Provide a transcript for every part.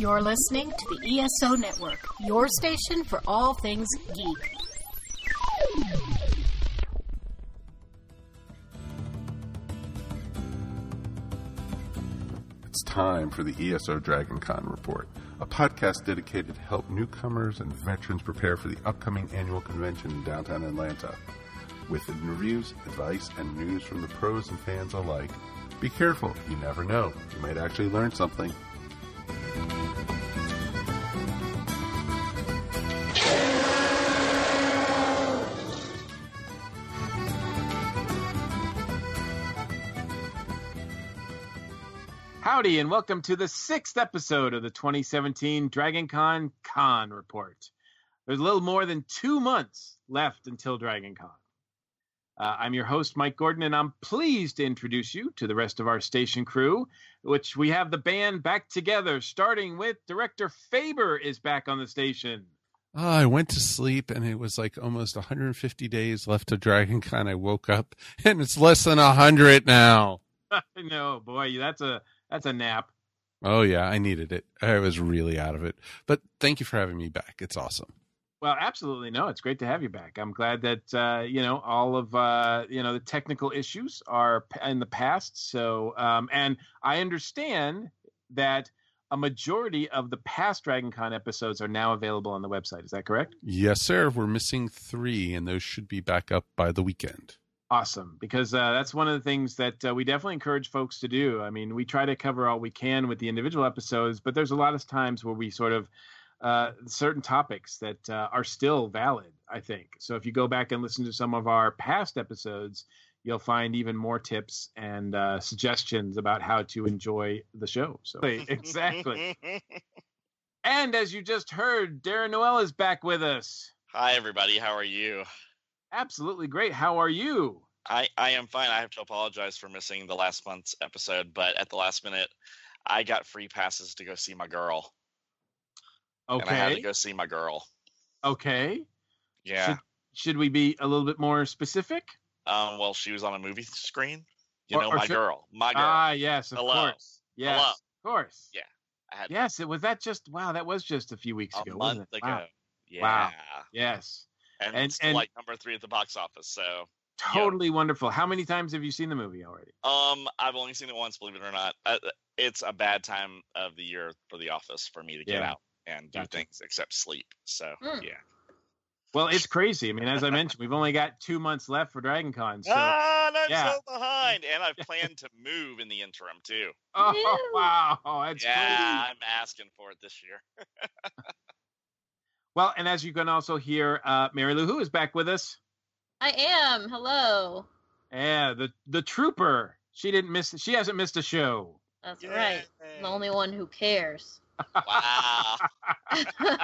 You're listening to the ESO Network, your station for all things geek. It's time for the ESO Dragon Con Report, a podcast dedicated to help newcomers and veterans prepare for the upcoming annual convention in downtown Atlanta. With interviews, advice, and news from the pros and fans alike. Be careful, you never know. You might actually learn something. Howdy, and welcome to the sixth episode of the 2017 Dragon Con Report. There's a little more than two months left until Dragon Con. Uh, I'm your host, Mike Gordon, and I'm pleased to introduce you to the rest of our station crew, which we have the band back together, starting with Director Faber is back on the station. Oh, I went to sleep and it was like almost 150 days left to Dragon Con. I woke up and it's less than 100 now. I know, boy, that's a that's a nap. Oh yeah, I needed it. I was really out of it. But thank you for having me back. It's awesome. Well, absolutely no. It's great to have you back. I'm glad that uh, you know all of uh, you know the technical issues are in the past. So, um, and I understand that a majority of the past Dragon Con episodes are now available on the website. Is that correct? Yes, sir. We're missing three, and those should be back up by the weekend awesome because uh, that's one of the things that uh, we definitely encourage folks to do. I mean, we try to cover all we can with the individual episodes, but there's a lot of times where we sort of uh, certain topics that uh, are still valid. I think so. If you go back and listen to some of our past episodes, you'll find even more tips and uh, suggestions about how to enjoy the show. So exactly. and as you just heard, Darren Noel is back with us. Hi, everybody. How are you? Absolutely great. How are you? I, I am fine. I have to apologize for missing the last month's episode, but at the last minute, I got free passes to go see my girl. Okay. And I had to go see my girl. Okay. Yeah. Should, should we be a little bit more specific? Um, well, she was on a movie screen. You Or- know, or my should- girl. My girl. Ah, yes, of Hello. course. Yes, Hello. of course. Yeah, I had Yes, it was that just wow. That was just a few weeks a ago, month wasn't it? ago. Wow. Yeah. Wow. Yes, And, And- it's and- like number three at the box office. So totally wonderful. How many times have you seen the movie already? um I've only seen it once, believe it or not. Uh, it's a bad time of the year for the office for me to get Yeah. out and do Gotcha. things except sleep. So Hmm. yeah. Well, it's crazy. I mean, as I mentioned, we've only got two months left for Dragon Con. So, ah, and I'm yeah. so behind. And I've planned to move in the interim too. oh wow, that's yeah, great. I'm asking for it this year. Well, and as you can also hear, uh, Mary Lou Who is back with us. I am. Hello. Yeah, the the trooper. She didn't miss. She hasn't missed a show. That's right. I'm the only one who cares. Wow.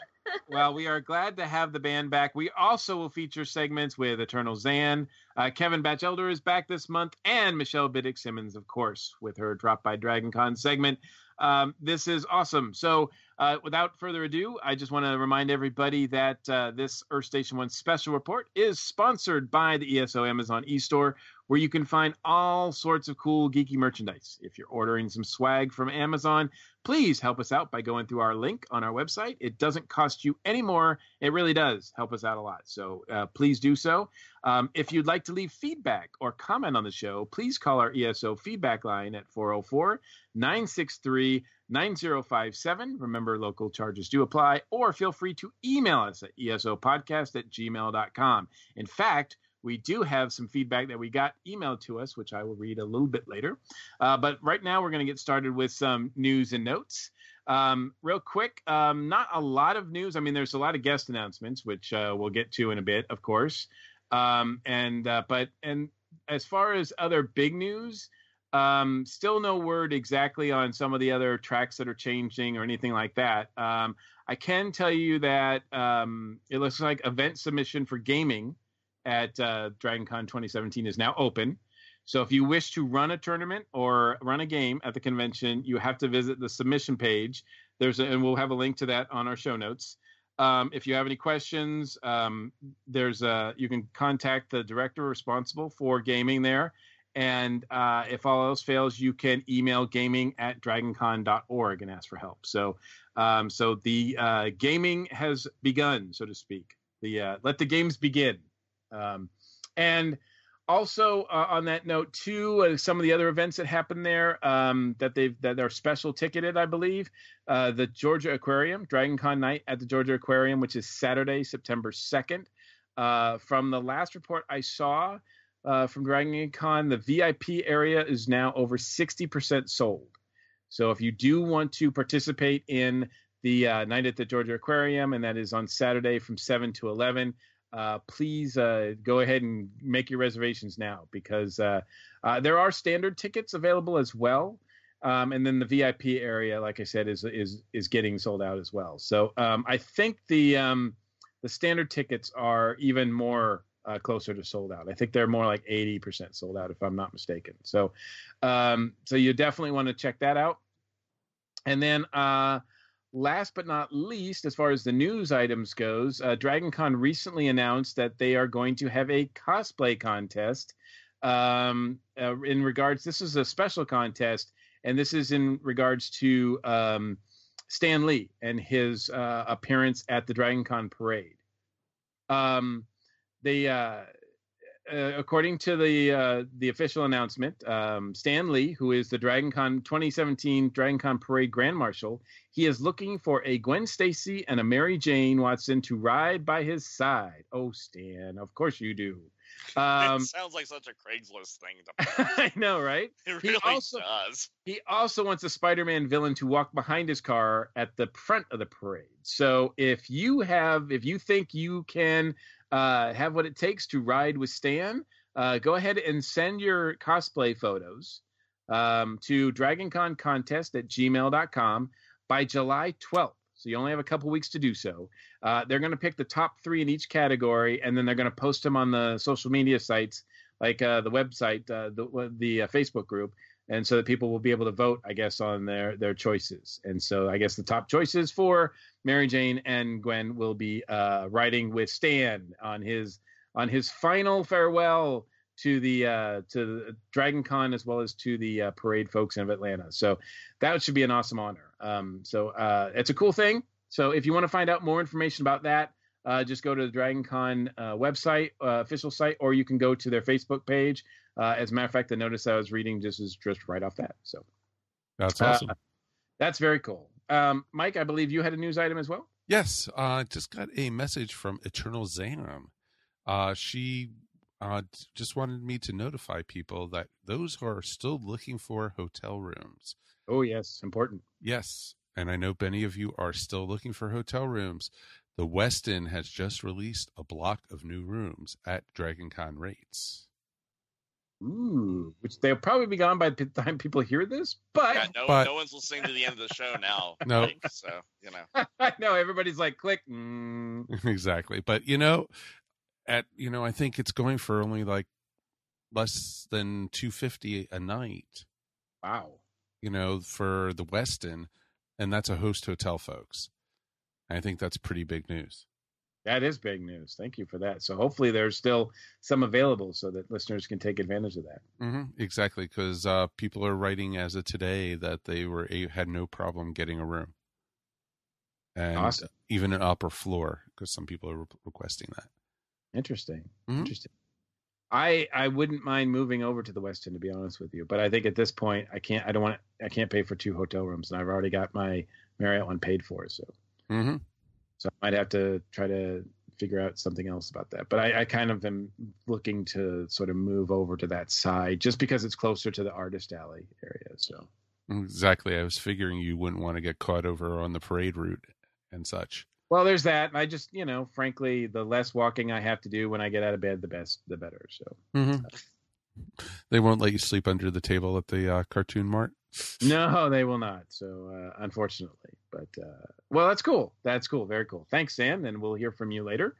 well, we are glad to have the band back. We also will feature segments with Eternal Zan. Uh, Kevin Bachelder is back this month, and Michelle Biddix-Simmons, of course, with her Drop by Dragon Con segment. Um, this is awesome. So, uh, without further ado, I just want to remind everybody that uh, this Earth Station One special report is sponsored by the ESO Amazon eStore, where you can find all sorts of cool geeky merchandise. If you're ordering some swag from Amazon, please help us out by going through our link on our website. It doesn't cost you any more. It really does help us out a lot. So uh, please do so. Um, if you'd like to leave feedback or comment on the show, please call our ESO feedback line at 404 963 9057. Remember, local charges do apply, or feel free to email us at esopodcast at gmail.com. In fact, we do have some feedback that we got emailed to us, which I will read a little bit later. Uh, but right now, we're going to get started with some news and notes. Um, real quick, um, not a lot of news. I mean, there's a lot of guest announcements, which uh, we'll get to in a bit, of course. Um, and uh, but and as far as other big news, Um, still no word exactly on some of the other tracks that are changing or anything like that. Um, I can tell you that um, it looks like event submission for gaming at uh, DragonCon 2017 is now open. So if you wish to run a tournament or run a game at the convention, you have to visit the submission page. There's a, and we'll have a link to that on our show notes. Um, if you have any questions, um, there's a you can contact the director responsible for gaming there. And uh, if all else fails, you can email gaming at dragoncon.org and ask for help. So, um, so the uh, gaming has begun, so to speak. The uh, let the games begin. Um, and also uh, on that note too uh, some of the other events that happen there um, that they've that are special ticketed i believe uh, the georgia aquarium dragon con night at the georgia aquarium which is saturday september 2nd uh, from the last report i saw uh, from dragon con the vip area is now over 60% sold. So if you do want to participate in the uh, night at the georgia aquarium and that is on saturday from 7 to 11 uh, please uh, go ahead and make your reservations now because uh, uh there are standard tickets available as well. Um, and then the VIP area, like I said, is is is getting sold out as well. So um, I think the um, the standard tickets are even more uh, closer to sold out. I think they're more like eighty percent sold out, if I'm not mistaken. So um, so you definitely want to check that out. And then uh, last but not least, as far as the news items goes, uh, DragonCon recently announced that they are going to have a cosplay contest. Um, uh, in regards, this is a special contest, and this is in regards to um, Stan Lee and his uh, appearance at the DragonCon parade. Um, they uh, according to the uh, the official announcement, um, Stan Lee, who is the DragonCon 2017 DragonCon Parade Grand Marshal, he is looking for a Gwen Stacy and a Mary Jane Watson to ride by his side. Oh, Stan, of course you do. Um, it sounds like such a Craigslist thing. I know, right? It really he also, does. He also wants a Spider-Man villain to walk behind his car at the front of the parade. So if you have, if you think you can uh, have what it takes to ride with Stan, uh, go ahead and send your cosplay photos um, to DragonConContest at gmail.com by July 12th. So you only have a couple weeks to do so. Uh, they're going to pick the top three in each category, and then they're going to post them on the social media sites, like uh, the website, uh, the the uh, Facebook group, and so that people will be able to vote, I guess, on their their choices. And so I guess the top choices for Mary Jane and Gwen will be uh, riding with Stan on his on his final farewell to the uh, to Dragon Con as well as to the uh, parade folks in Atlanta. So that should be an awesome honor. Um, so uh, it's a cool thing. So if you want to find out more information about that, uh, just go to the Dragon Con uh, website, uh, official site, or you can go to their Facebook page. Uh, as a matter of fact, the notice I was reading just is just right off that. So that's awesome. Uh, that's very cool. Um, Mike, I believe you had a news item as well. Yes, I uh, just got a message from Eternal Zan. she just wanted me to notify people that those who are still looking for hotel rooms. Oh yes, important. Yes, and I know many of you are still looking for hotel rooms. The Westin has just released a block of new rooms at DragonCon rates. Ooh, which they'll probably be gone by the time people hear this. But, yeah, no, but no one's listening to the end of the show now. No, like, so you know, I know everybody's like, click. Mm. Exactly, but you know, at you know, I think it's going for only like less than two fifty a night. Wow. You know, for the Westin, and that's a host hotel, folks. I think that's pretty big news. That is big news. Thank you for that. So hopefully there's still some available so that listeners can take advantage of that. Mm-hmm, exactly, because uh, people are writing as of today that they were had no problem getting a room, and awesome. even an upper floor because some people are re- requesting that. Interesting. Mm-hmm. Interesting. I I wouldn't mind moving over to the Westin to be honest with you, but I think at this point I can't. I don't want. I can't pay for two hotel rooms, and I've already got my Marriott one paid for. So Mm-hmm. So I might have to try to figure out something else about that. But I, I, kind of am looking to sort of move over to that side just because it's closer to the artist alley area. So exactly, I was figuring you wouldn't want to get caught over on the parade route and such. Well, there's that. I just, you know, frankly, the less walking I have to do when I get out of bed, the best, the better. So mm-hmm. They won't let you sleep under the table at the uh, Cartoon Mart. No, they will not. So, uh, unfortunately, but uh, well, that's cool. That's cool. Very cool. Thanks, Sam, and we'll hear from you later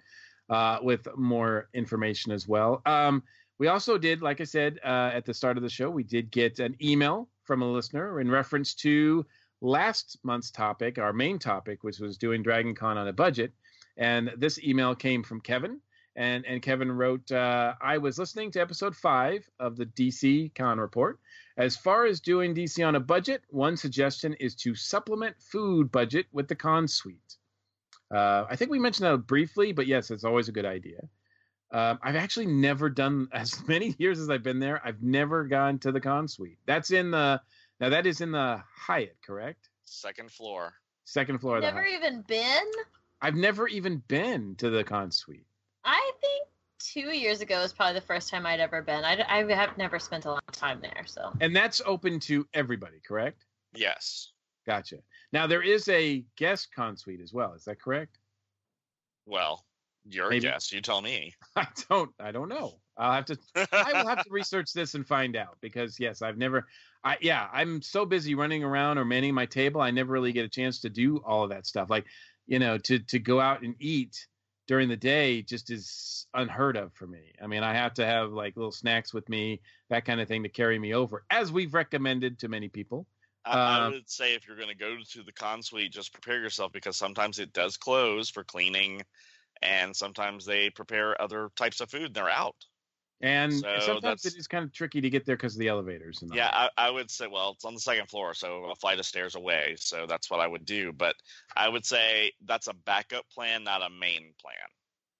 uh, with more information as well. Um, we also did, like I said uh, at the start of the show, we did get an email from a listener in reference to last month's topic, our main topic, which was doing Dragon Con on a budget. And this email came from Kevin. And, and Kevin wrote, uh, I was listening to episode five of the DC Con report. As far as doing DC on a budget, one suggestion is to supplement food budget with the con suite. Uh, I think we mentioned that briefly, but yes, it's always a good idea. Um, I've actually never done as many years as I've been there. I've never gone to the con suite. That's in the now that is in the Hyatt, correct? Second floor. Second floor. Never even been. I've never even been to the con suite. I think two years ago was probably the first time I'd ever been. I, I have never spent a lot of time there, so. And that's open to everybody, correct? Yes. Gotcha. Now there is a guest con suite as well. Is that correct? Well, your Maybe. guess. You tell me. I don't. I don't know. I'll have to. I will have to research this and find out because yes, I've never. I yeah, I'm so busy running around or manning my table. I never really get a chance to do all of that stuff. Like, you know, to to go out and eat during the day just is unheard of for me. I mean, I have to have like little snacks with me, that kind of thing to carry me over, as we've recommended to many people. I, I Um, would say if you're going to go to the con suite, just prepare yourself because sometimes it does close for cleaning, and sometimes they prepare other types of food and they're out. And So sometimes it is kind of tricky to get there because of the elevators. And Yeah. I, I would say, well, it's on the second floor, so a flight of stairs away. So that's what I would do. But I would say that's a backup plan, not a main plan.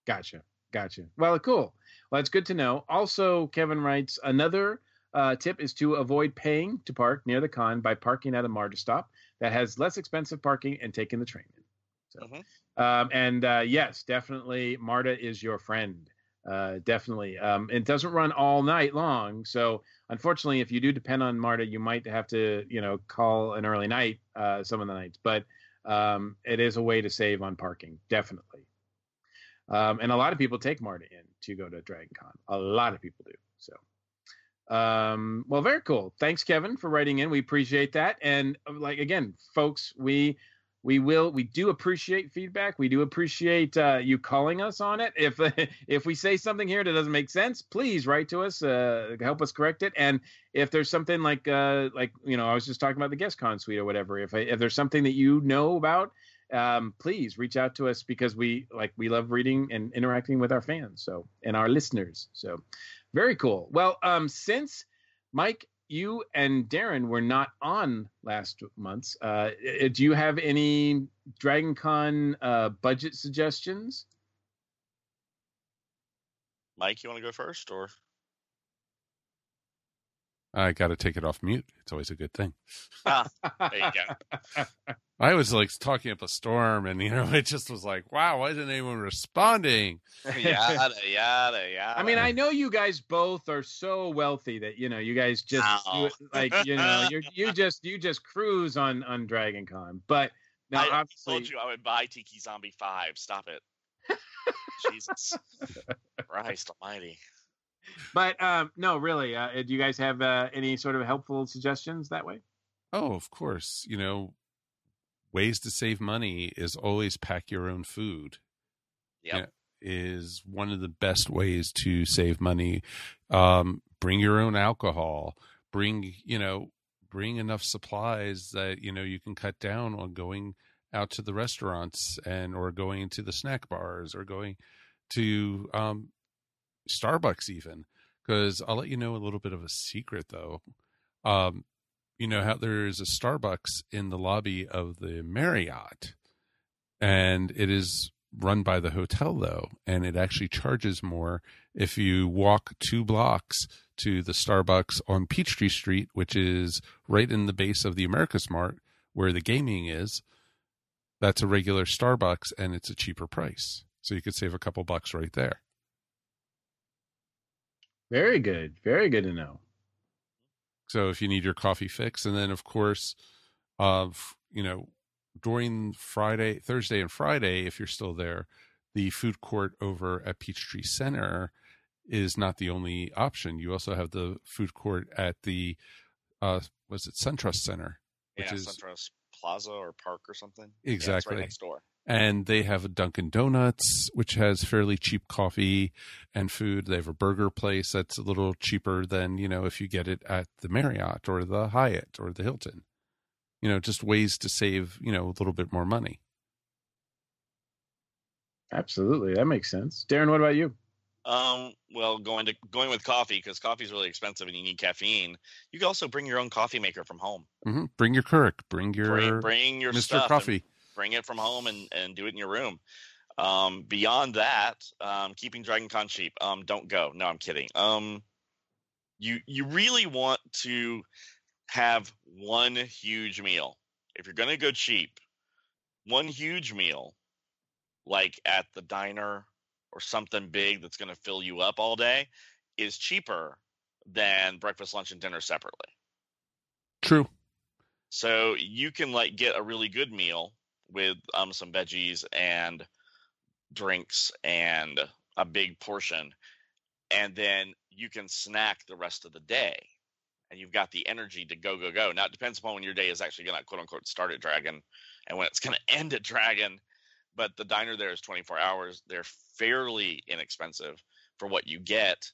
Gotcha. Gotcha. Well, cool. Well, it's good to know. Also, Kevin writes another uh, tip is to avoid paying to park near the con by parking at a MARTA stop that has less expensive parking and taking the train in. So, Mhm. um, and uh, yes, definitely, MARTA is your friend. Uh, definitely. Um, it doesn't run all night long, so unfortunately, if you do depend on MARTA, you might have to, you know, call an early night uh, some of the nights. But um, it is a way to save on parking, definitely. Um, and a lot of people take MARTA in to go to Dragon Con. A lot of people do. So, um, well, very cool. Thanks, Kevin, for writing in. We appreciate that. And uh, like again, folks, we we will we do appreciate feedback. We do appreciate uh, you calling us on it. If if we say something here that doesn't make sense, please write to us, uh, help us correct it. And if there's something like uh, like you know, I was just talking about the guest con suite or whatever. If if there's something that you know about um, please reach out to us because we like we love reading and interacting with our fans so and our listeners so very cool well um since mike you and darren were not on last month's uh uh, do you have any dragon con uh budget suggestions? Mike, you want to go first, or I got to take it off mute. It's always a good thing. ah, there you go. I was like talking up a storm, and you know, it just was like, wow, why isn't anyone responding? yada yada yada. I mean, I know you guys both are so wealthy that you know you guys just you- like you know you you just you just cruise on on Dragon Con. But now I obviously, told you I would buy Tiki Zombie Five. Stop it. Jesus Christ Almighty. But um, no, really, uh, do you guys have uh, any sort of helpful suggestions that way? Oh, of course. You know, ways to save money is always pack your own food. Yep. Yeah. Is one of the best ways to save money. Um, bring your own alcohol. Bring, you know, bring enough supplies that you know you can cut down on going out to the restaurants and or going to the snack bars or going to um, Starbucks even. Because I'll let you know a little bit of a secret though. Um, you know how there's a Starbucks in the lobby of the Marriott, and it is run by the hotel though, and it actually charges more if you walk two blocks to the Starbucks on Peachtree Street, which is right in the base of the Americas Mart where the gaming is. That's a regular Starbucks, and it's a cheaper price, so you could save a couple bucks right there. Very good, very good to know. So if you need your coffee fix, and then of course, of you know, during Friday, Thursday, and Friday, if you're still there, the food court over at Peachtree Center is not the only option. You also have the food court at the uh, was it SunTrust Center, which yeah, is SunTrust Plaza or Park or something. Yeah, it's exactly right next door. And they have a Dunkin' Donuts, which has fairly cheap coffee and food. They have a burger place that's a little cheaper than you know if you get it at the Marriott or the Hyatt or the Hilton. You know, just ways to save you know a little bit more money. Absolutely, that makes sense. Darren, what about you? Um, well, going to going with coffee because coffee is really expensive and you need caffeine. You can also bring your own coffee maker from home. hmm Bring your Keurig, bring your Bring, bring your Mr. stuff and Coffee. Bring it from home and, and do it in your room. Um, beyond that, um, keeping Dragon Con cheap. Um, don't go. No, I'm kidding. Um, you you really want to have one huge meal. If you're gonna go cheap, one huge meal, like at the diner or something big that's gonna fill you up all day, is cheaper than breakfast, lunch, and dinner separately. True. So you can like get a really good meal with um some veggies and drinks and a big portion and then you can snack the rest of the day and you've got the energy to go go go. Now it depends upon when your day is actually going to quote unquote start at Dragon and when it's going to end at Dragon, but the diner there is 24 hours. They're fairly inexpensive for what you get.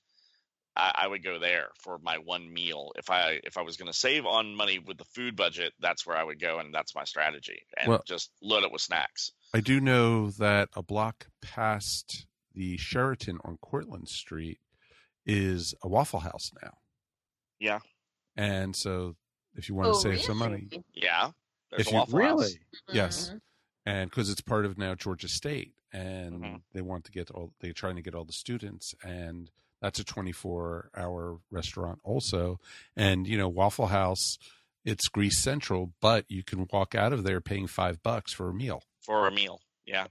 I, I would go there for my one meal. If I if I was going to save on money with the food budget, that's where I would go, and that's my strategy. And Well- just load it with snacks. I do know that a block past the Sheraton on Courtland Street is a Waffle House now. Yeah. And so if you want Oh, to save some money, Yeah, there's If a you- Waffle House. Really? Yes. Mhm. and because it's part of now Georgia State, and Mhm. they want to get all they're trying to get all the students, and that's a 24 hour restaurant also. And you know, Waffle House, it's Grease Central, but you can walk out of there paying five bucks for a meal. for a meal. Yeah,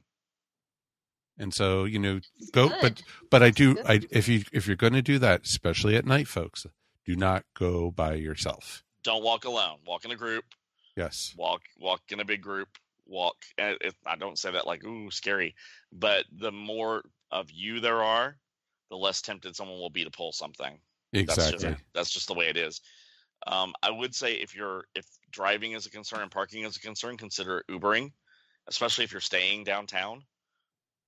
And so you know, go, Good. but but I do, Good. I if you if you're going to do that, especially at night, folks, do not go by yourself. don't walk alone. Walk in a group. Yes, Walk walk in a big group. Walk. I don't say that like ooh scary, but the more of you there are, the less tempted someone will be to pull something. That's exactly. just, that's just the way it is. Um, I would say if you're if driving is a concern and parking is a concern, consider Ubering, especially if you're staying downtown.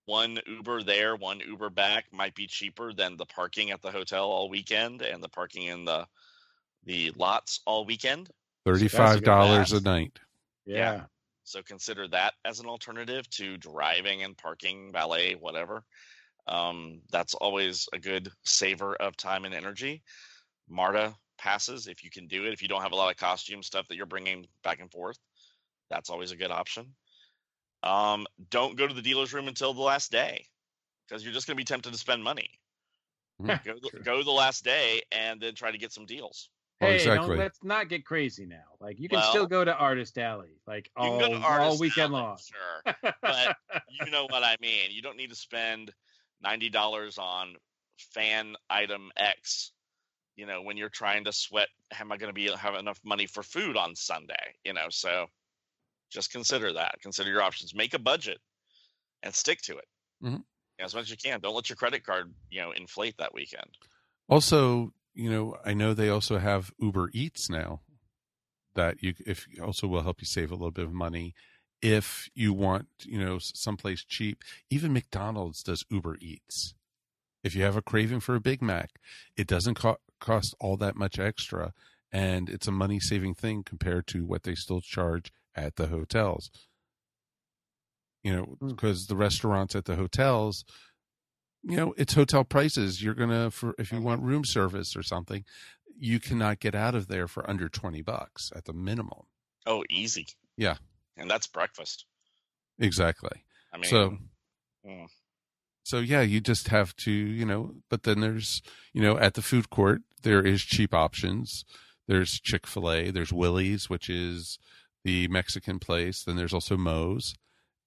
One Uber there, one Uber back might be cheaper than the parking at the hotel all weekend and the parking in the the lots all weekend. Thirty-five dollars a math. night. Yeah. So consider that as an alternative to driving and parking, valet, whatever. Um, that's always a good saver of time and energy. MARTA passes if you can do it. If you don't have a lot of costume stuff that you're bringing back and forth, that's always a good option. Um, don't go to the dealer's room until the last day because you're just going to be tempted to spend money. Mhm. Go, the- go the last day and then try to get some deals. Oh, Hey, exactly. don't, let's not get crazy now. Like you can Well- still go to Artist Alley, like all, can go to all weekend Alley, long. Sure. but you know what I mean. You don't need to spend ninety dollars on fan item X. You know, when you're trying to sweat, am I going to be have enough money for food on Sunday? You know, so just consider that. Consider your options. Make a budget and stick to it Mhm. as much as you can. Don't let your credit card, you know, inflate that weekend. Also, you know, I know they also have Uber Eats now that you if also will help you save a little bit of money if you want, you know, someplace cheap. Even McDonald's does Uber Eats. If you have a craving for a Big Mac, it doesn't co- cost all that much extra and it's a money saving thing compared to what they still charge at the hotels. You know, Hmm. because the restaurants at the hotels you know it's hotel prices you're gonna for if you want room service or something you cannot get out of there for under 20 bucks at the minimum Oh, easy. Yeah. And that's breakfast. exactly. I mean, so mm. so yeah you just have to you know but then there's you know at the food court there is cheap options. There's chick-fil-a there's willie's which is the mexican place. Then there's also moe's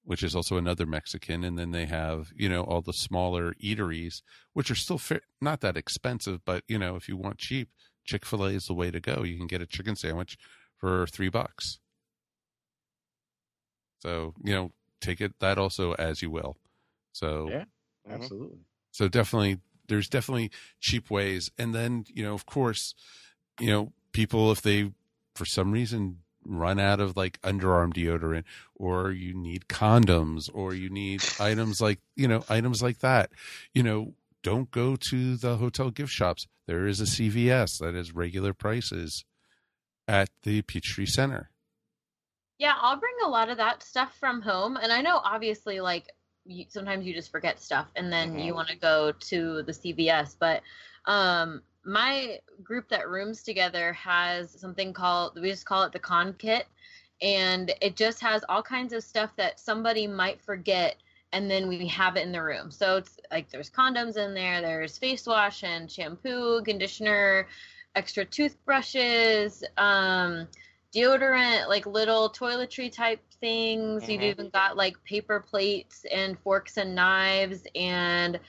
which is also another mexican. And then they have you know all the smaller eateries which are still fa- not that expensive but you know if you want cheap chick-fil-a is the way to go. You can get a chicken sandwich for three bucks so you know take it that also as you will so Yeah. Mhm. Absolutely. so definitely there's definitely cheap ways. And then, you know, of course, you know, people, if they, for some reason, run out of like underarm deodorant or you need condoms or you need items like, you know, items like that, you know, don't go to the hotel gift shops. There is a CVS that has regular prices at the Peachtree Center. Yeah, I'll bring a lot of that stuff from home. And I know obviously like you, sometimes you just forget stuff and then Mhm. you want to go to the CVS, but um my group that rooms together has something called we just call it the con kit and it just has all kinds of stuff that somebody might forget and then we have it in the room. So it's like there's condoms in there, there's face wash and shampoo, conditioner, extra toothbrushes, um deodorant, like little toiletry type things. You've Mhm. even got like paper plates and forks and knives and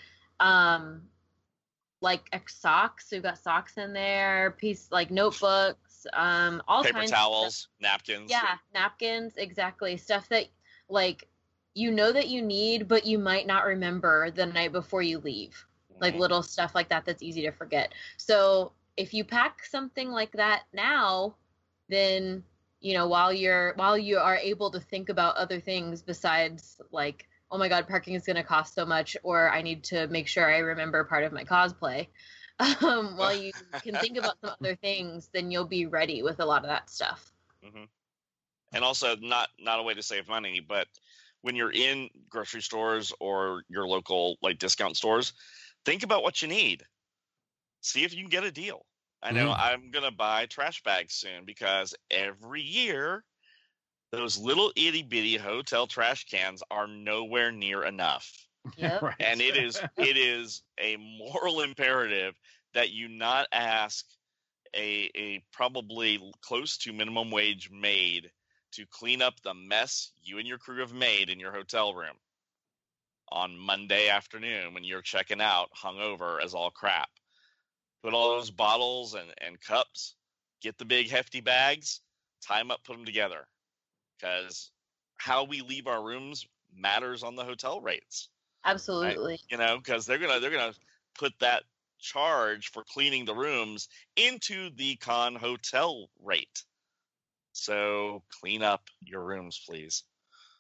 um like ex- socks. you've got socks in there, piece like notebooks, um all Paper kinds of towels, napkins. Yeah, napkins, exactly. Stuff that like you know that you need, but you might not remember the night before you leave. Like Mhm. little stuff like that that's easy to forget. So if you pack something like that now, then you know while you're while you are able to think about other things besides like oh my god parking is going to cost so much or i need to make sure i remember part of my cosplay um, while you can think about some other things then you'll be ready with a lot of that stuff hmm And also, not not a way to save money, but when you're in grocery stores or your local like discount stores, think about what you need. See if you can get a deal. I know Mhm. I'm gonna buy trash bags soon because every year those little itty bitty hotel trash cans are nowhere near enough. Yep. Right. and it is it is a moral imperative that you not ask a a probably close to minimum wage maid to clean up the mess you and your crew have made in your hotel room on Monday afternoon when you're checking out hungover as all crap. Put all those bottles and, and cups, get the big hefty bags, tie them up, put them together. Because how we leave our rooms matters on the hotel rates absolutely you know because they're gonna they're gonna put that charge for cleaning the rooms into the con hotel rate so clean up your rooms please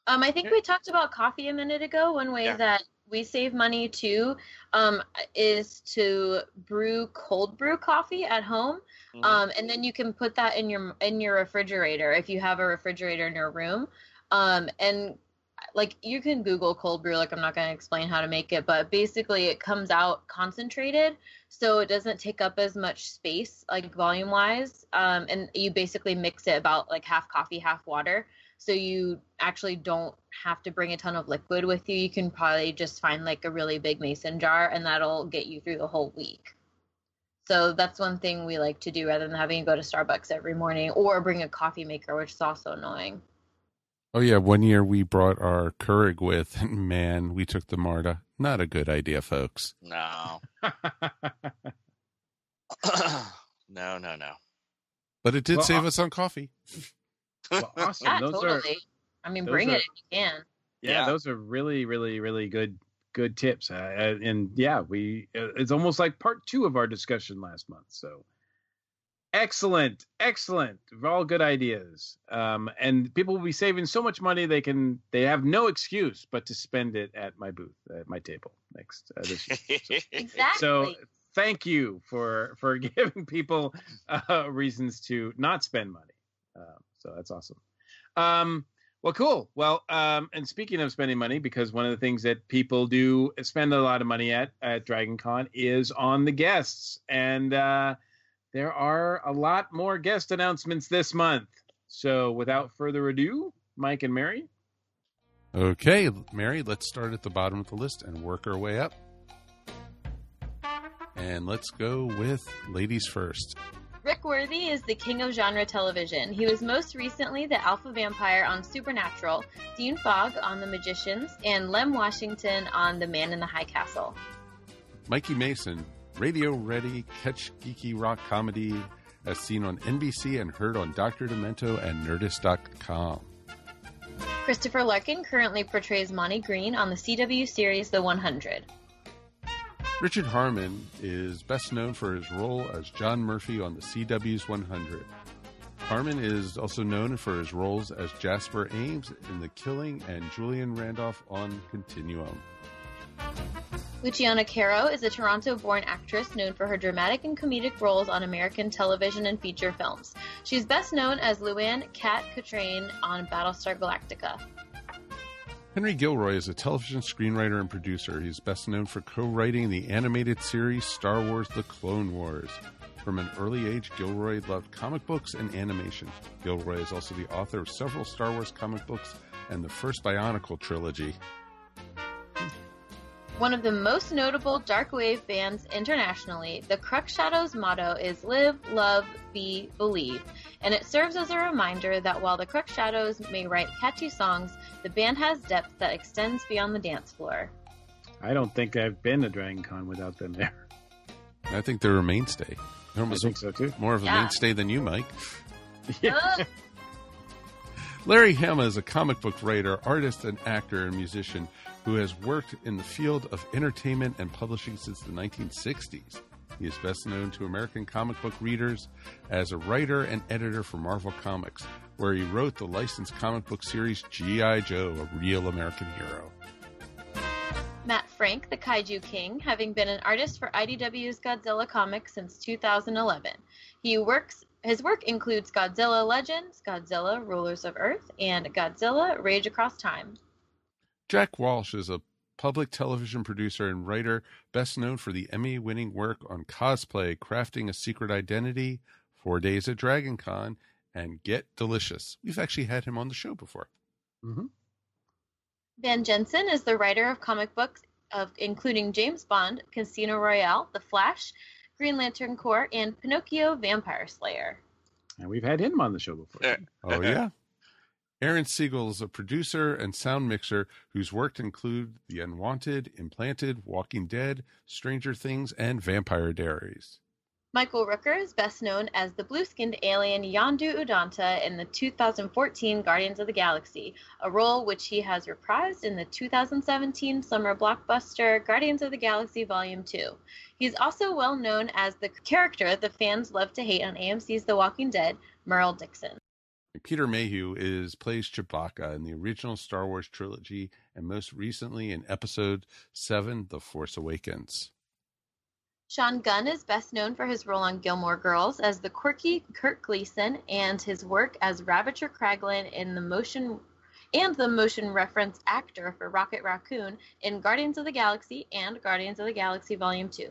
Um, I think we talked about coffee a minute ago. One way Yeah. that we save money too um, is to brew cold brew coffee at home, Mhm. um, and then you can put that in your in your refrigerator if you have a refrigerator in your room. Um, and like you can Google cold brew. Like I'm not going to explain how to make it, but basically it comes out concentrated, so it doesn't take up as much space, like volume wise. Um, and you basically mix it about like half coffee, half water so you actually don't have to bring a ton of liquid with you. You can probably just find like a really big mason jar and that'll get you through the whole week. So that's one thing we like to do rather than having to go to Starbucks every morning or bring a coffee maker, which is also annoying. Oh yeah, one year we brought our Keurig with, and man, we took the Marta. Not a good idea, folks. no no no no But it did Well, save I- us on coffee. Well, awesome. Yeah, those totally. are I mean, those bring are- it if you can. yeah, Yeah. those are really, really, really good, good tips. Uh, uh, and yeah, we uh, it's almost like part two of our discussion last month. So excellent, excellent, all good ideas. Um, and people will be saving so much money they can they have no excuse but to spend it at my booth at my table next uh, this year. So- Exactly. So thank you for for giving people uh, reasons to not spend money. Uh, so that's awesome. Um, well, cool. Well, um, and speaking of spending money, because one of the things that people do spend a lot of money at at Dragon Con is on the guests, and uh, there are a lot more guest announcements this month. So, without further ado, Mike and Mary, Okay, Mary, let's start at the bottom of the list and work our way up. And let's go with ladies first. Rick Worthy is the king of genre television. He was most recently the alpha vampire on Supernatural, Dean Fogg on The Magicians, and Lem Washington on The Man in the High Castle. Mikey Mason, radio ready, catch geeky rock comedy as seen on NBC and heard on Dr. Demento and Nerdist.com. Christopher Larkin currently portrays Monty Green on the CW series The 100. Richard Harmon is best known for his role as John Murphy on the CW's 100. Harmon is also known for his roles as Jasper Ames in The Killing and Julian Randolph on Continuum. Luciana Caro is a Toronto born actress known for her dramatic and comedic roles on American television and feature films. She's best known as Louanne Kat Katraine on Battlestar Galactica. Henry Gilroy is a television screenwriter and producer. He's best known for co writing the animated series Star Wars The Clone Wars. From an early age, Gilroy loved comic books and animation. Gilroy is also the author of several Star Wars comic books and the first Bionicle trilogy. One of the most notable dark wave bands internationally, the Cruxshadows motto is Live, Love, Be, Believe, and it serves as a reminder that while the Cruxshadows may write catchy songs, the band has depth that extends beyond the dance floor. I don't think I've been to Dragon Con without them there. I think they're a mainstay. They're I almost think so too. more of a Yeah. mainstay than you, Mike. Ugh. Larry Hama is a comic book writer, artist, and actor and musician who has worked in the field of entertainment and publishing since the 1960s. He is best known to American comic book readers as a writer and editor for Marvel Comics, where he wrote the licensed comic book series G.I. Joe, a real American hero. Matt Frank, the Kaiju King, having been an artist for IDW's Godzilla comics since 2011. He works his work includes Godzilla Legends, Godzilla Rulers of Earth, and Godzilla Rage Across Time. Jack Walsh is a public television producer and writer, best known for the Emmy winning work on cosplay, crafting a secret identity, Four Days at Dragon Con, and Get Delicious. We've actually had him on the show before. hmm Van Jensen is the writer of comic books of including James Bond, Casino Royale, The Flash, Green Lantern Corps, and Pinocchio Vampire Slayer. And we've had him on the show before. Yeah. Oh, yeah. Aaron Siegel is a producer and sound mixer whose work include The Unwanted, Implanted, Walking Dead, Stranger Things, and Vampire Diaries. Michael Rooker is best known as the blue-skinned alien Yondu Udonta in the 2014 Guardians of the Galaxy, a role which he has reprised in the 2017 summer blockbuster Guardians of the Galaxy Volume 2. He's also well known as the character the fans love to hate on AMC's The Walking Dead, Merle Dixon. Peter Mayhew is plays Chewbacca in the original Star Wars trilogy and most recently in Episode 7, The Force Awakens. Sean Gunn is best known for his role on Gilmore Girls as the quirky Kirk Gleason and his work as Ravager Kraglin in the motion and the motion reference actor for Rocket Raccoon in Guardians of the Galaxy and Guardians of the Galaxy Volume 2.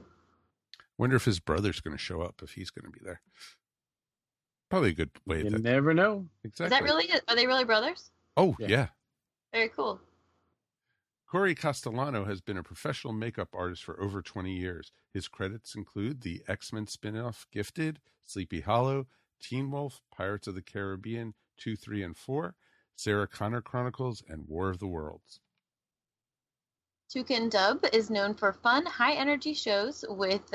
Wonder if his brother's going to show up, if he's going to be there. Probably a good way You to. never know. Exactly. Is that really are they really brothers? Oh, Yeah. yeah. Very cool. Corey Castellano has been a professional makeup artist for over 20 years. His credits include the X Men spin off Gifted, Sleepy Hollow, Teen Wolf, Pirates of the Caribbean 2, 3, and 4, Sarah Connor Chronicles, and War of the Worlds. Toucan Dub is known for fun, high energy shows with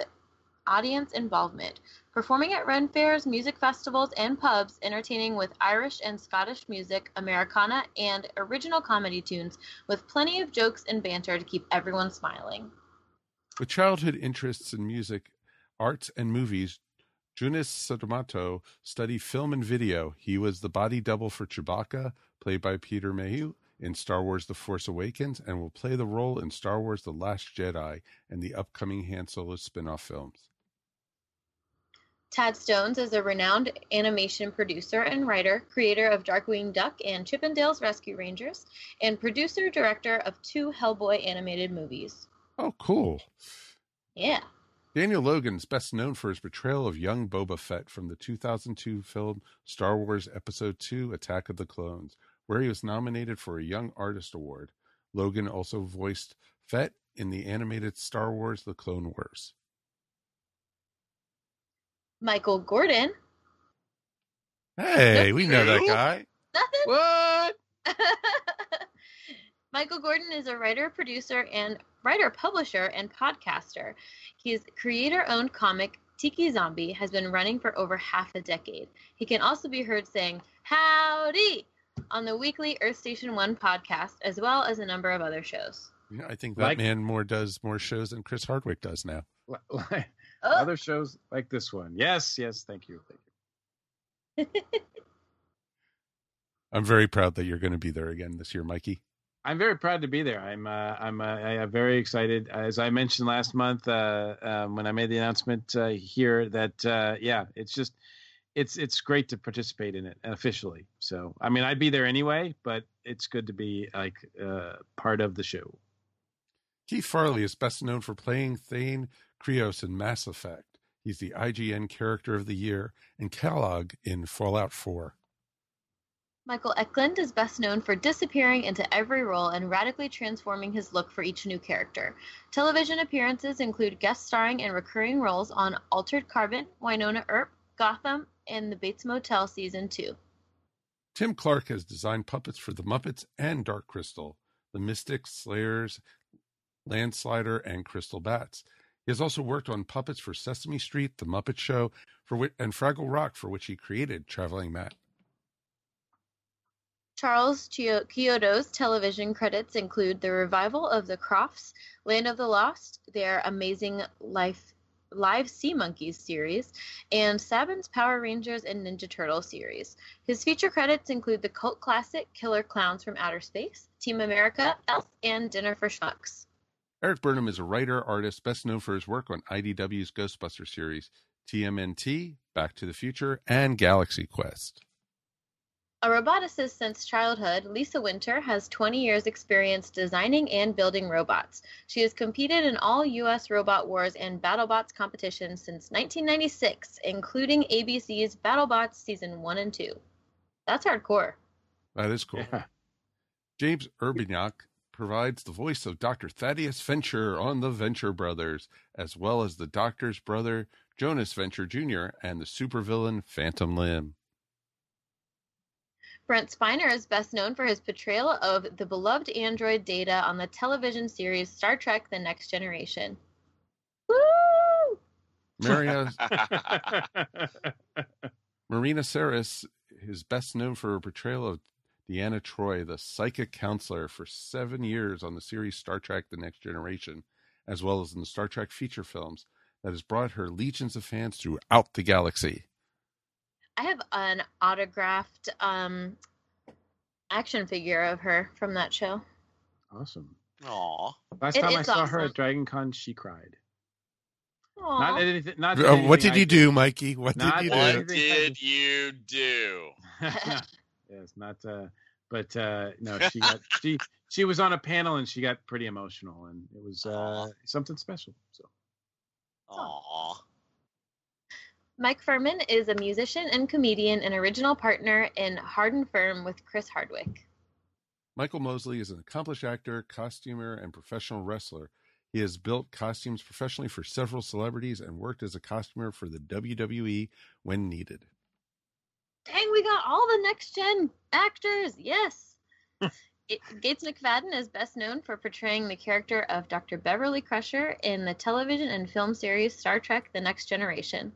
audience involvement, performing at Ren fairs, music festivals, and pubs, entertaining with Irish and Scottish music, Americana, and original comedy tunes, with plenty of jokes and banter to keep everyone smiling. With childhood interests in music, arts, and movies, Joonas Suotamo studied film and video. He was the body double for Chewbacca, played by Peter Mayhew, in Star Wars The Force Awakens, and will play the role in Star Wars The Last Jedi and the upcoming Han Solo spin off films. Tad Stones is a renowned animation producer and writer, creator of Darkwing Duck and Chippendales Rescue Rangers, and producer director of two Hellboy animated movies. Oh, cool. Yeah. Daniel Logan is best known for his portrayal of young Boba Fett from the 2002 film Star Wars Episode II Attack of the Clones, where he was nominated for a Young Artist Award. Logan also voiced Fett in the animated Star Wars The Clone Wars. Michael Gordon. Hey, we know that guy. Nothing. What? Michael Gordon is a writer, producer, and writer, publisher, and podcaster. His creator owned comic, Tiki Zombie, has been running for over half a decade. He can also be heard saying, Howdy! on the weekly Earth Station One podcast, as well as a number of other shows. Yeah, I think that Like- man more does more shows than Chris Hardwick does now. Li- li- Oh, Other shows like this one. Yes, yes, thank you. Thank you. I'm very proud that you're going to be there again this year, Mikey. I'm very proud to be there. I'm uh, I'm uh, very excited. As I mentioned last month uh, um, when I made the announcement uh, here, that uh, yeah, it's just it's it's great to participate in it officially. So I mean, I'd be there anyway, but it's good to be like uh, part of the show. Keith Farley is best known for playing Thane Krios in Mass Effect. He's the IGN Character of the Year and Kellogg in Fallout 4. Michael Eklund is best known for disappearing into every role and radically transforming his look for each new character. Television appearances include guest starring and recurring roles on Altered Carbon, Wynonna Earp, Gotham, and The Bates Motel Season 2. Tim Clark has designed puppets for The Muppets and Dark Crystal, The Mystics, Slayers, Landstrider, and Crystal Bats. He has also worked on puppets for Sesame Street, The Muppet Show, for which, and Fraggle Rock, for which he created Traveling Matt. Charles Chiodo's television credits include the revival of The Crofts, Land of the Lost, their amazing life live Sea Monkeys series, and Saban's Power Rangers and Ninja Turtle series. His feature credits include the cult classic Killer Clowns from Outer Space, Team America, Elf, and Dinner for Schmucks. Erik Burnham is a writer, artist, best known for his work on IDW's Ghostbuster series, TMNT, Back to the Future, and Galaxy Quest. A roboticist since childhood, Lisa Winter has 20 years' experience designing and building robots. She has competed in all U.S. Robot Wars and BattleBots competitions since 1996, including ABC's BattleBots Season 1 and 2. That's hardcore. That is cool. Yeah. James Urbaniak provides the voice of Dr. Thaddeus Venture on the Venture Brothers, as well as the Doctor's brother, Jonas Venture Jr., and the supervillain Phantom Limb. Brent Spiner is best known for his portrayal of the beloved android Data on the television series Star Trek The Next Generation. Woo! Maria, Marina Sirtis is best known for her portrayal of Deanna Troi, the psychic counselor, for seven years on the series Star Trek The Next Generation, as well as in the Star Trek feature films, that has brought her legions of fans throughout the galaxy. I have an autographed um, action figure of her from that show. awesome. Aw. Last It time I is saw her at Dragon Con, she cried. Aw. Not anything. Not Uh, what anything did I you do, Mikey? What Not did you do? What did you do? Yes, not. Uh, but uh, no, she got she she was on a panel and she got pretty emotional and it was uh, Aw. something special. So Aw. Mike Phirman is a musician and comedian and original partner in Hard and Phirm with Chris Hardwick. Michael Mosley is an accomplished actor, costumer, and professional wrestler. He has built costumes professionally for several celebrities and worked as a costumer for the WWE when needed. Dang, we got all the next gen actors. Yes. It- Gates McFadden is best known for portraying the character of Dr. Beverly Crusher in the television and film series Star Trek The Next Generation.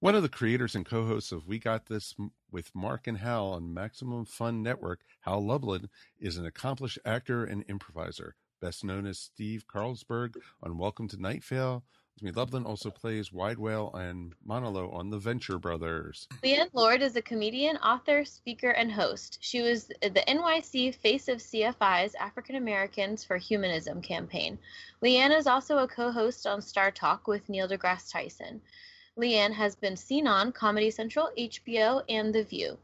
One of the creators and co-hosts of We Got This with Mark and Hal on Maximum Fun Network, Hal Lublin, is an accomplished actor and improviser, best known as Steve Carlsberg on Welcome to Night Vale. Lublin also plays Wide Wale and Monolo on The Venture Brothers. Leighann Lord is a comedian, author, speaker, and host. She was the NYC Face of CFI's African Americans for Humanism campaign. Leighann is also a co host on Star Talk with Neil deGrasse Tyson. Leighann has been seen on Comedy Central, HBO, and The View.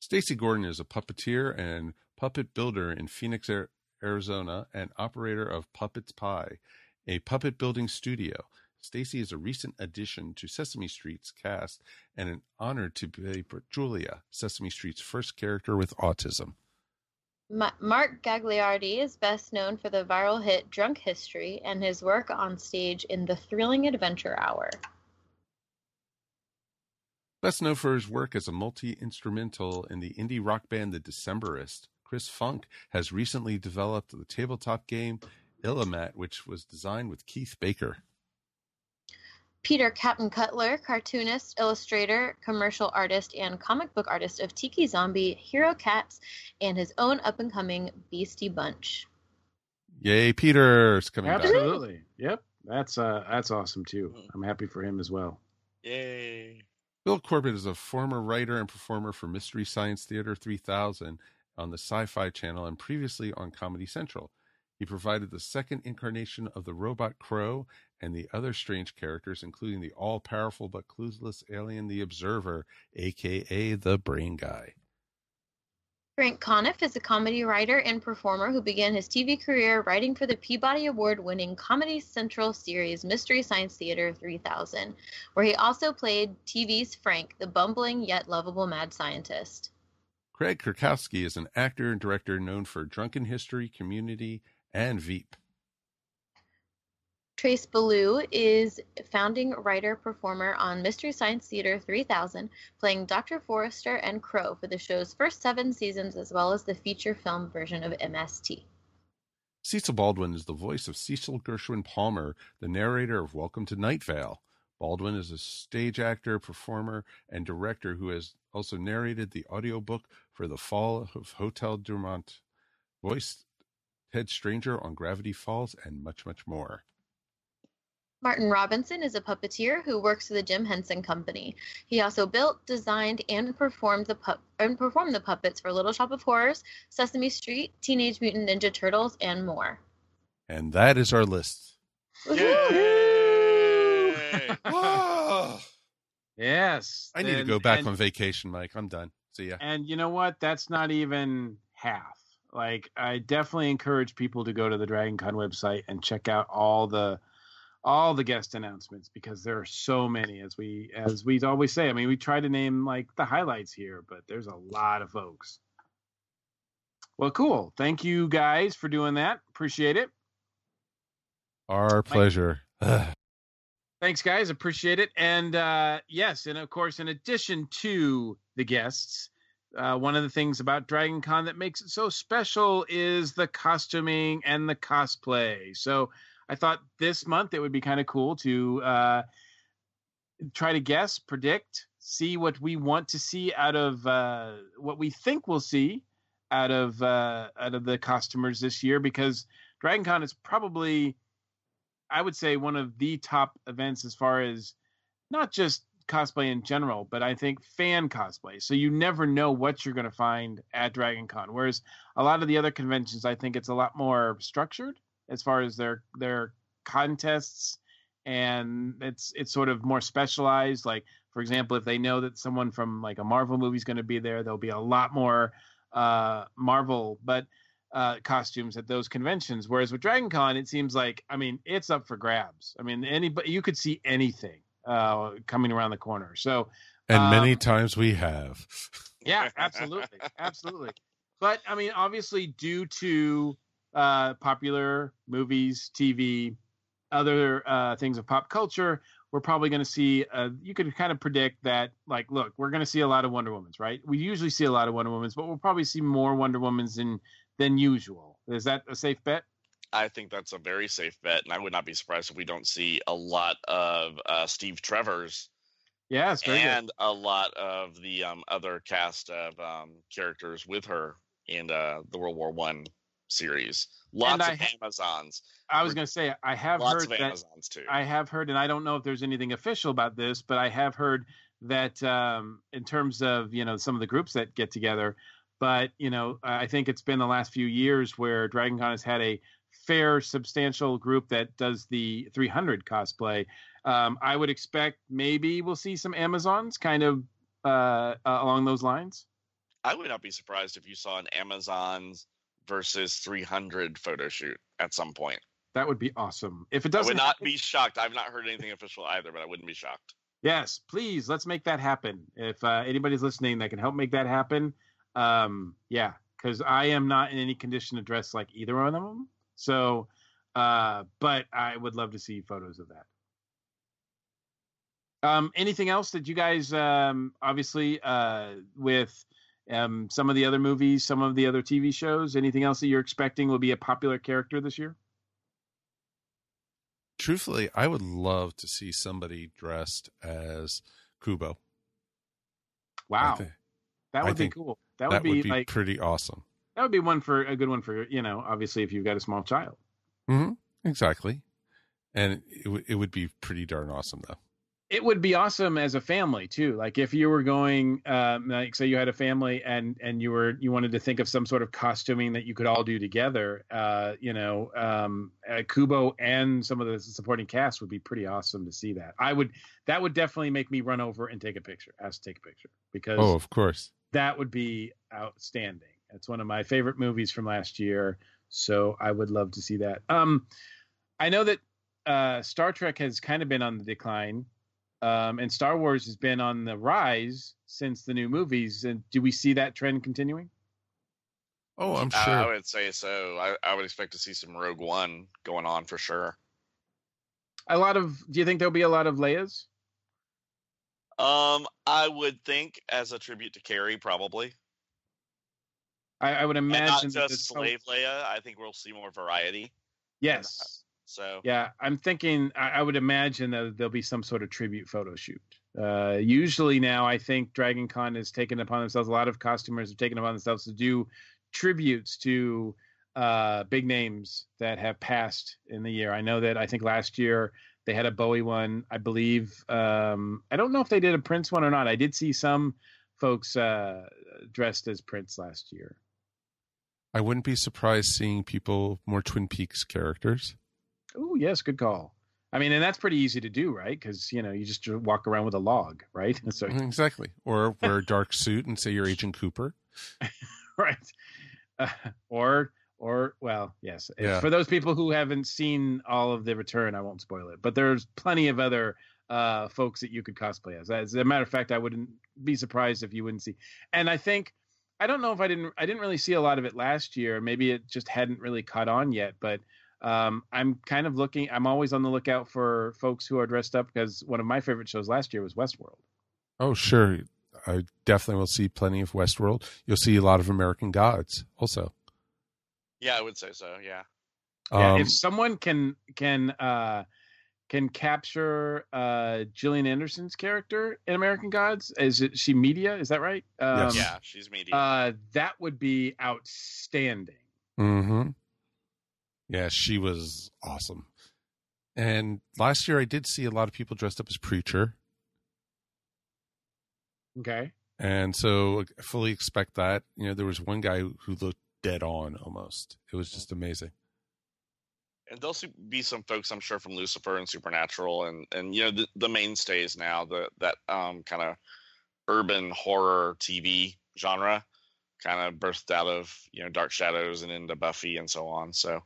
Stacy Gordon is a puppeteer and puppet builder in Phoenix, Arizona, and operator of Puppets Pie, a puppet building studio. Stacy is a recent addition to Sesame Street's cast and an honor to play Julia, Sesame Street's first character with autism. Ma- Mark Gagliardi is best known for the viral hit Drunk History and his work on stage in The Thrilling Adventure Hour. Best known for his work as a multi instrumental in the indie rock band The Decemberists, Chris Funk has recently developed the tabletop game Illimat, which was designed with Keith Baker. Peter Captain Cutler, cartoonist, illustrator, commercial artist, and comic book artist of Tiki Zombie, Hero Cats, and his own up and coming Beastie Bunch. Yay, Peter's coming back. Absolutely. Yep. That's uh that's awesome too. I'm happy for him as well. Yay. Bill Corbett is a former writer and performer for Mystery Science Theater 3000 on the Sci Fi Channel and previously on Comedy Central. He provided the second incarnation of the robot Crow and the other strange characters, including the all powerful but clueless alien The Observer, aka the Brain Guy. Frank Conniff is a comedy writer and performer who began his TV career writing for the Peabody Award winning Comedy Central series Mystery Science Theater 3000, where he also played TV's Frank, the bumbling yet lovable mad scientist. Craig Cackowski is an actor and director known for Drunken History, Community, and Veep. Trace Beaulieu is founding writer performer on Mystery Science Theater 3000, playing Dr. Forrester and Crow for the show's first seven seasons, as well as the feature film version of MST. Cecil Baldwin is the voice of Cecil Gershwin Palmer, the narrator of Welcome to Night Vale. Baldwin is a stage actor, performer, and director who has also narrated the audiobook for The Fall of Hotel Dumont, voiced Ted Stranger on Gravity Falls, and much, much more. Martin Robinson is a puppeteer who works for the Jim Henson Company. He also built, designed, and performed the pu- and performed the puppets for Little Shop of Horrors, Sesame Street, Teenage Mutant Ninja Turtles, and more. And that is our list. Yay. Yes. I need to go back and- on vacation, Mike. I'm done. See ya. And you know what? That's not even half. Like I definitely encourage people to go to the Dragon Con website and check out all the all the guest announcements because there are so many as we as we always say. I mean, we try to name like the highlights here, but there's a lot of folks. Well, cool. Thank you guys for doing that. Appreciate it. Our pleasure. Thanks, guys. Appreciate it. And uh, yes, and of course, in addition to the guests, uh, one of the things about Dragon Con that makes it so special is the costuming and the cosplay. So I thought this month it would be kind of cool to uh, try to guess, predict, see what we want to see out of uh, what we think we'll see out of uh, out of the costumers this year, because Dragon Con is probably I would say one of the top events as far as not just cosplay in general, but I think fan cosplay. So you never know what you're going to find at Dragon Con. Whereas a lot of the other conventions, I think it's a lot more structured as far as their their contests and it's it's sort of more specialized like for example if they know that someone from like a marvel movie is going to be there there'll be a lot more uh marvel but uh, costumes at those conventions. Whereas with Dragon Con, it seems like I mean it's up for grabs. I mean anybody you could see anything uh, coming around the corner. So And many Um, times we have. yeah, absolutely, absolutely. But I mean, obviously, due to uh, popular movies, TV, other uh, things of pop culture, we're probably going to see. Uh, you could kind of predict that, like, look, we're going to see a lot of Wonder Womans, right? We usually see a lot of Wonder Womans, but we'll probably see more Wonder Womans than than usual. Is that a safe bet? I think that's a very safe bet, and I would not be surprised if we don't see a lot of uh, Steve Trevor's Yes, very good. and a lot of the um, other cast of um, characters with her in uh, the World War One series. Lots of Amazons, I was going to say I have lots heard of that Amazons too. I have heard, and I don't know if there's anything official about this, but I have heard that um, in terms of you know some of the groups that get together, but you know I think it's been the last few years where Dragon Con has had a fair, substantial group that does the 300 cosplay. Um, I would expect maybe we'll see some Amazons kind of uh, uh, along those lines. I would not be surprised if you saw an Amazons versus 300 photo shoot at some point. That would be awesome. If it doesn't, I would not happen- be shocked. I've not heard anything official either, but I wouldn't be shocked. Yes, please let's make that happen. If uh, anybody's listening that can help make that happen, um, yeah, because I am not in any condition to dress like either one of them. So, uh, but I would love to see photos of that. Um, anything else that you guys, um, obviously, uh, with um, some of the other movies, some of the other TV shows, anything else that you're expecting will be a popular character this year? Truthfully, I would love to see somebody dressed as Kubo. Wow, I thi- that would be cool. That that would be, like pretty awesome. That would be one for a good one for you know obviously if you've got a small child Mm-hmm. Exactly. And it, w- it would be pretty darn awesome, though. it would be awesome as a family too like if you were going um, like say you had a family and and you were you wanted to think of some sort of costuming that you could all do together uh you know um uh, kubo and some of the supporting cast would be pretty awesome to see that i would that would definitely make me run over and take a picture ask to take a picture because Oh, of course. that would be outstanding. It's one of my favorite movies from last year, so I would love to see that. Um, I know that uh, Star Trek has kind of been on the decline, um, and Star Wars has been on the rise since the new movies. And do we see that trend continuing? Oh, I'm Uh, I would say so. I, I would expect to see some Rogue One going on for sure. A lot of. Do you think there'll be a lot of Leia's? Um, I would think as a tribute to Carrie, probably. I, I would And imagine not that just slave Leia. I think we'll see more variety. Yes. So Yeah, I'm thinking. I, I would imagine that there'll be some sort of tribute photo shoot. Uh, usually now, I think Dragon Con has taken upon themselves. A lot of costumers have taken upon themselves to do tributes to uh, big names that have passed in the year. I know that. I think last year they had a Bowie one. I believe. Um, I don't know if they did a Prince one or not. I did see some folks uh, dressed as Prince last year. I wouldn't be surprised seeing people more Twin Peaks characters. Oh yes, good call. I mean, and that's pretty easy to do, right? Because you know you just walk around with a log, right? So Exactly. Or wear a dark suit and say you're Agent Cooper. right, uh, or or well, yes. Yeah. For those people who haven't seen all of the Return, I won't spoil it. But there's plenty of other uh, folks that you could cosplay as. As a matter of fact, I wouldn't be surprised if you wouldn't see. And I think I don't know if I didn't I didn't really see a lot of it last year. Maybe it just hadn't really caught on yet, but. Um, I'm kind of looking. I'm always on the lookout for folks who are dressed up because one of my favorite shows last year was Westworld. Oh, sure. I definitely will see plenty of Westworld. You'll see a lot of American Gods also. yeah, I would say so. Yeah. Yeah, Um, if someone can can uh can capture uh Gillian Anderson's character in American Gods, is it she media? Is that right? Um, Yes. yeah, she's media. Uh, that would be outstanding. hmm Yeah, she was awesome. And last year I did see a lot of people dressed up as Preacher. Okay. And so I fully expect that. You know, there was one guy who, who looked dead on almost. It was just amazing. And there'll be some folks I'm sure from Lucifer and Supernatural and and you know the, the mainstays now the that um kind of urban horror TV genre kind of birthed out of you know Dark Shadows and into Buffy and so on. So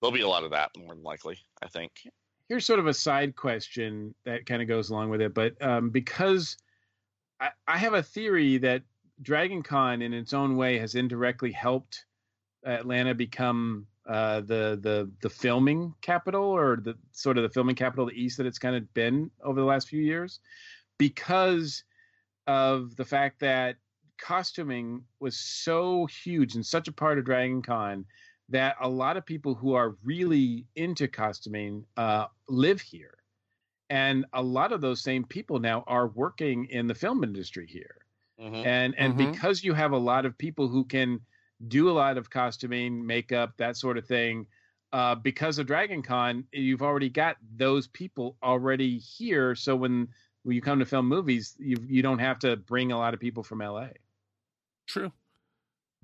there'll be a lot of that more than likely. I think. Here's sort of a side question that kind of goes along with it, but um, because I, I have a theory that Dragon Con, in its own way, has indirectly helped Atlanta become uh, the the the filming capital, or the sort of the filming capital of the East that it's kind of been over the last few years, because of the fact that costuming was so huge and such a part of Dragon Con that a lot of people who are really into costuming uh, live here. And a lot of those same people now are working in the film industry here. Mhm. And and Mhm. because you have a lot of people who can do a lot of costuming, makeup, that sort of thing, uh, because of Dragon Con, you've already got those people already here. So when when you come to film movies, you you don't have to bring a lot of people from LA True.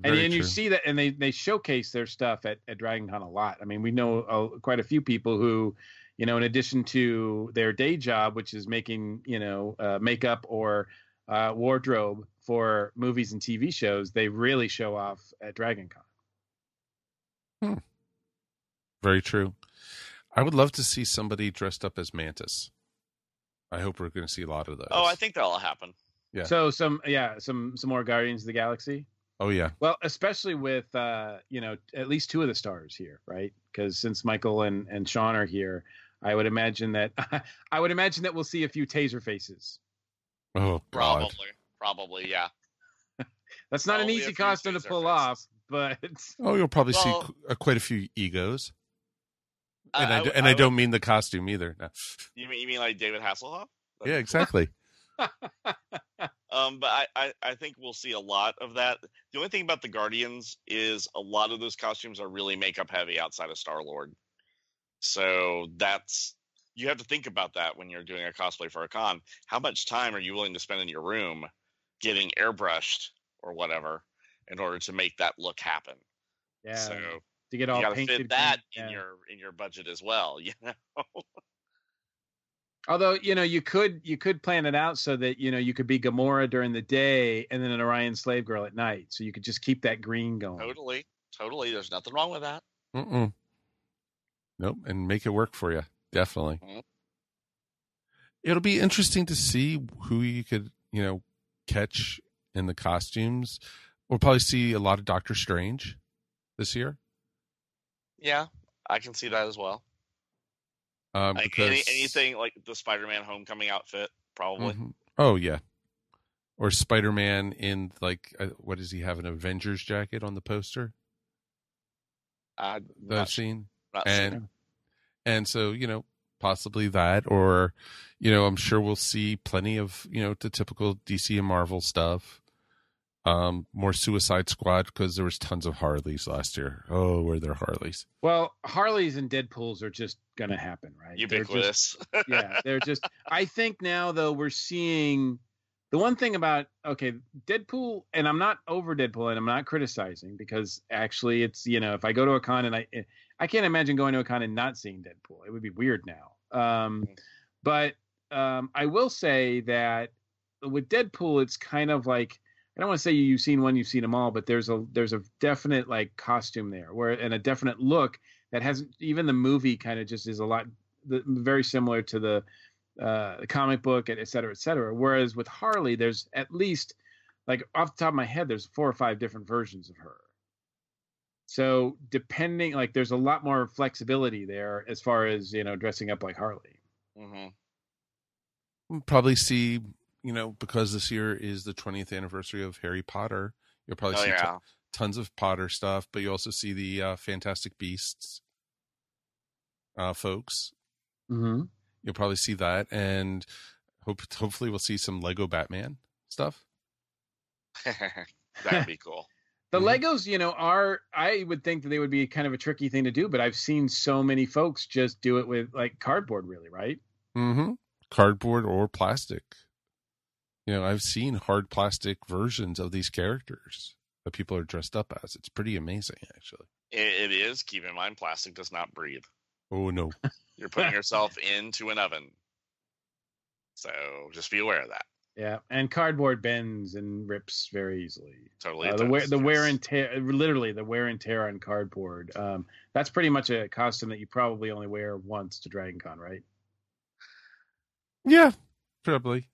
and, Very and you true. see that and they they showcase their stuff at, at dragon con a lot i mean we know uh, quite a few people who you know in addition to their day job which is making you know uh, makeup or uh, wardrobe for movies and tv shows they really show off at dragon con Very true. I would love to see somebody dressed up as Mantis. I hope we're going to see a lot of those. Oh, I think that'll happen. Yeah. so some yeah some some more guardians of the galaxy Oh yeah. well especially with uh you know at least two of the stars here right because since michael and and sean are here i would imagine that i would imagine that we'll see a few taser faces Oh God. Probably. Probably. Yeah. That's not an Only a easy costume to pull off, but Oh, you'll probably Well- see qu- uh, quite a few egos, I- and I, I d- would- and I I, don't mean the costume either. No. You mean you mean like David Hasselhoff? Yeah, exactly. Um, but I, I, I think we'll see a lot of that. The only thing about the Guardians is a lot of those costumes are really makeup heavy outside of Star Lord. So that's you have to think about that when you're doing a cosplay for a con. How much time are you willing to spend in your room getting airbrushed or whatever in order to make that look happen? Yeah. So to get you all got to painted fit that green, in yeah. your in your budget as well. You know. Although you know you could you could plan it out so that you know you could be Gamora during the day and then an Orion slave girl at night, so you could just keep that green going. totally, totally. There's nothing wrong with that. Mm-mm. Nope, and make it work for you. Definitely. Mhm. It'll be interesting to see who you could, you know, catch in the costumes. We'll probably see a lot of Doctor Strange this year. Yeah, I can see that as well. Uh, Like because any, anything like the Spider-Man Homecoming outfit, probably. Mhm. Oh yeah, or Spider Man in like uh, what does he have an Avengers jacket on the poster Uh, that not, I've not seen and and so you know possibly that or you know i'm sure we'll see plenty of you know the typical dc and marvel stuff um more suicide squad because there was tons of harleys last year oh were there harleys Well, Harleys and Deadpool's are just gonna happen, right? it. They're just- ubiquitous. yeah, they're just. I think now though we're seeing the one thing about okay, Deadpool, and I'm not over Deadpool, and I'm not criticizing because actually it's you know if I go to a con and I I can't imagine going to a con and not seeing Deadpool. It would be weird now. Um, but um, I will say that with Deadpool, it's kind of like I don't want to say you've seen one, you've seen them all, but there's a there's a definite like costume there, where and a definite look that hasn't even the movie kind of just is a lot the, very similar to the uh, the comic book, et cetera, et cetera. Whereas with Harley, there's at least like off the top of my head, there's four or five different versions of her. So depending, like, there's a lot more flexibility there as far as you know dressing up like Harley. hmm we'll probably see you know because this year is the 20th anniversary of harry potter you'll probably Oh see yeah, ton- tons of potter stuff but you also see the uh, fantastic beasts uh folks Mm-hmm. you'll probably see that and hope hopefully we'll see some lego batman stuff that'd be cool. The Mhm. Legos, you know, are I would think that they would be kind of a tricky thing to do, but I've seen so many folks just do it with like cardboard, really, right? Mm-hmm. Cardboard or plastic. You know, I've seen hard plastic versions of these characters that people are dressed up as. It's pretty amazing, actually. It, it is. Keep in mind, plastic does not breathe. Oh no, You're putting yourself into an oven, so just be aware of that. Yeah, and cardboard bends and rips very easily. Totally, Uh, the wear does, the wear and tear, literally the wear and tear on cardboard. Um, that's pretty much a costume that you probably only wear once to Dragon Con, right? yeah, probably.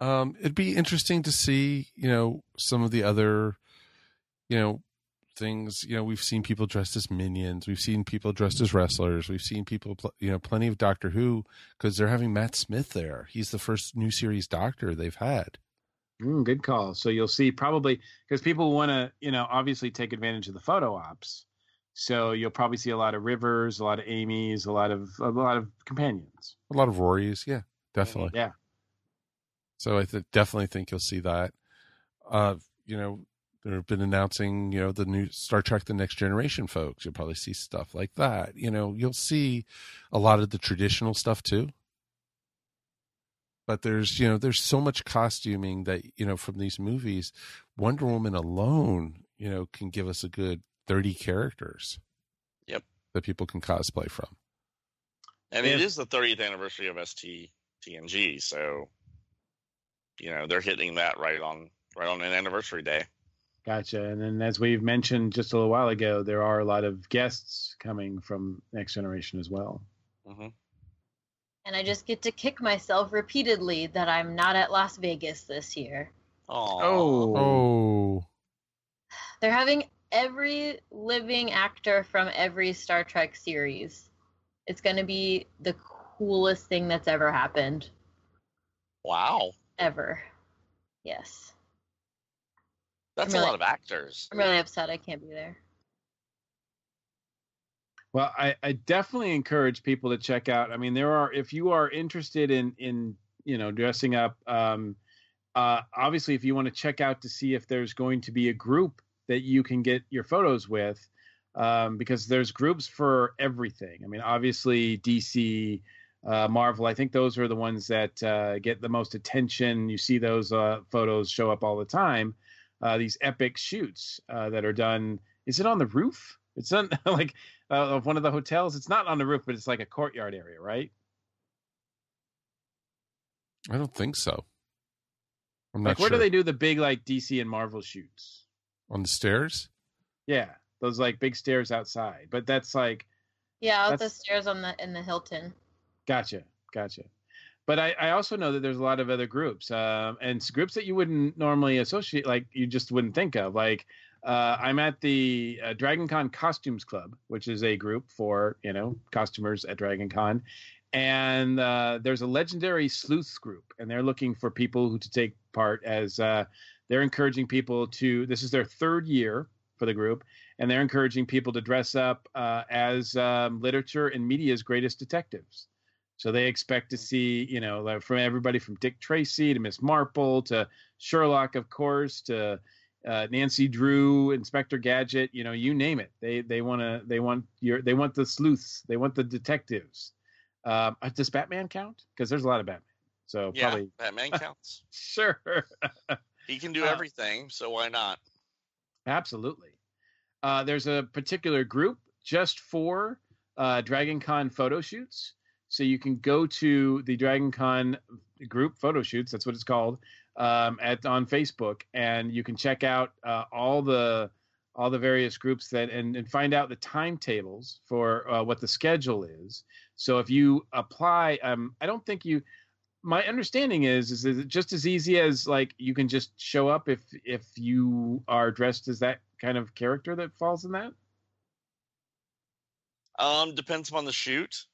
Um, it'd be interesting to see, you know, some of the other, you know, things. You know, we've seen people dressed as minions. We've seen people dressed as wrestlers. We've seen people, pl- you know, plenty of Doctor Who because they're having Matt Smith there. He's the first new series Doctor they've had. Mm, good call. So you'll see probably because people want to, you know, obviously take advantage of the photo ops. So you'll probably see a lot of Rivers, a lot of Amy's, a lot of a lot of companions. A lot of Rorys, yeah, definitely. Yeah. So I th- definitely think you'll see that. Uh, you know, they've been announcing, you know, the new Star Trek: The Next Generation folks. You'll probably see stuff like that. You know, you'll see a lot of the traditional stuff too. But there's, you know, there's so much costuming that you know from these movies. Wonder Woman alone, you know, can give us a good thirty characters. Yep. That people can cosplay from. And it Yeah. is the 30th anniversary of ST TNG, so you know they're hitting that right on right on an anniversary day. Gotcha. And then, as we've mentioned just a little while ago, there are a lot of guests coming from Next Generation as well. hmm And I just get to kick myself repeatedly that I'm not at Las Vegas this year. Oh. Oh, They're having every living actor from every Star Trek series. It's going to be the coolest thing that's ever happened. wow, Ever. Yes. That's really- a lot of actors. I'm really upset I can't be there. Well, I, I definitely encourage people to check out. I mean, there are if you are interested in in you know dressing up. Um, uh, obviously, if you want to check out to see if there's going to be a group that you can get your photos with, um, because there's groups for everything. I mean, obviously DC, uh, Marvel. I think those are the ones that uh, get the most attention. You see those uh, photos show up all the time. Uh, these epic shoots uh, that are done. Is it on the roof? It's on like uh, of one of the hotels. It's not on the roof, but it's like a courtyard area, right? I don't think so. I'm not Like where sure. do they do the big like DC and Marvel shoots? on the stairs? Yeah, those like big stairs outside. But that's like Yeah, out the stairs on the in the Hilton. Gotcha, gotcha. But I, I also know that there's a lot of other groups, um, and groups that you wouldn't normally associate, like you just wouldn't think of. Like uh, I'm at the uh, Dragon Con Costumes Club, which is a group for you know costumers at Dragon Con, and uh, there's a legendary sleuths group, and they're looking for people who to take part as uh, they're encouraging people to. This is their third year for the group, and they're encouraging people to dress up uh, as um, literature and media's greatest detectives. So they expect to see, you know, like from everybody from Dick Tracy to Miss Marple to Sherlock, of course, to uh, Nancy Drew, Inspector Gadget, you know, you name it. They they want to they want your they want the sleuths, they want the detectives. Um, uh, does Batman count? Because there's a lot of Batman. So Yeah, probably Batman counts. sure, He can do Uh, everything, so why not? absolutely. Uh, there's a particular group just for uh, Dragon Con photo shoots. So you can go to the Dragon Con group photo shoots. That's what it's called um, at on Facebook, and you can check out uh, all the all the various groups that and, and find out the timetables for uh, what the schedule is. So if you apply, um, I don't think you. My understanding is is it just as easy as like you can just show up if if you are dressed as that kind of character that falls in that. Um, depends upon the shoot.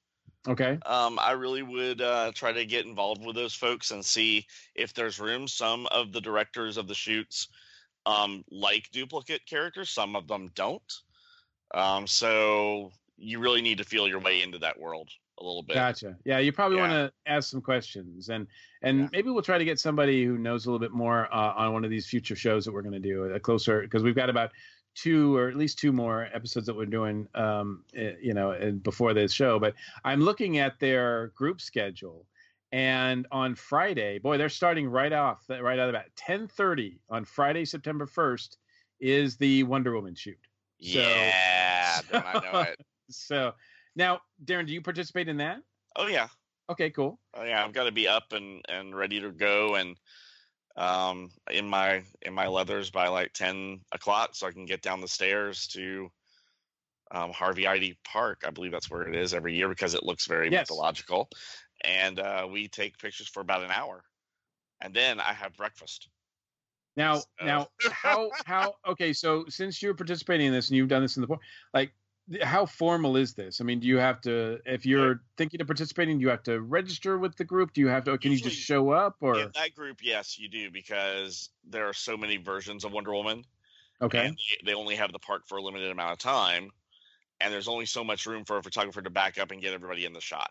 Okay. Um, I really would uh, try to get involved with those folks and see if there's room. Some of the directors of the shoots um, like duplicate characters, some of them don't. Um, so you really need to feel your way into that world a little bit. Gotcha. Yeah, you probably Yeah. want to ask some questions, and and Yeah. maybe we'll try to get somebody who knows a little bit more uh, on one of these future shows that we're going to do a closer because we've got about two or at least two more episodes that we're doing, um, eh, you know, before this show. But I'm looking at their group schedule, and on Friday, boy, they're starting right off, right out of that 10:30 on Friday, September 1st, is the Wonder Woman shoot. So- yeah, then I know it. So now, Darren, do you participate in that? Oh yeah, Okay, cool. oh yeah. I've got to be up and and ready to go and um in my in my leathers by like 10 o'clock so i can get down the stairs to um, hardy ivy park i believe that's where it is every year because it looks very Yes. mythological and uh, we take pictures for about an hour and then i have breakfast Now, So- now, how how okay? So since you're participating in this and you've done this in the like, how formal is this? I mean, do you have to, if you're thinking of participating, do you have to register with the group? Do you have to? Can you just show up? Or in that group yes you do because there are so many versions of wonder woman okay, and they, they only have the park for a limited amount of time and there's only so much room for a photographer to back up and get everybody in the shot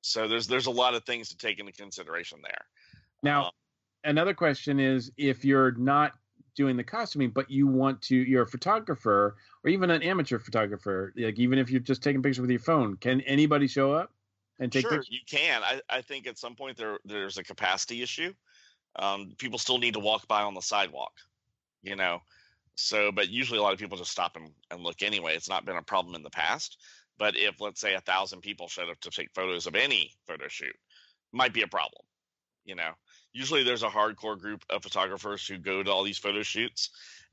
so there's there's a lot of things to take into consideration there now um, another question is if you're not doing the costuming, but you want to, you're a photographer or even an amateur photographer, like even if you're just taking pictures with your phone, can anybody show up and take sure pictures? you can. I, I think at some point there there's a capacity issue. Um, people still need to walk by on the sidewalk you know? So but usually a lot of people just stop and, and look anyway. It's not been a problem in the past. But if let's say a thousand people showed up to take photos of any photo shoot might be a problem you know usually there's a hardcore group of photographers who go to all these photo shoots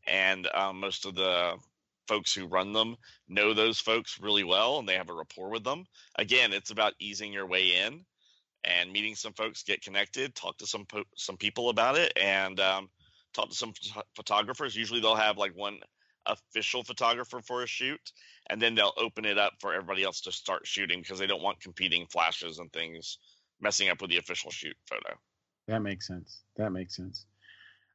and um, most of the folks who run them know those folks really well and they have a rapport with them. Again it's about easing your way in and meeting some folks get connected talk to some po- some people about it and um, talk to some phot- photographers. Usually they'll have like one official photographer for a shoot and then they'll open it up for everybody else to start shooting because they don't want competing flashes and things messing up with the official shoot photo That makes sense. That makes sense.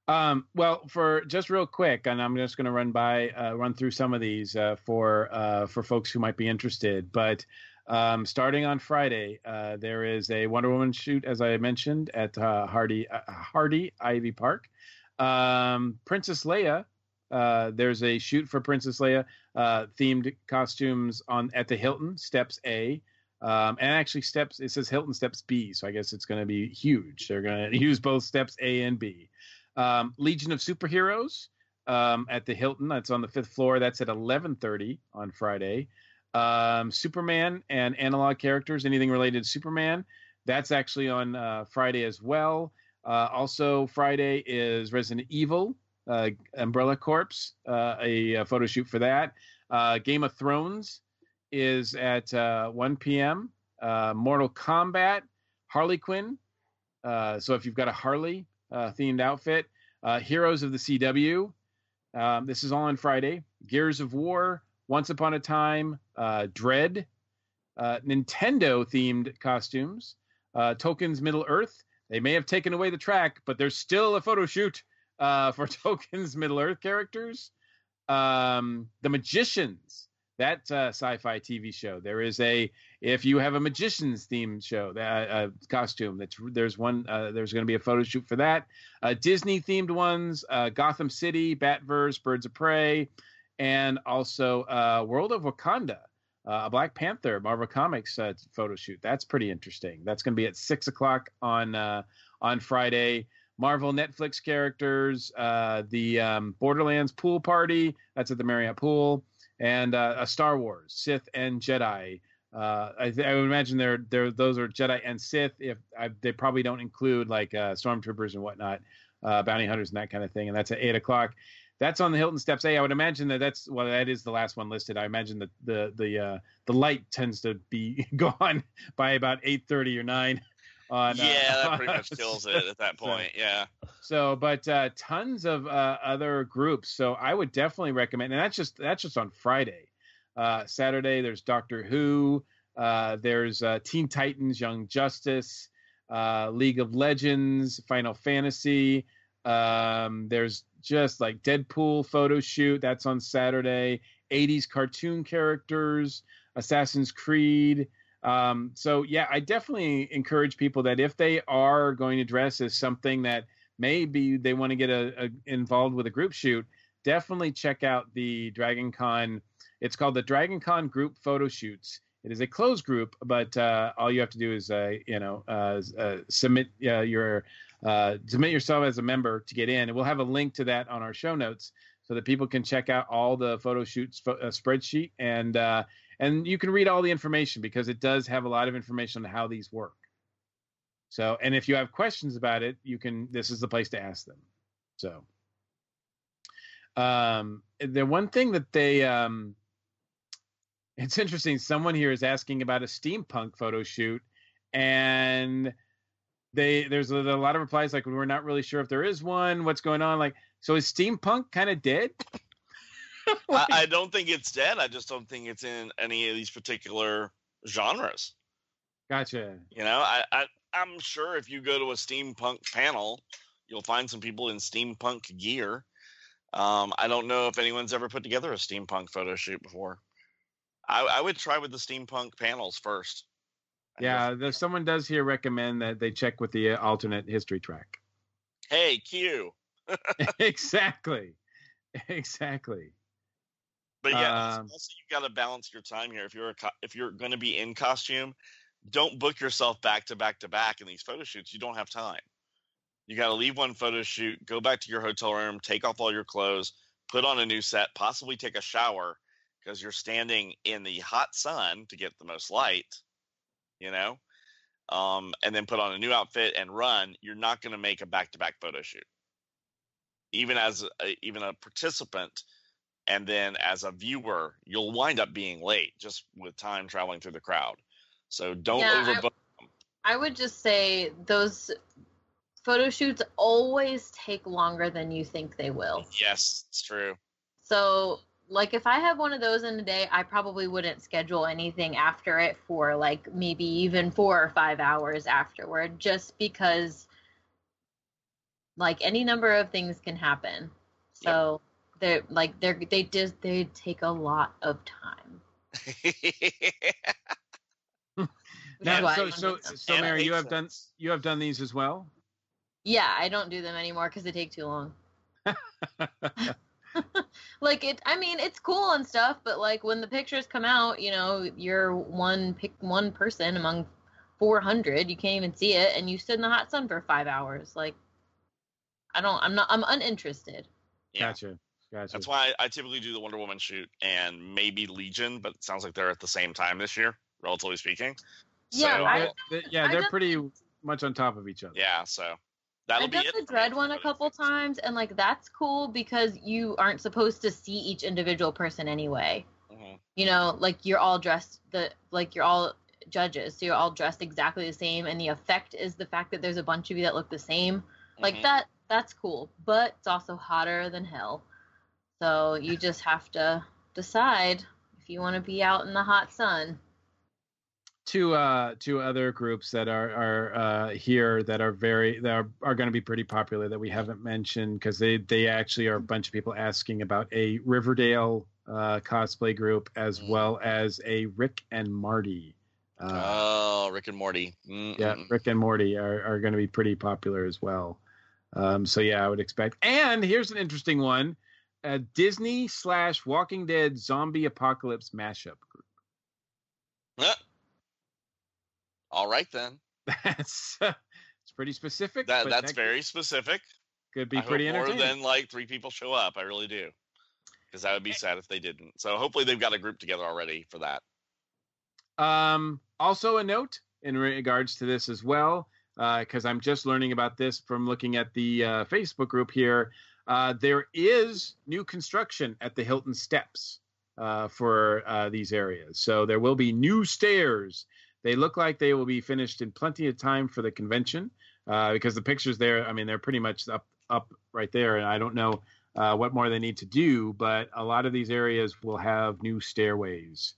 Um, well, for just real quick, and I'm just going to run by, uh, run through some of these uh, for uh, for folks who might be interested. But um, starting on Friday, uh, there is a Wonder Woman shoot, as I mentioned, at uh, Hardy uh, Hardy Ivy Park. Um, Princess Leia there's a shoot for Princess Leia themed costumes on at the Hilton Steps A. Um, and actually, steps it says Hilton Steps B, so I guess it's going to be huge. They're going to use both steps A and B. Um, Legion of Superheroes um, at the Hilton. That's on the fifth floor. That's at 11:30 on Friday. Um, Superman and analog characters, anything related to Superman. That's actually on uh, Friday as well. Uh, also, Friday is Resident Evil, uh, Umbrella Corps, uh, a, a, photo shoot for that. Uh, Game of Thrones is at uh, 1 p.m. Mortal Kombat, Harley Quinn. so if you've got a Harley themed outfit, Heroes of the CW. Um, this is all on Friday. Gears of War, Once Upon a Time, Dread, Nintendo themed costumes, Tolkien's Middle Earth. They may have taken away the track, but there's still a photo shoot uh, for Tolkien's Middle Earth characters. Um, the Magicians, that uh, sci-fi TV show. There is a if you have a magicians theme show, that uh, costume. That's there's one. Uh, there's going to be a photo shoot for that. Uh, Disney themed ones, uh, Gotham City, Batverse, Birds of Prey, and also uh, World of Wakanda. a Black Panther Marvel Comics photo shoot. That's pretty interesting. That's going to be at six o'clock on on Friday. Marvel Netflix characters, uh, the um, Borderlands pool party that's at the Marriott Pool, and uh, a Star Wars Sith and Jedi. Uh, I, I, would imagine they're, they're those are Jedi and Sith. If I, they probably don't include like uh, stormtroopers and whatnot, uh, bounty hunters and that kind of thing. And that's at eight o'clock. That's on the Hilton Steps A. I would imagine that that's well, that is the last one listed. I imagine that the the uh, the light tends to be gone by about eight thirty or nine on yeah uh, that pretty much kills it at that point so, yeah. so but uh, tons of uh, other groups. So i would definitely recommend and that's just that's just on friday. Uh, saturday there's doctor who uh, there's uh, teen titans young justice league of legends final fantasy um, there's just like deadpool photo shoot that's on saturday 80s cartoon characters assassin's creed um, so yeah, I definitely encourage people that if they are going to dress as something that maybe they want to get a, a, involved with a group shoot, definitely check out the Dragon Con. It's called the Dragon Con Group Photo Shoots. It is a closed group, but uh, all you have to do is uh, you know uh, uh submit your uh, submit yourself as a member to get in, and we'll have a link to that on our show notes so that people can check out all the photo shoots uh, spreadsheet and and you can read all the information because it does have a lot of information on how these work. So, and if you have questions about it, you can. This is the place to ask them. So, um, the one thing that they, um, it's interesting. Someone here is asking about a steampunk photo shoot, and they there's a, a lot of replies like we're not really sure if there is one. What's going on? Like, so is steampunk kind of dead? I, I, don't think it's dead. I just don't think it's in any of these particular genres. Gotcha. You know, I, I I'm sure if you go to a steampunk panel, you'll find some people in steampunk gear. Um, I don't know if anyone's ever put together a steampunk photo shoot before. I, I would try with the steampunk panels first. Yeah, there's someone does here recommend that they check with the uh, alternate history track. Hey, Q. exactly. Exactly. But yeah, um, also you got to balance your time here. If you're a co- if you're going to be in costume, don't book yourself back to back to back in these photo shoots. You don't have time. You got to leave one photo shoot, go back to your hotel room, take off all your clothes, put on a new set, possibly take a shower because you're standing in the hot sun to get the most light, you know, um, and then put on a new outfit and run. You're not going to make a back to back photo shoot. Even as a, even a participant, and then as a viewer you'll wind up being late just with time traveling through the crowd. So don't yeah, overbook. I, I would just say those photo shoots always take longer than you think they will. Yes it's true. So like if i have one of those in a day i probably wouldn't schedule anything after it for like maybe even four or five hours afterward just because like any number of things can happen. So they're like they're they just they take a lot of time. now, so so so Mary, you have done you have done these as well. Yeah, I don't do them anymore because they take too long. like it. I mean, it's cool and stuff, but like when the pictures come out, you know, you're one pick one person among 400. You can't even see it, and you stood in the hot sun for five hours. Like, I don't. I'm not. I'm uninterested. Yeah. Gotcha. Gotcha. That's why I typically do the Wonder Woman shoot and maybe Legion, but it sounds like they're at the same time this year, relatively speaking. Yeah, so, I- They're- they're- yeah, I've they're done- pretty much on top of each other. yeah, so that'll I've be done it. the dread one a couple times, and like that's cool because you aren't supposed to see each individual person anyway. Mhm. You know, like you're all dressed the like you're all judges, so you're all dressed exactly the same, and the effect is the fact that there's a bunch of you that look the same. Like Mhm. that, that's cool, but it's also hotter than hell. So you just have to decide if you want to be out in the hot sun. two uh two other groups that are are uh here that are very that are, are going to be pretty popular that we haven't mentioned because they they actually are a bunch of people asking about a Riverdale uh cosplay group as Mm. well as a Rick and Marty. Uh, oh, Rick and Morty. Mm, yeah, mm, Rick and Morty are, are going to be pretty popular as well. Um, so yeah, I would expect. And here's an interesting one: a Disney slash Walking Dead zombie apocalypse mashup group. mm. All right then. That's it's pretty specific. That that's that very specific. could be I pretty hope more than like three people show up. I really do. Because that would be sad if they didn't. So hopefully they've got a group together already for that. Um, also, a note in regards to this as well, because I'm just learning about this from looking at the uh, Facebook group here. Uh, there is new construction at the Hilton Steps uh, for uh, these areas. So there will be new stairs. They look like they will be finished in plenty of time for the convention uh, because the pictures there, I mean, they're pretty much up up right there. And I don't know uh, what more they need to do, but a lot of these areas will have new stairways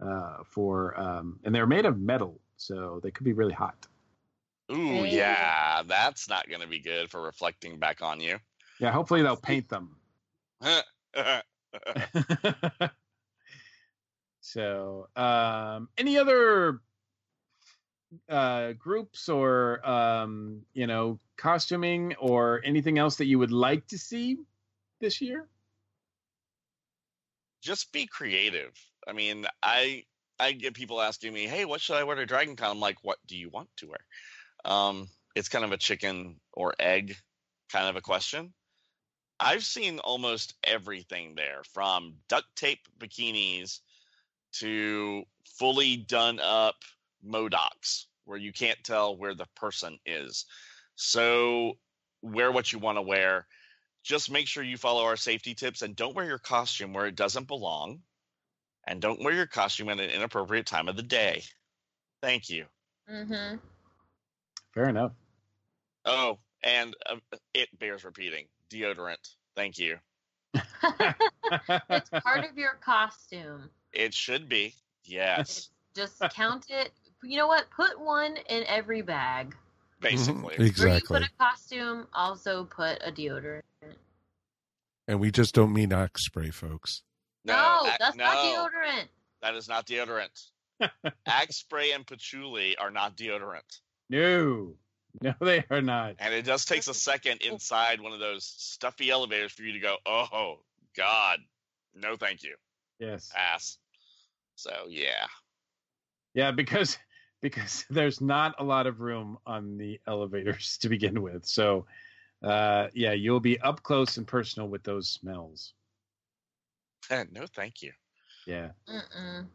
uh, for, um, and they're made of metal, so they could be really hot. Ooh, yeah, that's not going to be good for reflecting back on you. Yeah, hopefully they'll paint them. so, um, any other uh, groups or um, you know costuming or anything else that you would like to see this year? Just be creative. I mean, I I get people asking me, "Hey, what should I wear to Dragon Con?" I'm like, "What do you want to wear?" Um, it's kind of a chicken or egg kind of a question. I've seen almost everything there, from duct tape bikinis to fully done up modocs, where you can't tell where the person is. So wear what you want to wear. Just make sure you follow our safety tips and don't wear your costume where it doesn't belong. And don't wear your costume at an inappropriate time of the day. Thank you. Mm-hmm. Fair enough. Oh, and uh, it bears repeating deodorant. Thank you. it's part of your costume. It should be. Yes, Just count it. You know what? Put one in every bag. basically. Mhm, Where you put a costume, also put a deodorant. And we just don't mean Axe spray, folks. No, ac- that's not deodorant. That is not deodorant. Axe spray and patchouli are not deodorant. No, no, they are not. And it just takes a second inside one of those stuffy elevators for you to go, oh, God, no, thank you, Yes. ass. So, yeah. Yeah, because because there's not a lot of room on the elevators to begin with. So, uh, yeah, you'll be up close and personal with those smells. no, thank you. Yeah. Mm-mm.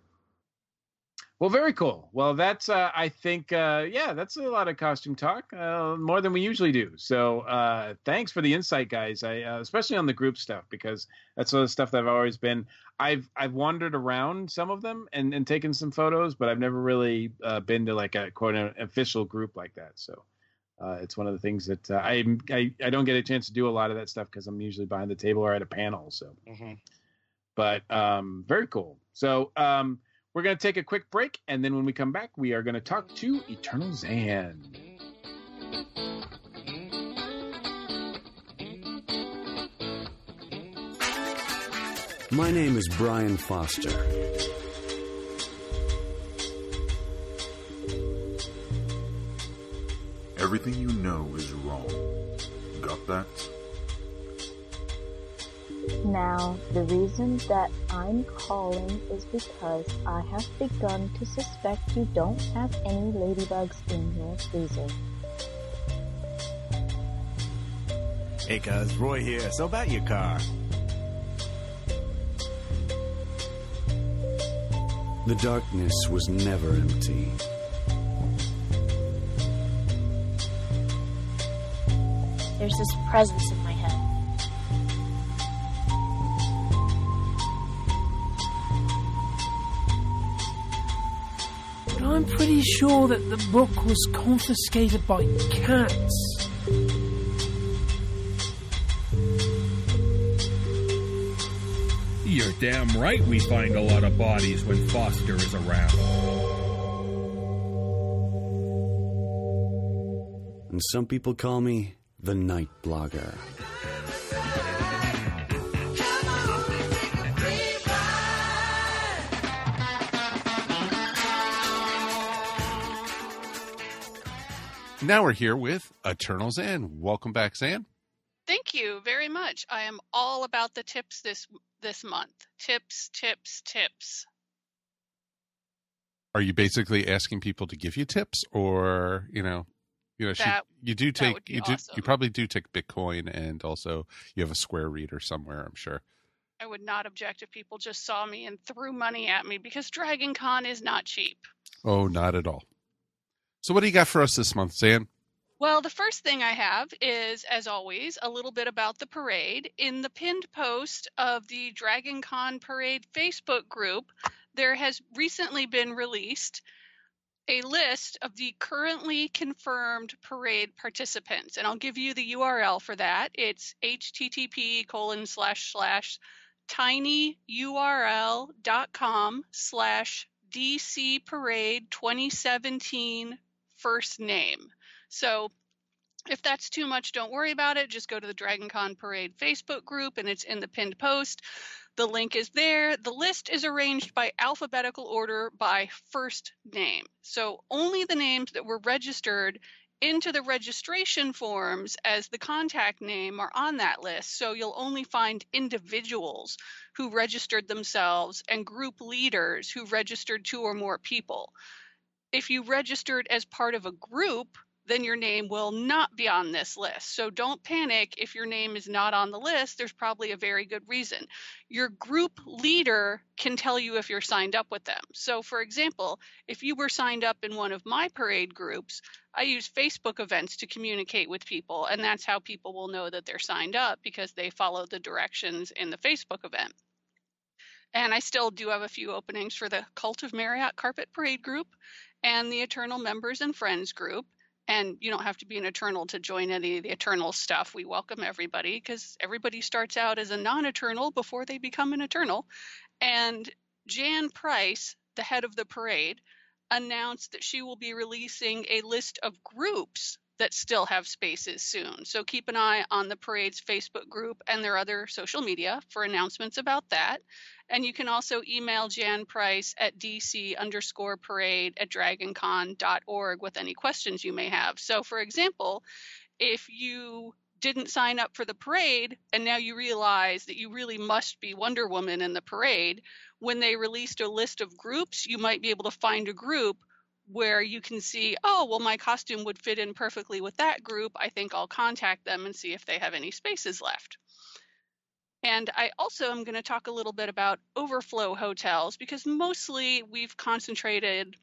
Well, very cool. Well, that's uh, I think uh, yeah, that's a lot of costume talk, uh, more than we usually do. So uh, thanks for the insight, guys. I uh, especially on the group stuff because that's the stuff that I've always been. I've I've wandered around some of them and, and taken some photos, but I've never really uh, been to like a quote an official group like that. So uh, it's one of the things that uh, I, I I don't get a chance to do a lot of that stuff because I'm usually behind the table or at a panel. So hmm but um, very cool. So um, we're going to take a quick break, and then when we come back, we are going to talk to Eternal Zan. My name is Brian Foster. Everything you know is wrong. Got that? Now, the reason that I'm calling is because I have begun to suspect you don't have any ladybugs in your freezer. Hey cuz, Roy here. So about your car. The darkness was never empty. There's this presence I'm pretty sure that the book was confiscated by cats. You're damn right we find a lot of bodies when Foster is around. And some people call me the Night Blogger. Now we're here with Eternal Zan. Welcome back, Zan. Thank you very much. I am all about the tips this this month. Tips, tips, tips. Are you basically asking people to give you tips, or you know, you know, she, you do take you do awesome. you probably do take Bitcoin, and also you have a Square reader somewhere, I'm sure. I would not object if people just saw me and threw money at me because Dragon Con is not cheap. Oh, not at all. So, what do you got for us this month, Zan? Well, the first thing I have is, as always, a little bit about the parade. In the pinned post of the Dragon Con Parade Facebook group, there has recently been released a list of the currently confirmed parade participants. And I'll give you the URL for that. It's http colon slash slash tinyurl.com slash DC Parade 2017 first name. So if that's too much, don't worry about it. Just go to the Dragon Con Parade Facebook group and it's in the pinned post. The link is there. The list is arranged by alphabetical order by first name. So only the names that were registered into the registration forms as the contact name are on that list. So you'll only find individuals who registered themselves and group leaders who registered two or more people. If you registered as part of a group, then your name will not be on this list. So don't panic if your name is not on the list. There's probably a very good reason. Your group leader can tell you if you're signed up with them. So, for example, if you were signed up in one of my parade groups, I use Facebook events to communicate with people, and that's how people will know that they're signed up because they follow the directions in the Facebook event. And I still do have a few openings for the Cult of Marriott Carpet Parade group and the Eternal Members and Friends group. And you don't have to be an Eternal to join any of the Eternal stuff. We welcome everybody because everybody starts out as a non Eternal before they become an Eternal. And Jan Price, the head of the parade, announced that she will be releasing a list of groups that still have spaces soon. So keep an eye on the parade's Facebook group and their other social media for announcements about that. And you can also email Jan Price at DC underscore parade at dragoncon.org with any questions you may have. So, for example, if you didn't sign up for the parade and now you realize that you really must be Wonder Woman in the parade, when they released a list of groups, you might be able to find a group where you can see, oh, well, my costume would fit in perfectly with that group. I think I'll contact them and see if they have any spaces left. And I also am going to talk a little bit about overflow hotels because mostly we've concentrated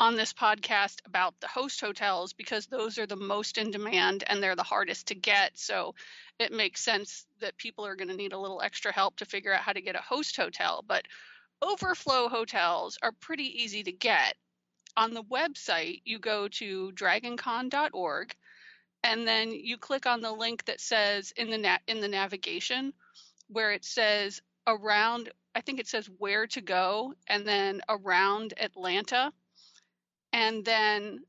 on this podcast about the host hotels because those are the most in demand and they're the hardest to get. So it makes sense that people are going to need a little extra help to figure out how to get a host hotel. But overflow hotels are pretty easy to get. On the website, you go to dragoncon.org and then you click on the link that says in the na- in the navigation where it says around I think it says where to go and then around Atlanta and then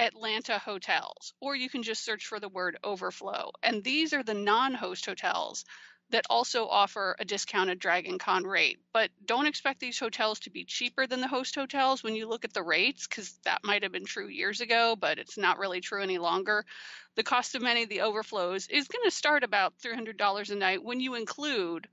Atlanta hotels or you can just search for the word overflow. And these are the non-host hotels that also offer a discounted Dragon Con rate. But don't expect these hotels to be cheaper than the host hotels when you look at the rates, because that might have been true years ago, but it's not really true any longer. The cost of many of the overflows is going to start about $300 a night when you include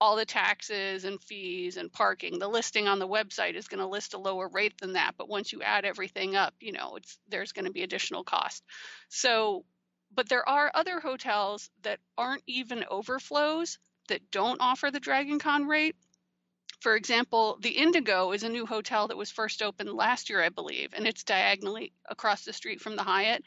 all the taxes and fees and parking. The listing on the website is going to list a lower rate than that, but once you add everything up, you know, it's there's going to be additional cost. So but there are other hotels that aren't even overflows that don't offer the Dragon Con rate. For example, the Indigo is a new hotel that was first opened last year, I believe, and it's diagonally across the street from the Hyatt,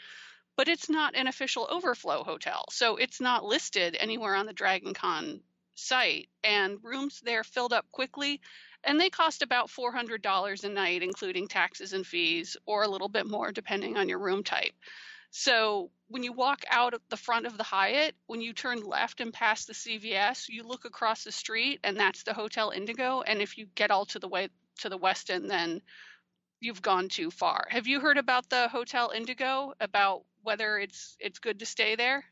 but it's not an official overflow hotel. So it's not listed anywhere on the Dragon Con site, and rooms there filled up quickly, and they cost about $400 a night, including taxes and fees, or a little bit more depending on your room type. So when you walk out of the front of the Hyatt, when you turn left and pass the CVS, you look across the street and that's the Hotel Indigo. And if you get all to the way to the west end, then you've gone too far. Have you heard about the Hotel Indigo? About whether it's it's good to stay there?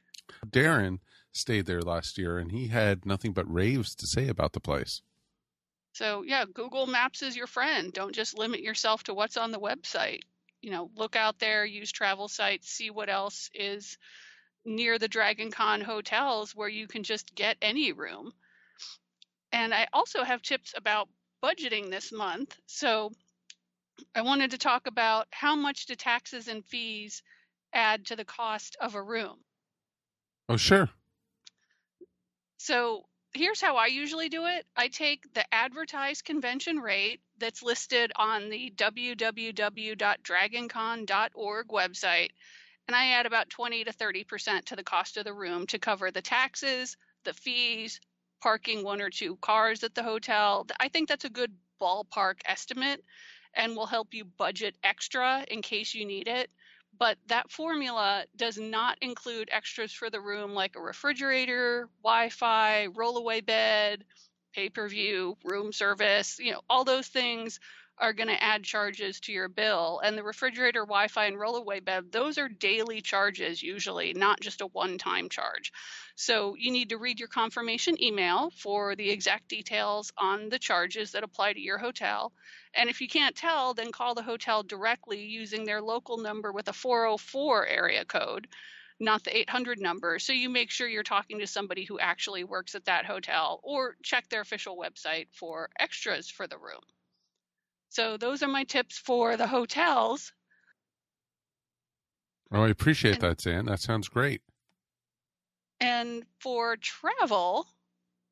Darren stayed there last year and he had nothing but raves to say about the place. So yeah, Google Maps is your friend. Don't just limit yourself to what's on the website you know, look out there, use travel sites, see what else is near the Dragon Con hotels where you can just get any room. And I also have tips about budgeting this month. So I wanted to talk about how much do taxes and fees add to the cost of a room. Oh, sure. So here's how I usually do it I take the advertised convention rate that's listed on the www.dragoncon.org website, and I add about 20 to 30% to the cost of the room to cover the taxes, the fees, parking one or two cars at the hotel. I think that's a good ballpark estimate and will help you budget extra in case you need it but that formula does not include extras for the room like a refrigerator, Wi-Fi, rollaway bed, pay-per-view, room service, you know, all those things are going to add charges to your bill. And the refrigerator, Wi Fi, and rollaway bed, those are daily charges usually, not just a one time charge. So you need to read your confirmation email for the exact details on the charges that apply to your hotel. And if you can't tell, then call the hotel directly using their local number with a 404 area code not the 800 number. So you make sure you're talking to somebody who actually works at that hotel or check their official website for extras for the room. So those are my tips for the hotels. Oh, I appreciate and, that, Zan. That sounds great. And for travel,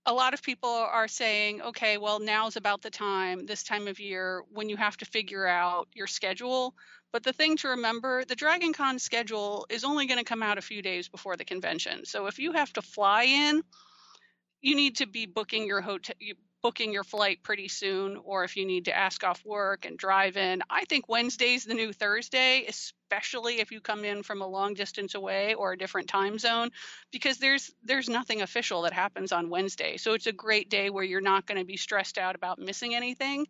a lot of people are saying, okay, well, now's about the time, this time of year, when you have to figure out your schedule. But the thing to remember, the Dragon Con schedule is only going to come out a few days before the convention. So if you have to fly in, you need to be booking your hotel booking your flight pretty soon, or if you need to ask off work and drive in. I think Wednesday's the new Thursday, especially if you come in from a long distance away or a different time zone, because there's there's nothing official that happens on Wednesday. So it's a great day where you're not going to be stressed out about missing anything.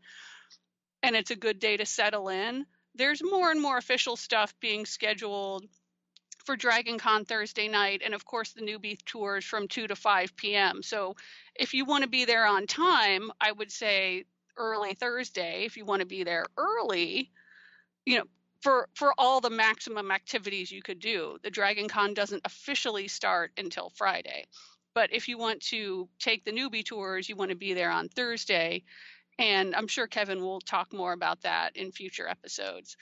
And it's a good day to settle in. There's more and more official stuff being scheduled for Dragon Con Thursday night, and of course the newbie tours from 2 to 5 p.m. So if you want to be there on time, I would say early Thursday. If you want to be there early, you know, for for all the maximum activities you could do. The Dragon Con doesn't officially start until Friday. But if you want to take the newbie tours, you want to be there on Thursday. And I'm sure Kevin will talk more about that in future episodes.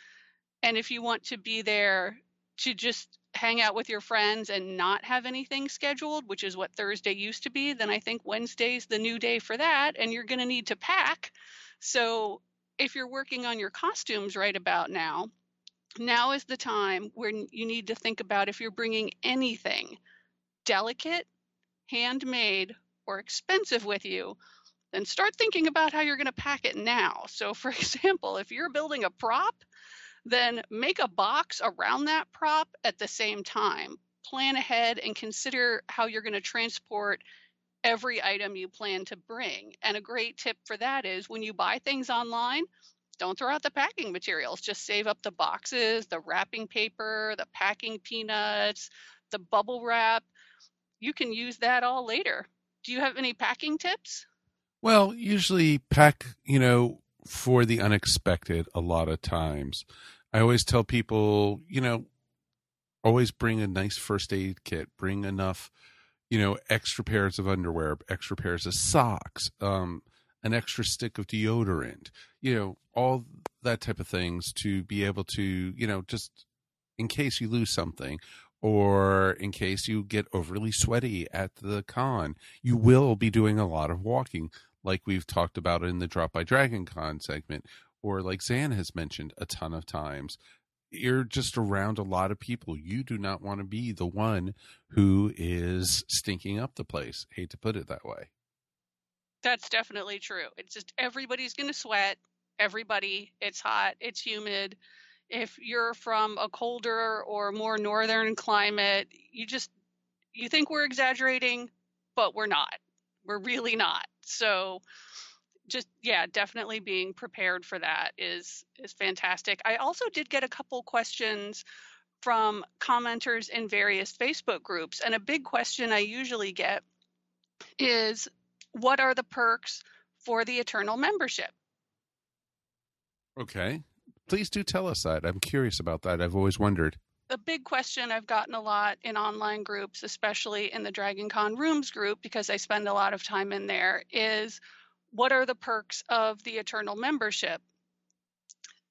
And if you want to be there to just hang out with your friends and not have anything scheduled, which is what Thursday used to be, then I think Wednesday's the new day for that, and you're going to need to pack. So if you're working on your costumes right about now, now is the time when you need to think about if you're bringing anything delicate, handmade, or expensive with you, then start thinking about how you're going to pack it now. So, for example, if you're building a prop, then make a box around that prop at the same time. Plan ahead and consider how you're going to transport every item you plan to bring. And a great tip for that is when you buy things online, don't throw out the packing materials. Just save up the boxes, the wrapping paper, the packing peanuts, the bubble wrap. You can use that all later do you have any packing tips? Well, usually pack, you know, for the unexpected a lot of times. I always tell people, you know, always bring a nice first aid kit, bring enough, you know, extra pairs of underwear, extra pairs of socks, um, an extra stick of deodorant, you know, all that type of things to be able to, you know, just in case you lose something or in case you get overly sweaty at the con, you will be doing a lot of walking, like we've talked about in the Drop by Dragon Con segment, or like Zan has mentioned a ton of times. You're just around a lot of people. You do not want to be the one who is stinking up the place. Hate to put it that way. That's definitely true. It's just everybody's going to sweat. Everybody, it's hot, it's humid. If you're from a colder or more northern climate, you just you think we're exaggerating, but we're not. We're really not. So just yeah, definitely being prepared for that is is fantastic. I also did get a couple questions from commenters in various Facebook groups, and a big question I usually get is what are the perks for the Eternal membership? Okay. Please do tell us that. I'm curious about that. I've always wondered. A big question I've gotten a lot in online groups, especially in the Dragon Con Rooms group, because I spend a lot of time in there, is what are the perks of the Eternal membership?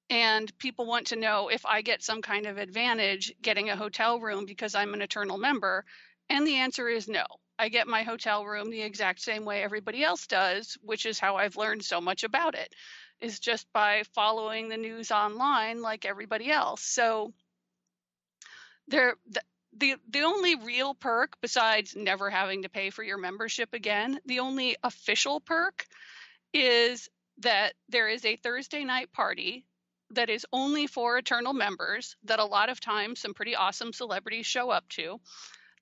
And people want to know if I get some kind of advantage getting a hotel room because I'm an Eternal member. And the answer is no. I get my hotel room the exact same way everybody else does, which is how I've learned so much about it, is just by following the news online like everybody else. So there the, the the only real perk besides never having to pay for your membership again, the only official perk is that there is a Thursday night party that is only for eternal members that a lot of times some pretty awesome celebrities show up to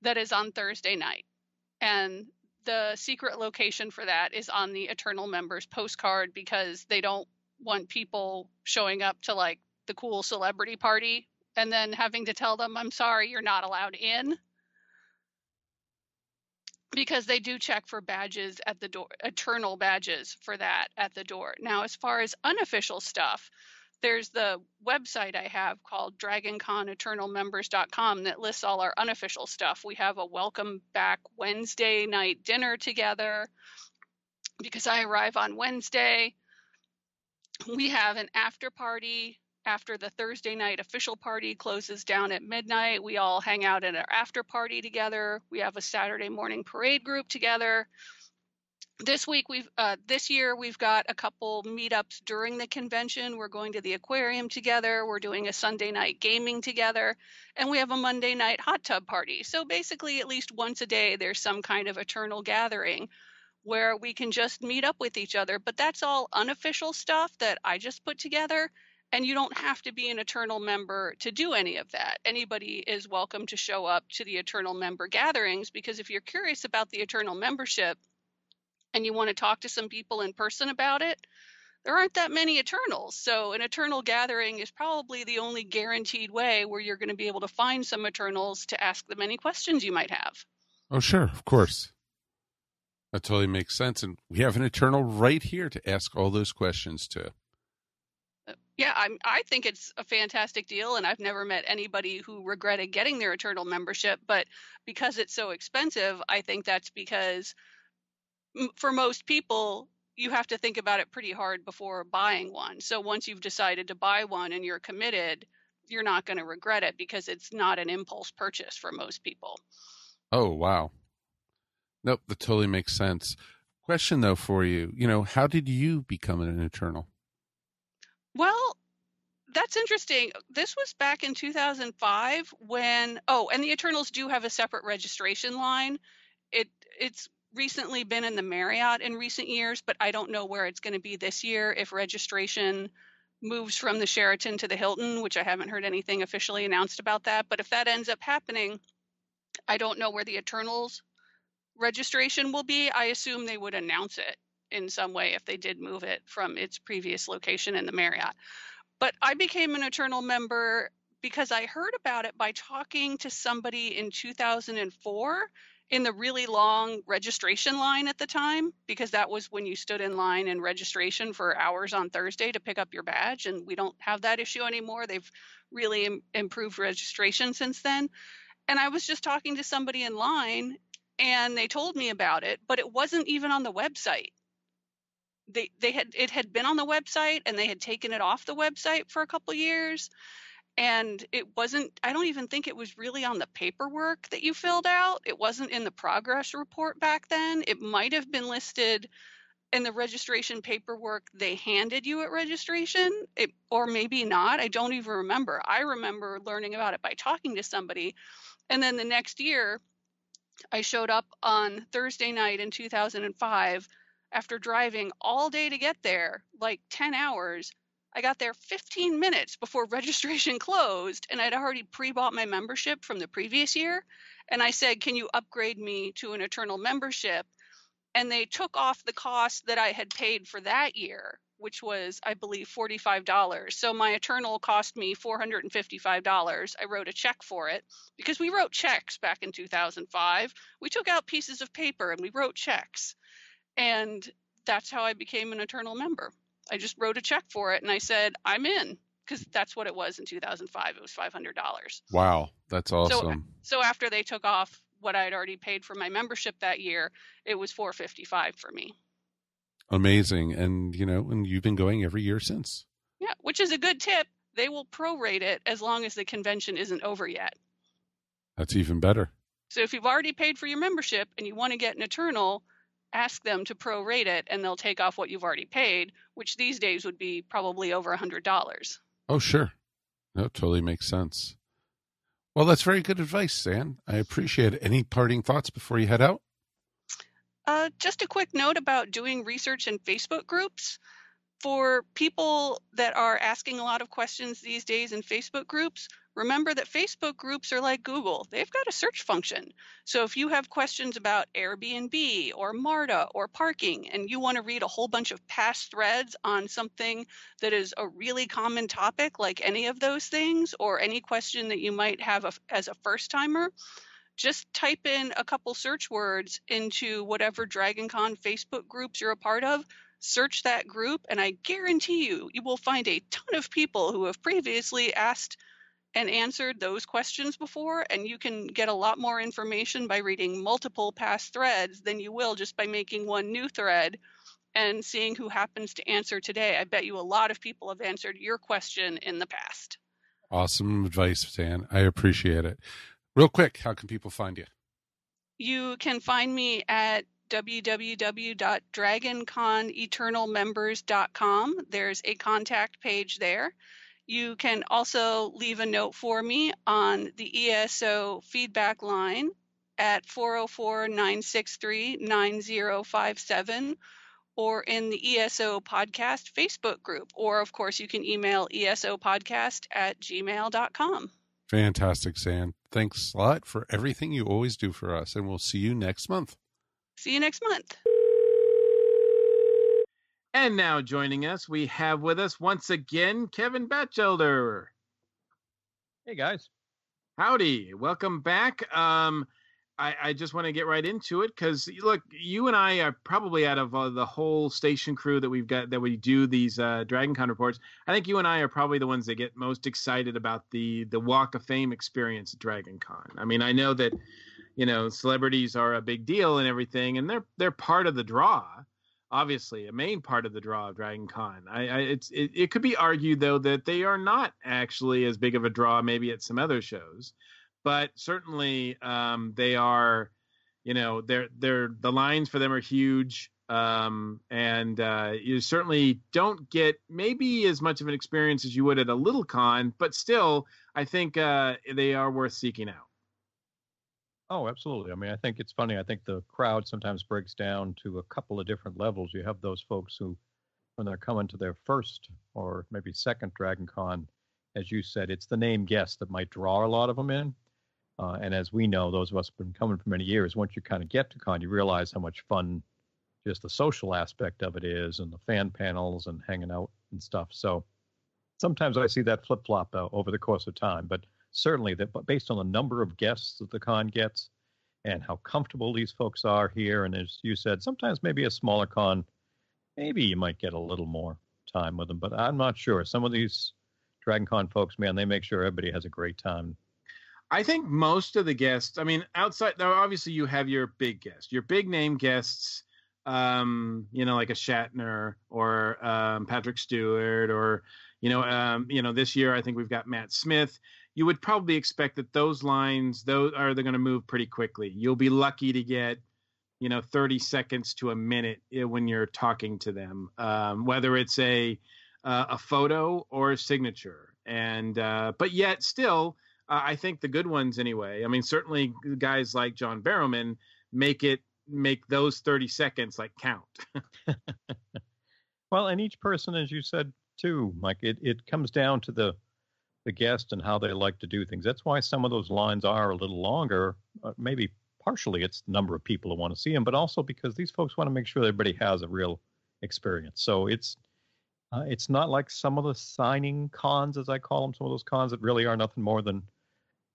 that is on Thursday night and the secret location for that is on the Eternal members postcard because they don't want people showing up to like the cool celebrity party and then having to tell them, I'm sorry, you're not allowed in. Because they do check for badges at the door, eternal badges for that at the door. Now, as far as unofficial stuff, there's the website I have called DragonConEternalMembers.com that lists all our unofficial stuff. We have a welcome back Wednesday night dinner together because I arrive on Wednesday. We have an after party after the Thursday night official party closes down at midnight. We all hang out at our after party together. We have a Saturday morning parade group together. This week we've uh, this year we've got a couple meetups during the convention. We're going to the aquarium together. We're doing a sunday night gaming together. And we have a monday night hot tub party. So basically at least once a day there's some kind of eternal gathering where we can just meet up with each other. But that's all unofficial stuff that i just put together and you don't have to be an eternal member to do any of that anybody is welcome to show up to the eternal member gatherings because if you're curious about the eternal membership and you want to talk to some people in person about it, there aren't that many Eternals. So, an Eternal gathering is probably the only guaranteed way where you're going to be able to find some Eternals to ask them any questions you might have. Oh, sure, of course. That totally makes sense. And we have an Eternal right here to ask all those questions to. Yeah, I'm, I think it's a fantastic deal, and I've never met anybody who regretted getting their Eternal membership. But because it's so expensive, I think that's because for most people, you have to think about it pretty hard before buying one. So once you've decided to buy one and you're committed, you're not going to regret it because it's not an impulse purchase for most people. Oh, wow. Nope, that totally makes sense. Question though for you, you know, how did you become an eternal? Well, that's interesting. This was back in 2005 when oh, and the Eternals do have a separate registration line. It it's recently been in the Marriott in recent years, but I don't know where it's going to be this year if registration moves from the Sheraton to the Hilton, which I haven't heard anything officially announced about that. But if that ends up happening, I don't know where the Eternals registration will be. I assume they would announce it in some way if they did move it from its previous location in the Marriott. But I became an Eternal member because I heard about it by talking to somebody in 2004 in the really long registration line at the time because that was when you stood in line and registration for hours on Thursday to pick up your badge and we don't have that issue anymore. They've really Im- improved registration since then. And I was just talking to somebody in line and they told me about it, but it wasn't even on the website. They they had it had been on the website and they had taken it off the website for a couple years. And it wasn't i don't even think it was really on the paperwork that you filled out. It wasn't in the progress report back then. It might have been listed in the registration paperwork they handed you at registration. It, or maybe not. I don't even remember. I remember learning about it by talking to somebody. And then the next year i showed up on thursday night in 2005 after driving all day to get there like 10 hours I got there 15 minutes before registration closed, and I'd already pre bought my membership from the previous year. And I said, Can you upgrade me to an eternal membership? And they took off the cost that I had paid for that year, which was, I believe, $45. So my eternal cost me $455. I wrote a check for it because we wrote checks back in 2005. We took out pieces of paper and we wrote checks. And that's how I became an eternal member. I just wrote a check for it and I said, I'm in because that's what it was in 2005. It was $500. Wow, that's awesome. So, so after they took off what I had already paid for my membership that year, it was 455 for me. Amazing. And, you know, and you've been going every year since. Yeah, which is a good tip. They will prorate it as long as the convention isn't over yet. That's even better. So if you've already paid for your membership and you want to get an eternal, ask them to prorate it and they'll take off what you've already paid, which these days would be probably over a $100. Oh, sure. That totally makes sense. Well, that's very good advice, Zan. I appreciate it. Any parting thoughts before you head out? Uh, just a quick note about doing research in Facebook groups for people that are asking a lot of questions these days in Facebook groups, remember that Facebook groups are like Google. They've got a search function. So if you have questions about Airbnb or MARTA or parking and you want to read a whole bunch of past threads on something that is a really common topic like any of those things or any question that you might have as a first timer, just type in a couple search words into whatever DragonCon Facebook groups you're a part of search that group, and I guarantee you, you will find a ton of people who have previously asked and answered those questions before, and you can get a lot more information by reading multiple past threads than you will just by making one new thread and seeing who happens to answer today. I bet you a lot of people have answered your question in the past. Awesome advice, Zan. I appreciate it. Real quick, how can people find you? You can find me at www.dragonconeternalmembers.com. There's a contact page there. You can also leave a note for me on the ESO feedback line at 404 963 9057 or in the ESO podcast Facebook group. Or, of course, you can email esopodcast at gmail.com. Fantastic, Zan. Thanks a lot for everything you always do for us, and we'll see you next month. See you next month. And now joining us, we have with us once again Kevin Bachelder. Hey guys. Howdy. Welcome back. Um, I, I just want to get right into it because look, you and I are probably out of uh, the whole station crew that we've got that we do these uh, Dragon Con reports. I think you and I are probably the ones that get most excited about the the Walk of Fame experience at Dragon Con. I mean, I know that you know celebrities are a big deal and everything and they're they're part of the draw obviously a main part of the draw of dragon con. I, I it's it, it could be argued though that they are not actually as big of a draw maybe at some other shows but certainly um, they are you know they're they're the lines for them are huge um, and uh, you certainly don't get maybe as much of an experience as you would at a little con but still i think uh, they are worth seeking out Oh, absolutely. I mean, I think it's funny. I think the crowd sometimes breaks down to a couple of different levels. You have those folks who, when they're coming to their first or maybe second Dragon Con, as you said, it's the name guest that might draw a lot of them in. Uh, and as we know, those of us have been coming for many years, once you kind of get to con, you realize how much fun just the social aspect of it is and the fan panels and hanging out and stuff. So sometimes I see that flip flop uh, over the course of time. But certainly that but based on the number of guests that the con gets and how comfortable these folks are here. And as you said, sometimes maybe a smaller con, maybe you might get a little more time with them, but I'm not sure. Some of these Dragon Con folks, man, they make sure everybody has a great time. I think most of the guests, I mean, outside, now obviously you have your big guests, your big name guests, um, you know, like a Shatner or um, Patrick Stewart or, you know, um, you know, this year I think we've got Matt Smith. You would probably expect that those lines, those are they're going to move pretty quickly. You'll be lucky to get, you know, 30 seconds to a minute eh, when you're talking to them, um, whether it's a uh, a photo or a signature. And uh, but yet still, uh, I think the good ones anyway. I mean, certainly guys like John Barrowman make it make those 30 seconds like count. well, and each person, as you said too, Mike, it, it comes down to the the guest and how they like to do things. That's why some of those lines are a little longer. Uh, maybe partially it's the number of people who want to see them, but also because these folks want to make sure everybody has a real experience. So it's uh, it's not like some of the signing cons, as I call them, some of those cons that really are nothing more than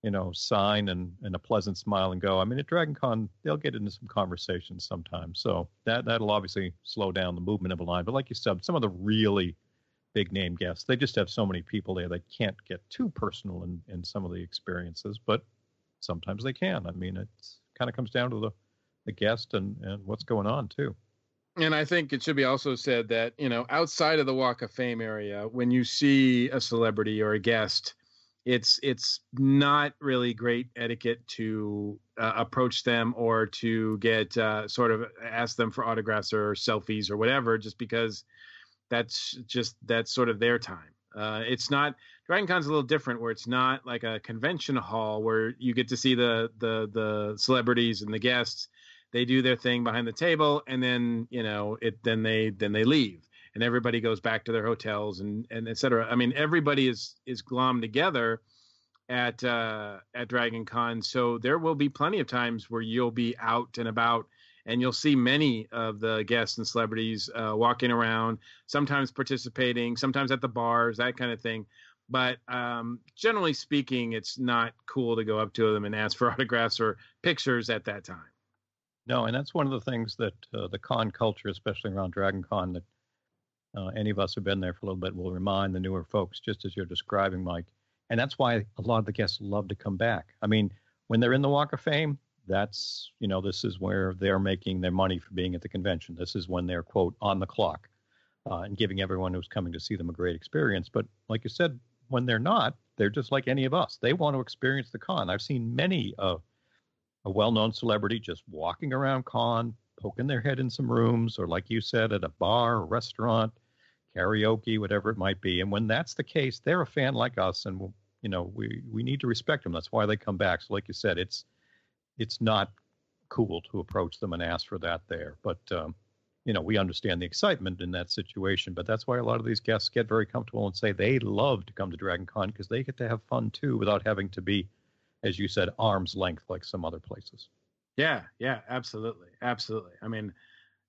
you know, sign and, and a pleasant smile and go. I mean, at Dragon Con, they'll get into some conversations sometimes. So that, that'll obviously slow down the movement of a line. But like you said, some of the really big name guests, they just have so many people there, they can't get too personal in, in some of the experiences, but sometimes they can. I mean, it kind of comes down to the, the guest and, and what's going on, too. And I think it should be also said that, you know, outside of the Walk of Fame area, when you see a celebrity or a guest, it's it's not really great etiquette to uh, approach them or to get uh, sort of ask them for autographs or selfies or whatever just because that's just that's sort of their time uh, it's not dragon con's a little different where it's not like a convention hall where you get to see the the the celebrities and the guests they do their thing behind the table and then you know it then they then they leave and everybody goes back to their hotels and and et cetera. I mean, everybody is is glommed together at uh, at Dragon Con, so there will be plenty of times where you'll be out and about. And you'll see many of the guests and celebrities uh, walking around, sometimes participating, sometimes at the bars, that kind of thing. But um, generally speaking, it's not cool to go up to them and ask for autographs or pictures at that time. No, and that's one of the things that uh, the con culture, especially around Dragon Con, that uh, any of us who've been there for a little bit will remind the newer folks, just as you're describing, Mike. And that's why a lot of the guests love to come back. I mean, when they're in the Walk of Fame, that's, you know, this is where they're making their money for being at the convention. This is when they're, quote, on the clock uh, and giving everyone who's coming to see them a great experience. But like you said, when they're not, they're just like any of us. They want to experience the con. I've seen many of a well known celebrity just walking around con, poking their head in some rooms, or like you said, at a bar or restaurant, karaoke, whatever it might be. And when that's the case, they're a fan like us, and you know we we need to respect them. That's why they come back. So, like you said, it's it's not cool to approach them and ask for that there, but um, you know we understand the excitement in that situation. But that's why a lot of these guests get very comfortable and say they love to come to Dragon Con because they get to have fun too, without having to be, as you said, arm's length like some other places. Yeah, yeah, absolutely, absolutely. I mean,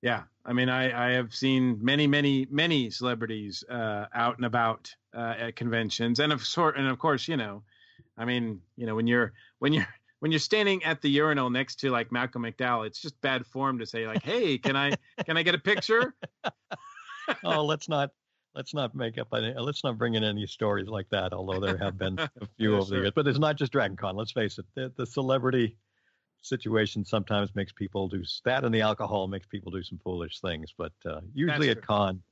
yeah, I mean, I, I have seen many, many, many celebrities uh, out and about uh, at conventions, and of sort, and of course, you know, I mean, you know, when you're when you're when you're standing at the urinal next to like Malcolm McDowell, it's just bad form to say like, "Hey, can I can I get a picture?" oh, let's not let's not make up any, let's not bring in any stories like that. Although there have been a few yeah, over sure. the years, but it's not just Dragon Con. Let's face it, the, the celebrity situation sometimes makes people do that, and the alcohol makes people do some foolish things. But uh, usually at con,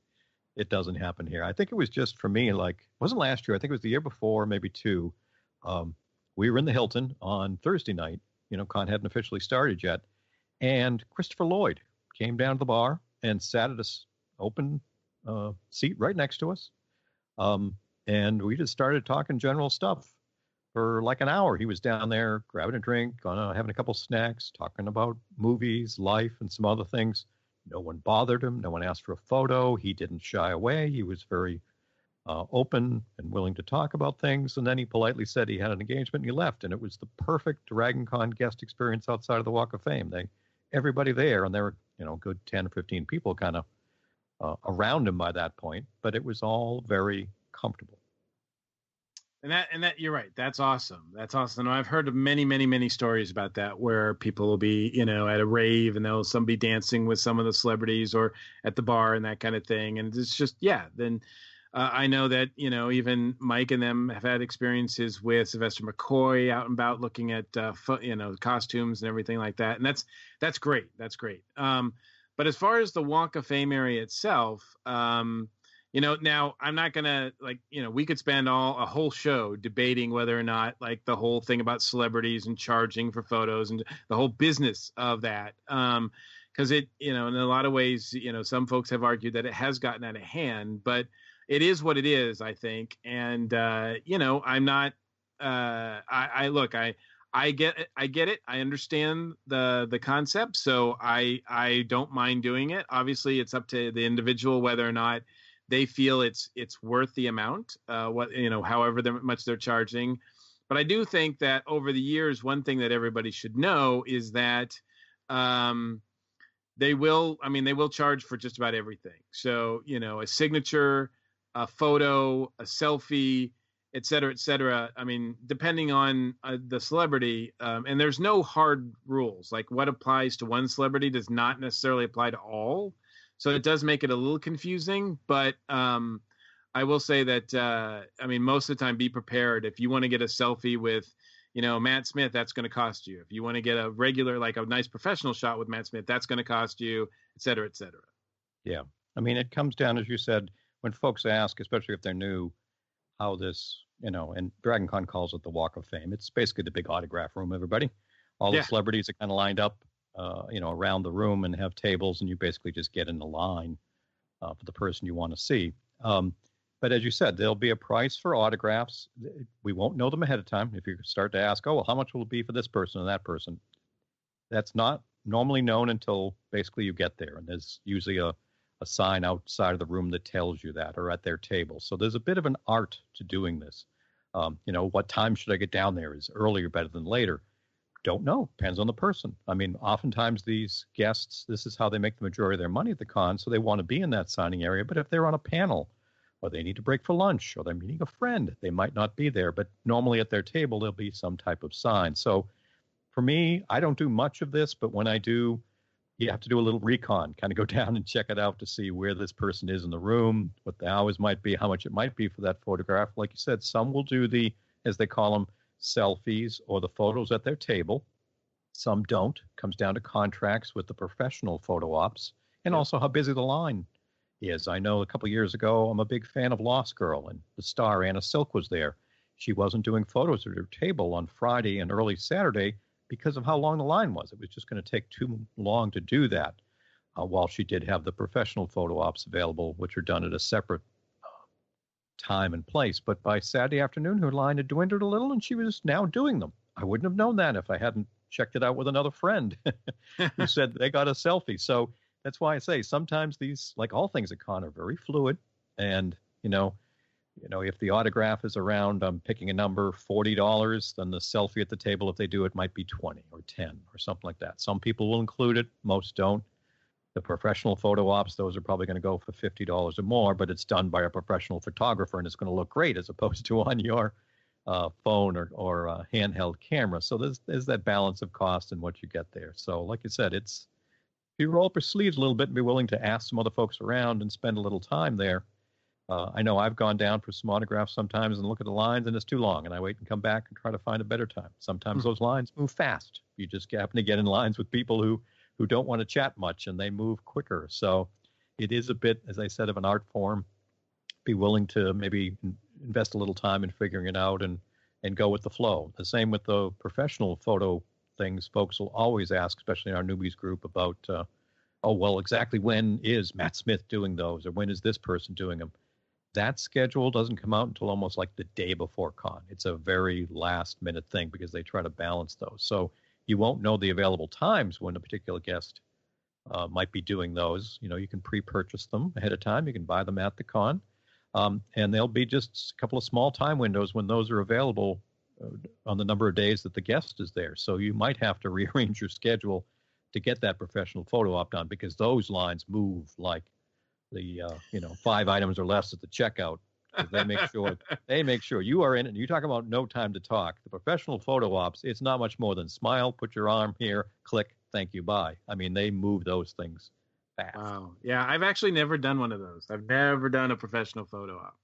it doesn't happen here. I think it was just for me, like wasn't last year. I think it was the year before, maybe two. Um, we were in the Hilton on Thursday night. You know, con hadn't officially started yet, and Christopher Lloyd came down to the bar and sat at a open uh, seat right next to us. Um, and we just started talking general stuff for like an hour. He was down there grabbing a drink, uh, having a couple snacks, talking about movies, life, and some other things. No one bothered him. No one asked for a photo. He didn't shy away. He was very uh, open and willing to talk about things. And then he politely said he had an engagement and he left. And it was the perfect Dragon Con guest experience outside of the Walk of Fame. They, everybody there, and there were you know good ten or fifteen people kind of uh, around him by that point. But it was all very comfortable. And that and that you're right. That's awesome. That's awesome. I've heard many, many, many stories about that where people will be, you know, at a rave and they'll some be dancing with some of the celebrities or at the bar and that kind of thing. And it's just yeah. Then uh, I know that you know even Mike and them have had experiences with Sylvester McCoy out and about looking at uh, fo- you know costumes and everything like that. And that's that's great. That's great. Um, but as far as the Walk of Fame area itself. Um, you know now i'm not gonna like you know we could spend all a whole show debating whether or not like the whole thing about celebrities and charging for photos and the whole business of that um because it you know in a lot of ways you know some folks have argued that it has gotten out of hand but it is what it is i think and uh you know i'm not uh i i look i I get it. I get it. I understand the the concept, so I I don't mind doing it. Obviously, it's up to the individual whether or not they feel it's it's worth the amount uh, what you know however much they're charging but i do think that over the years one thing that everybody should know is that um, they will i mean they will charge for just about everything so you know a signature a photo a selfie et cetera et cetera i mean depending on uh, the celebrity um, and there's no hard rules like what applies to one celebrity does not necessarily apply to all so it does make it a little confusing, but um, I will say that uh, I mean most of the time, be prepared. If you want to get a selfie with, you know, Matt Smith, that's going to cost you. If you want to get a regular, like a nice professional shot with Matt Smith, that's going to cost you, et cetera, et cetera. Yeah, I mean, it comes down, as you said, when folks ask, especially if they're new, how this, you know, and Dragon Con calls it the Walk of Fame. It's basically the big autograph room. Everybody, all yeah. the celebrities are kind of lined up uh, you know, around the room and have tables, and you basically just get in the line uh, for the person you want to see. Um, but as you said, there'll be a price for autographs. We won't know them ahead of time. If you start to ask, oh, well, how much will it be for this person and that person? That's not normally known until basically you get there. And there's usually a, a sign outside of the room that tells you that or at their table. So there's a bit of an art to doing this. Um, you know, what time should I get down there? Is earlier better than later? don't know. Depends on the person. I mean, oftentimes these guests, this is how they make the majority of their money at the con, so they want to be in that signing area. But if they're on a panel, or they need to break for lunch, or they're meeting a friend, they might not be there. But normally at their table, there'll be some type of sign. So for me, I don't do much of this, but when I do, you have to do a little recon, kind of go down and check it out to see where this person is in the room, what the hours might be, how much it might be for that photograph. Like you said, some will do the, as they call them, selfies or the photos at their table. Some don't. Comes down to contracts with the professional photo ops and also how busy the line is. I know a couple years ago, I'm a big fan of Lost Girl, and the star Anna Silk was there. She wasn't doing photos at her table on Friday and early Saturday because of how long the line was. It was just going to take too long to do that. Uh, while she did have the professional photo ops available, which are done at a separate time and place. But by Saturday afternoon, her line had dwindled a little, and she was now doing them. I wouldn't have known that if I hadn't checked it out with another friend who said they got a selfie. So that's why I say sometimes these, like all things at con, are very fluid. And you know, you know, if the autograph is around, I'm picking a number, forty dollars, then the selfie at the table, if they do it, might be twenty or ten or something like that. Some people will include it, most don't. The professional photo ops, those are probably going to go for fifty dollars or more, but it's done by a professional photographer and it's going to look great as opposed to on your uh, phone or or uh, handheld camera. So there's there's that balance of cost and what you get there. So like you said, it's if you roll up your sleeves a little bit and be willing to ask some other folks around and spend a little time there. Uh, I know I've gone down for some autographs sometimes and look at the lines and it's too long, and I wait and come back and try to find a better time. Sometimes hmm. those lines move fast. You just happen to get in lines with people who who don't want to chat much and they move quicker. So it is a bit, as I said, of an art form. Be willing to maybe invest a little time in figuring it out and and go with the flow. The same with the professional photo things. Folks will always ask, especially in our newbies group, about, uh, oh well, exactly when is Matt Smith doing those, or when is this person doing them? That schedule doesn't come out until almost like the day before con. It's a very last minute thing because they try to balance those. So you won't know the available times when a particular guest uh, might be doing those. You know, you can pre-purchase them ahead of time. You can buy them at the con, um, and there'll be just a couple of small time windows when those are available uh, on the number of days that the guest is there. So you might have to rearrange your schedule to get that professional photo op done because those lines move like the uh, you know five items or less at the checkout They make sure they make sure you are in it. You talk about no time to talk. The professional photo ops, it's not much more than smile, put your arm here, click, thank you, bye. I mean, they move those things fast. Wow. Yeah, I've actually never done one of those. I've never done a professional photo op.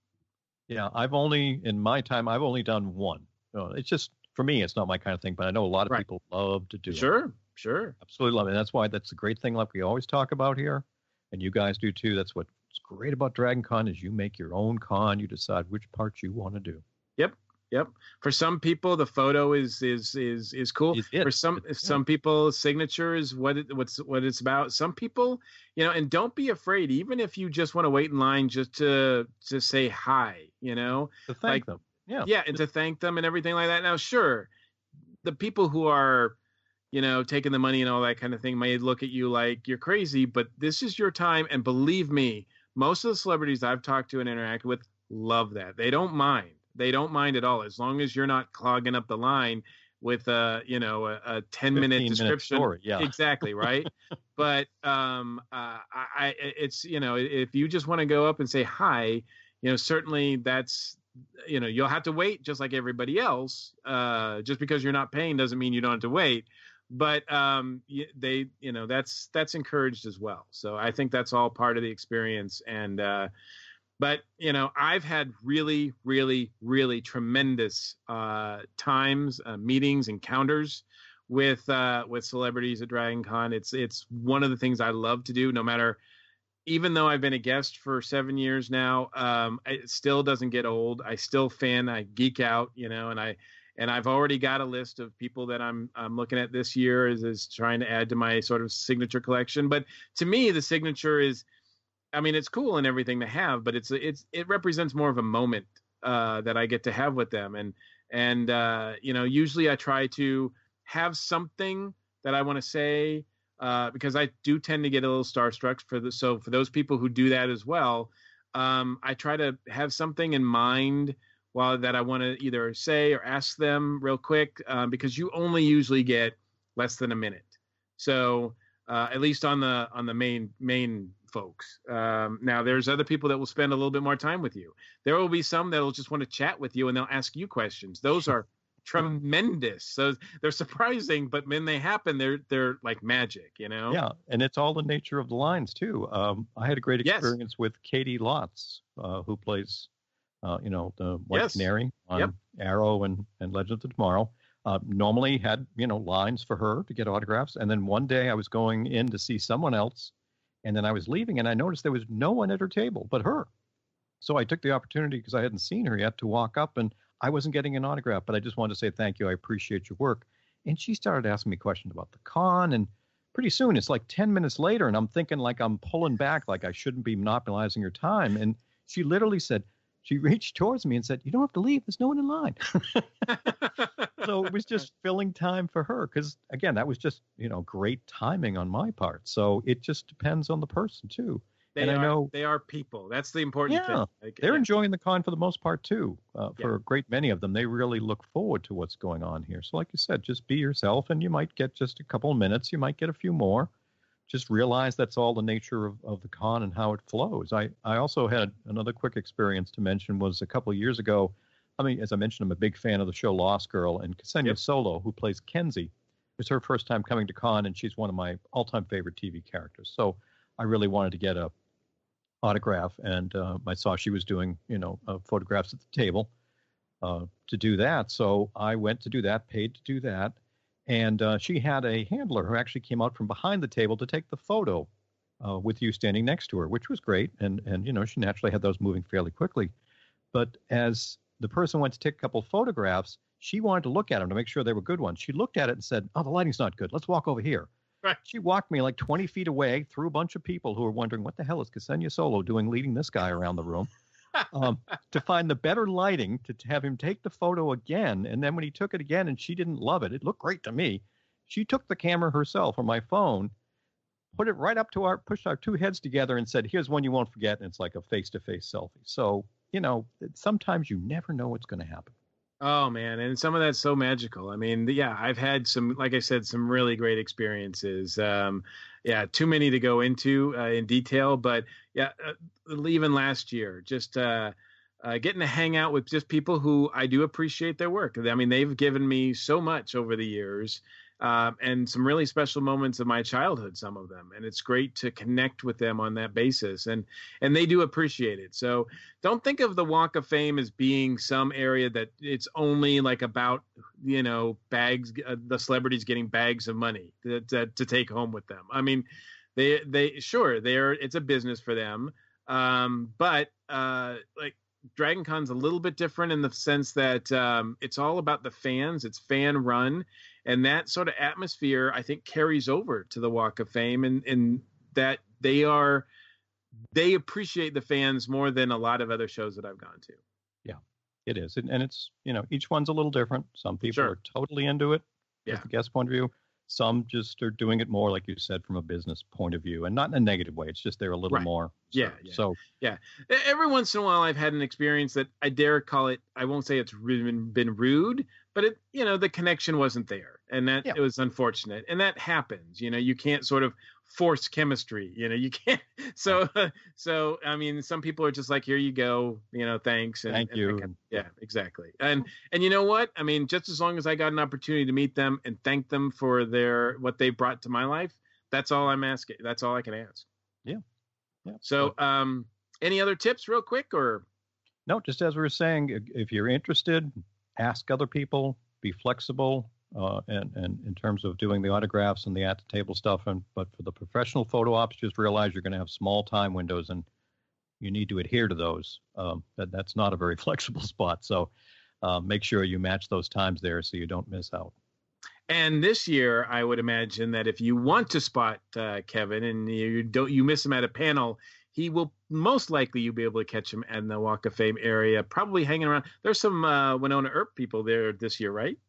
Yeah, I've only in my time I've only done one. Uh, it's just for me, it's not my kind of thing, but I know a lot of Right. people love to do it. Sure, sure. Absolutely love it. And that's why that's a great thing, like we always talk about here, and you guys do too. That's what's great about Dragon Con is you make your own con. You decide which parts you want to do. Yep. Yep. For some people, the photo is is is is cool. For some some people, signature is what it, what's what it's about. Some people, you know, and don't be afraid. Even if you just want to wait in line just to to say hi, you know, To thank like them. Yeah. yeah, and to thank them and everything like that. Now, sure, the people who are, you know, taking the money and all that kind of thing may look at you like you're crazy, but this is your time, and believe me, most of the celebrities I've talked to and interacted with love that. They don't mind. They don't mind at all as long as you're not clogging up the line with a you know a, a 10 minute 15-minute description story, yeah. exactly right but um uh, I, I it's you know if you just want to go up and say hi you know certainly that's you know you'll have to wait just like everybody else uh just because you're not paying doesn't mean you don't have to wait but um they you know that's that's encouraged as well so i think that's all part of the experience and uh but you know i've had really really really tremendous uh times uh, meetings encounters with uh with celebrities at dragon con it's it's one of the things i love to do no matter even though I've been a guest for seven years now, um, it still doesn't get old. I still fan. I geek out, you know, and I and I've already got a list of people that I'm I'm looking at this year as is trying to add to my sort of signature collection. But to me, the signature is, I mean, it's cool and everything to have, but it's it's it represents more of a moment uh, that I get to have with them, and and uh, you know, usually I try to have something that I want to say uh, because I do tend to get a little starstruck for the so for those people who do that as well, um, I try to have something in mind while that I want to either say or ask them real quick um, because you only usually get less than a minute. So uh, at least on the on the main main folks. Um, now there's other people that will spend a little bit more time with you. There will be some that will just want to chat with you and they'll ask you questions. Those are tremendous. So they're surprising, but when they happen, they're they're like magic, you know. Yeah, and it's all the nature of the lines too. Um, I had a great Yes. experience with Caity Lotz, uh, who plays, uh, you know, the White Yes. Canary on Yep. Arrow and and Legends of Tomorrow. Uh, normally had you know lines for her to get autographs, and then one day I was going in to see someone else, and then I was leaving, and I noticed there was no one at her table but her. So I took the opportunity because I hadn't seen her yet to walk up, and I wasn't getting an autograph, but I just wanted to say thank you. I appreciate your work. And she started asking me questions about the con, and pretty soon it's like 10 minutes later, and I'm thinking like I'm pulling back, like I shouldn't be monopolizing her time. And she literally said, she reached towards me and said, You don't have to leave. There's no one in line. so it was just filling time for her because, again, that was just, you know, great timing on my part. So it just depends on the person, too. They and are I know they are people. That's the important yeah, thing. Like, they're yeah. enjoying the con for the most part too. Uh, for a great many of them, they really look forward to what's going on here. So, like you said, just be yourself, and you might get just a couple of minutes. You might get a few more. Just realize that's all the nature of, of the con and how it flows. I, I also had another quick experience to mention was a couple of years ago. I mean, as I mentioned, I'm a big fan of the show Lost Girl, and Ksenia Solo, who plays Kenzie, it was her first time coming to con, and she's one of my all-time favorite TV characters. So I really wanted to get a autograph, and uh, I saw she was doing, you know, uh, photographs at the table uh, to do that. So I went to do that, paid to do that, and uh, she had a handler who actually came out from behind the table to take the photo uh, with you standing next to her, which was great. And and you know, she naturally had those moving fairly quickly. But as the person went to take a couple photographs, she wanted to look at them to make sure they were good ones. She looked at it and said, "Oh, the lighting's not good. Let's walk over here." Right. She walked me like 20 feet away through a bunch of people who were wondering, what the hell is Ksenia Solo doing leading this guy around the room? Um, to find the better lighting to, to have him take the photo again. And then when he took it again and she didn't love it, it looked great to me. She took the camera herself or my phone, put it right up to our, pushed our two heads together and said, here's one you won't forget. And it's like a face to face selfie. So, you know, sometimes you never know what's going to happen. Oh man, and some of that's so magical. I mean, yeah, I've had some, like I said, some really great experiences. Um, yeah, too many to go into uh, in detail, but yeah, uh, even last year, just uh, uh, getting to hang out with just people who I do appreciate their work. I mean, they've given me so much over the years, uh, and some really special moments of my childhood. Some of them, and it's great to connect with them on that basis, and and they do appreciate it. So don't think of the Walk of Fame as being some area that it's only like about you know bags, uh, the celebrities getting bags of money to, to, to take home with them. I mean, they they sure they're it's a business for them, um, but uh, like Dragon Con's a little bit different in the sense that um, it's all about the fans. It's fan run, and that sort of atmosphere I think carries over to the Walk of Fame, and and that they are they appreciate the fans more than a lot of other shows that I've gone to. Yeah, it is, and, and it's you know each one's a little different. Some people Sure. are totally into it, Yeah. the guest point of view. Some just are doing it more, like you said, from a business point of view, and not in a negative way. It's just they're a little Right. more. Yeah, yeah. So Yeah. Every once in a while, I've had an experience that I dare call it. I won't say it's been, been rude, but it, you know, the connection wasn't there, and that it was unfortunate, and that happens. You know, you can't sort of force chemistry. You know, you can't. So, so I mean, some people are just like, here you go. You know, thanks. And, Thank you. kind- yeah, exactly. And and you know what? I mean, just as long as I got an opportunity to meet them and thank them for their what they brought to my life, that's all I'm asking. That's all I can ask. Yeah. Yeah. So, um, any other tips, real quick, or No, just as we were saying, if you're interested, ask other people, be flexible, uh, and, and in terms of doing the autographs and the at the table stuff. And but for the professional photo ops, just realize you're going to have small time windows, and you need to adhere to those. Um, that that's not a very flexible spot, so uh, make sure you match those times there so you don't miss out. And this year, I would imagine that if you want to spot uh, Kevin and you don't you miss him at a panel, he will most likely you'll be able to catch him in the Walk of Fame area, probably hanging around. There's some uh, Wynonna Earp people there this year, right?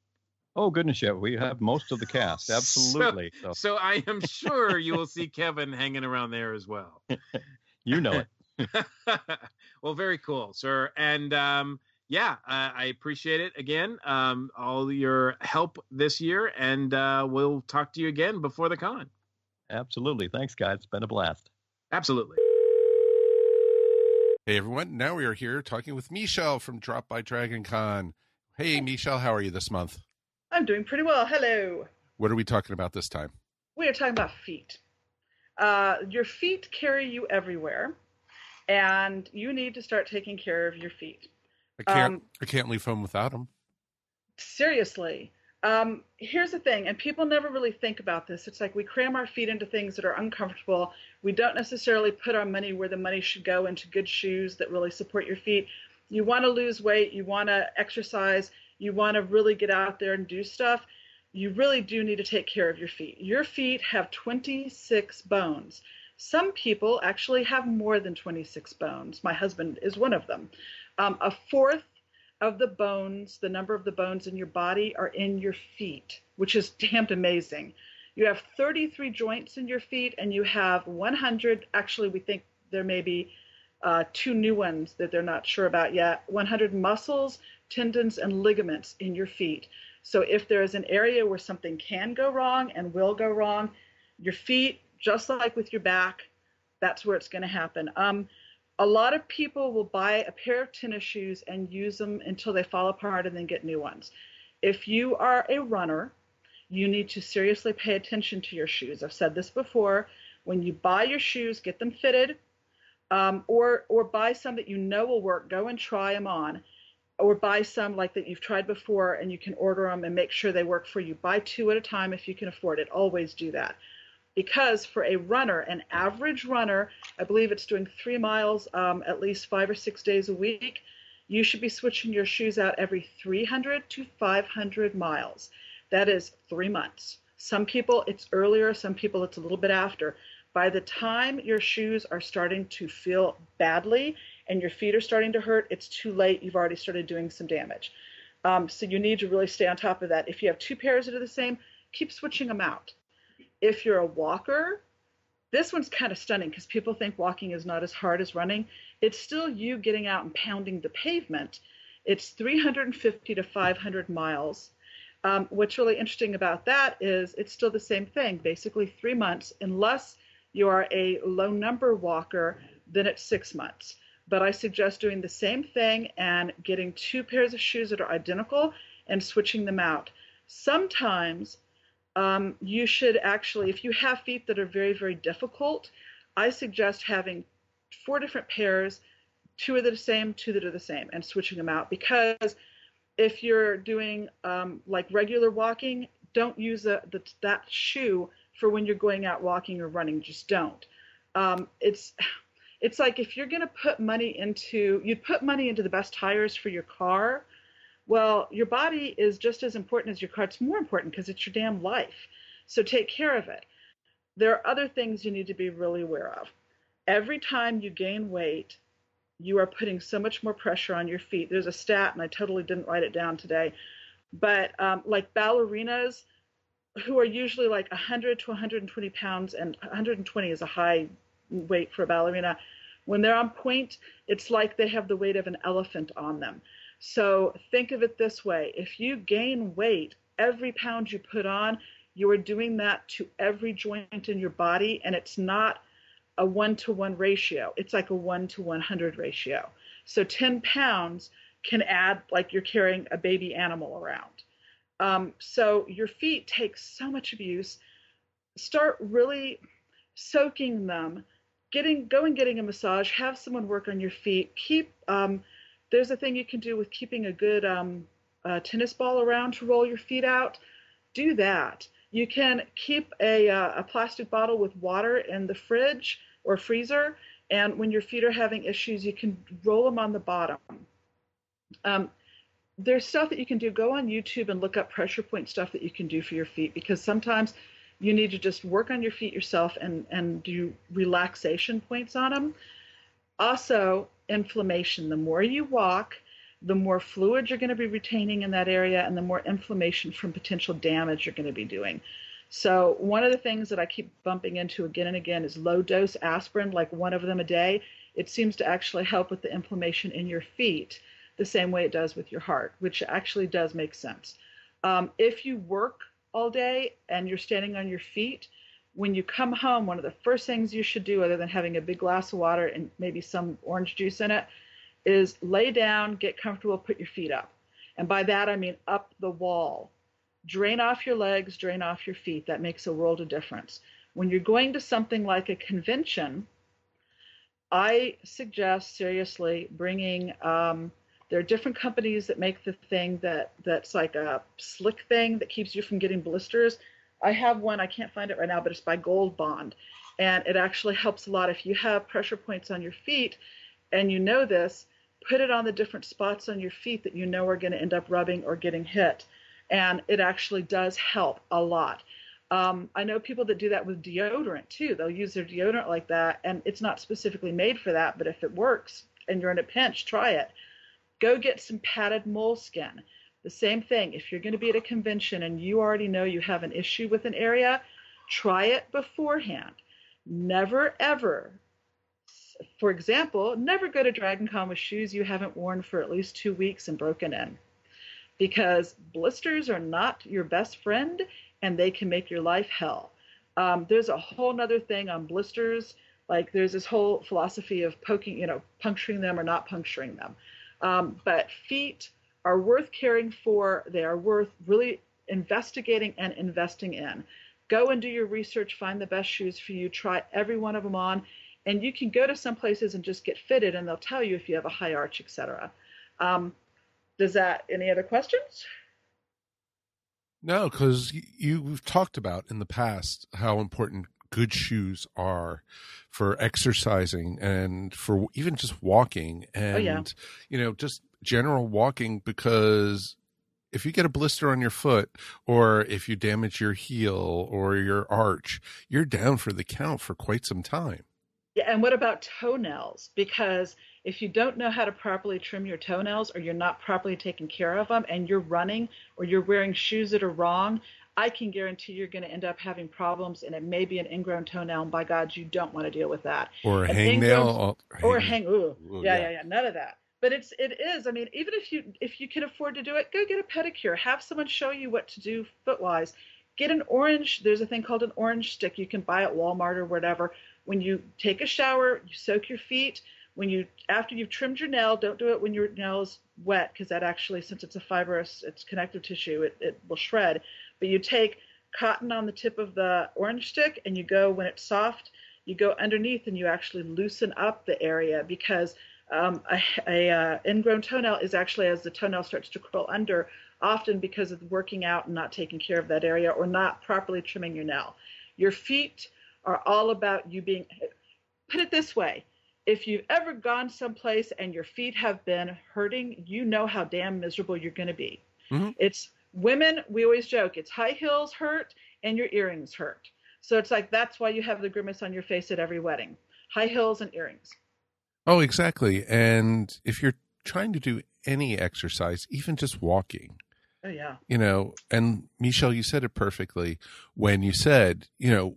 Oh goodness, yeah, we have most of the cast, absolutely. So, So I am sure you will see Kevin hanging around there as well. you know it. well, very cool, sir. And um, yeah, uh, I appreciate it again, um, all your help this year, and uh, we'll talk to you again before the con. Absolutely. Thanks, guys. It's been a blast. Absolutely. Hey everyone, now we are here talking with Michelle from Drop by Dragon Con. Hey Michelle, how are you this month? I'm doing pretty well. Hello. What are we talking about this time? We are talking about feet. Uh, your feet carry you everywhere, and you need to start taking care of your feet. I can't Um, I can't leave home without them. Seriously. Um, here's the thing, and people never really think about this. It's like we cram our feet into things that are uncomfortable. We don't necessarily put our money where the money should go into good shoes that really support your feet. You want to lose weight, you want to exercise, you want to really get out there and do stuff. You really do need to take care of your feet. Your feet have 26 bones. Some people actually have more than 26 bones. My husband is one of them. Um, a fourth of the bones, the number of the bones in your body are in your feet, which is damned amazing. You have 33 joints in your feet, and you have 100. Actually, we think there may be uh, two new ones that they're not sure about yet 100 muscles, tendons, and ligaments in your feet. So, if there is an area where something can go wrong and will go wrong, your feet, just like with your back, that's where it's going to happen. Um, a lot of people will buy a pair of tennis shoes and use them until they fall apart and then get new ones. If you are a runner, you need to seriously pay attention to your shoes. I've said this before. When you buy your shoes, get them fitted, um, or or buy some that you know will work. Go and try them on, or buy some like that you've tried before and you can order them and make sure they work for you. Buy two at a time if you can afford it. Always do that because for a runner, an average runner, I believe it's doing three miles um, at least five or six days a week, you should be switching your shoes out every 300 to 500 miles. That is three months. Some people it's earlier, some people it's a little bit after. By the time your shoes are starting to feel badly and your feet are starting to hurt, it's too late. You've already started doing some damage. Um, so you need to really stay on top of that. If you have two pairs that are the same, keep switching them out if you're a walker, this one's kind of stunning because people think walking is not as hard as running. It's still you getting out and pounding the pavement. It's 350 to 500 miles. Um, what's really interesting about that is it's still the same thing, basically three months, unless you are a low number walker, then it's six months. but I suggest doing the same thing and getting two pairs of shoes that are identical and switching them out. Sometimes um, you should actually, if you have feet that are very, very difficult, I suggest having four different pairs, two are the same, two that are the same, and switching them out. Because if you're doing um, like regular walking, don't use a, the, that shoe for when you're going out walking or running. Just don't. Um, it's it's like if you're going to put money into you'd put money into the best tires for your car well, your body is just as important as your car. It's more important because it's your damn life. So take care of it. There are other things you need to be really aware of. Every time you gain weight, you are putting so much more pressure on your feet. There's a stat, and I totally didn't write it down today, but um, like ballerinas who are usually like 100 to 120 pounds, and 120 is a high weight for a ballerina. When they're on point, it's like they have the weight of an elephant on them. So think of it this way if you gain weight, every pound you put on, you are doing that to every joint in your body, and it's not a one to one ratio. It's like a one to 100 ratio. So 10 pounds can add like you're carrying a baby animal around. Um, so your feet take so much abuse. Start really soaking them, getting go and getting a massage. Have someone work on your feet. Keep um, there's a thing you can do with keeping a good um, uh, tennis ball around to roll your feet out. Do that. You can keep a, uh, a plastic bottle with water in the fridge or freezer, and when your feet are having issues, you can roll them on the bottom. Um, there's stuff that you can do. Go on YouTube and look up pressure point stuff that you can do for your feet because sometimes you need to just work on your feet yourself and, and do relaxation points on them. Also, inflammation. The more you walk, the more fluid you're going to be retaining in that area and the more inflammation from potential damage you're going to be doing. So, one of the things that I keep bumping into again and again is low dose aspirin, like one of them a day. It seems to actually help with the inflammation in your feet the same way it does with your heart, which actually does make sense. Um, if you work all day and you're standing on your feet, when you come home, one of the first things you should do, other than having a big glass of water and maybe some orange juice in it, is lay down, get comfortable, put your feet up. And by that, I mean up the wall. Drain off your legs, drain off your feet. That makes a world of difference. When you're going to something like a convention, I suggest seriously bringing. Um, there are different companies that make the thing that that's like a slick thing that keeps you from getting blisters. I have one, I can't find it right now, but it's by Gold Bond. And it actually helps a lot. If you have pressure points on your feet and you know this, put it on the different spots on your feet that you know are going to end up rubbing or getting hit. And it actually does help a lot. Um, I know people that do that with deodorant too. They'll use their deodorant like that, and it's not specifically made for that, but if it works and you're in a pinch, try it. Go get some padded moleskin. The same thing, if you're going to be at a convention and you already know you have an issue with an area, try it beforehand. Never ever, for example, never go to Dragon Con with shoes you haven't worn for at least two weeks and broken in. Because blisters are not your best friend and they can make your life hell. Um, there's a whole nother thing on blisters. Like there's this whole philosophy of poking, you know, puncturing them or not puncturing them. Um, but feet, are worth caring for. They are worth really investigating and investing in. Go and do your research, find the best shoes for you, try every one of them on, and you can go to some places and just get fitted, and they'll tell you if you have a high arch, etc. Um, does that? Any other questions? No, because you've talked about in the past how important good shoes are for exercising and for even just walking and oh, yeah. you know just general walking because if you get a blister on your foot or if you damage your heel or your arch, you're down for the count for quite some time. Yeah, and what about toenails? Because if you don't know how to properly trim your toenails or you're not properly taking care of them and you're running or you're wearing shoes that are wrong, I can guarantee you're going to end up having problems and it may be an ingrown toenail. And by God, you don't want to deal with that. Or a hangnail. Or, hang, ooh, ooh yeah, yeah, yeah, none of that but it's it is i mean even if you if you can afford to do it go get a pedicure. Have someone show you what to do foot wise get an orange there's a thing called an orange stick. You can buy at walmart or whatever. When you take a shower you soak your feet. When you after you've trimmed your nail, don't do it when your nail is wet because that actually, since it's a fibrous, it's connective tissue, it, it will shred. But you take cotton on the tip of the orange stick and you go when it's soft, you go underneath and you actually loosen up the area because um, a, a uh, ingrown toenail is actually as the toenail starts to curl under, often because of working out and not taking care of that area or not properly trimming your nail. Your feet are all about you being. Put it this way: if you've ever gone someplace and your feet have been hurting, you know how damn miserable you're going to be. Mm-hmm. It's women. We always joke it's high heels hurt and your earrings hurt. So it's like that's why you have the grimace on your face at every wedding: high heels and earrings. Oh, exactly. And if you're trying to do any exercise, even just walking, Oh yeah. you know, and Michelle, you said it perfectly when you said, you know,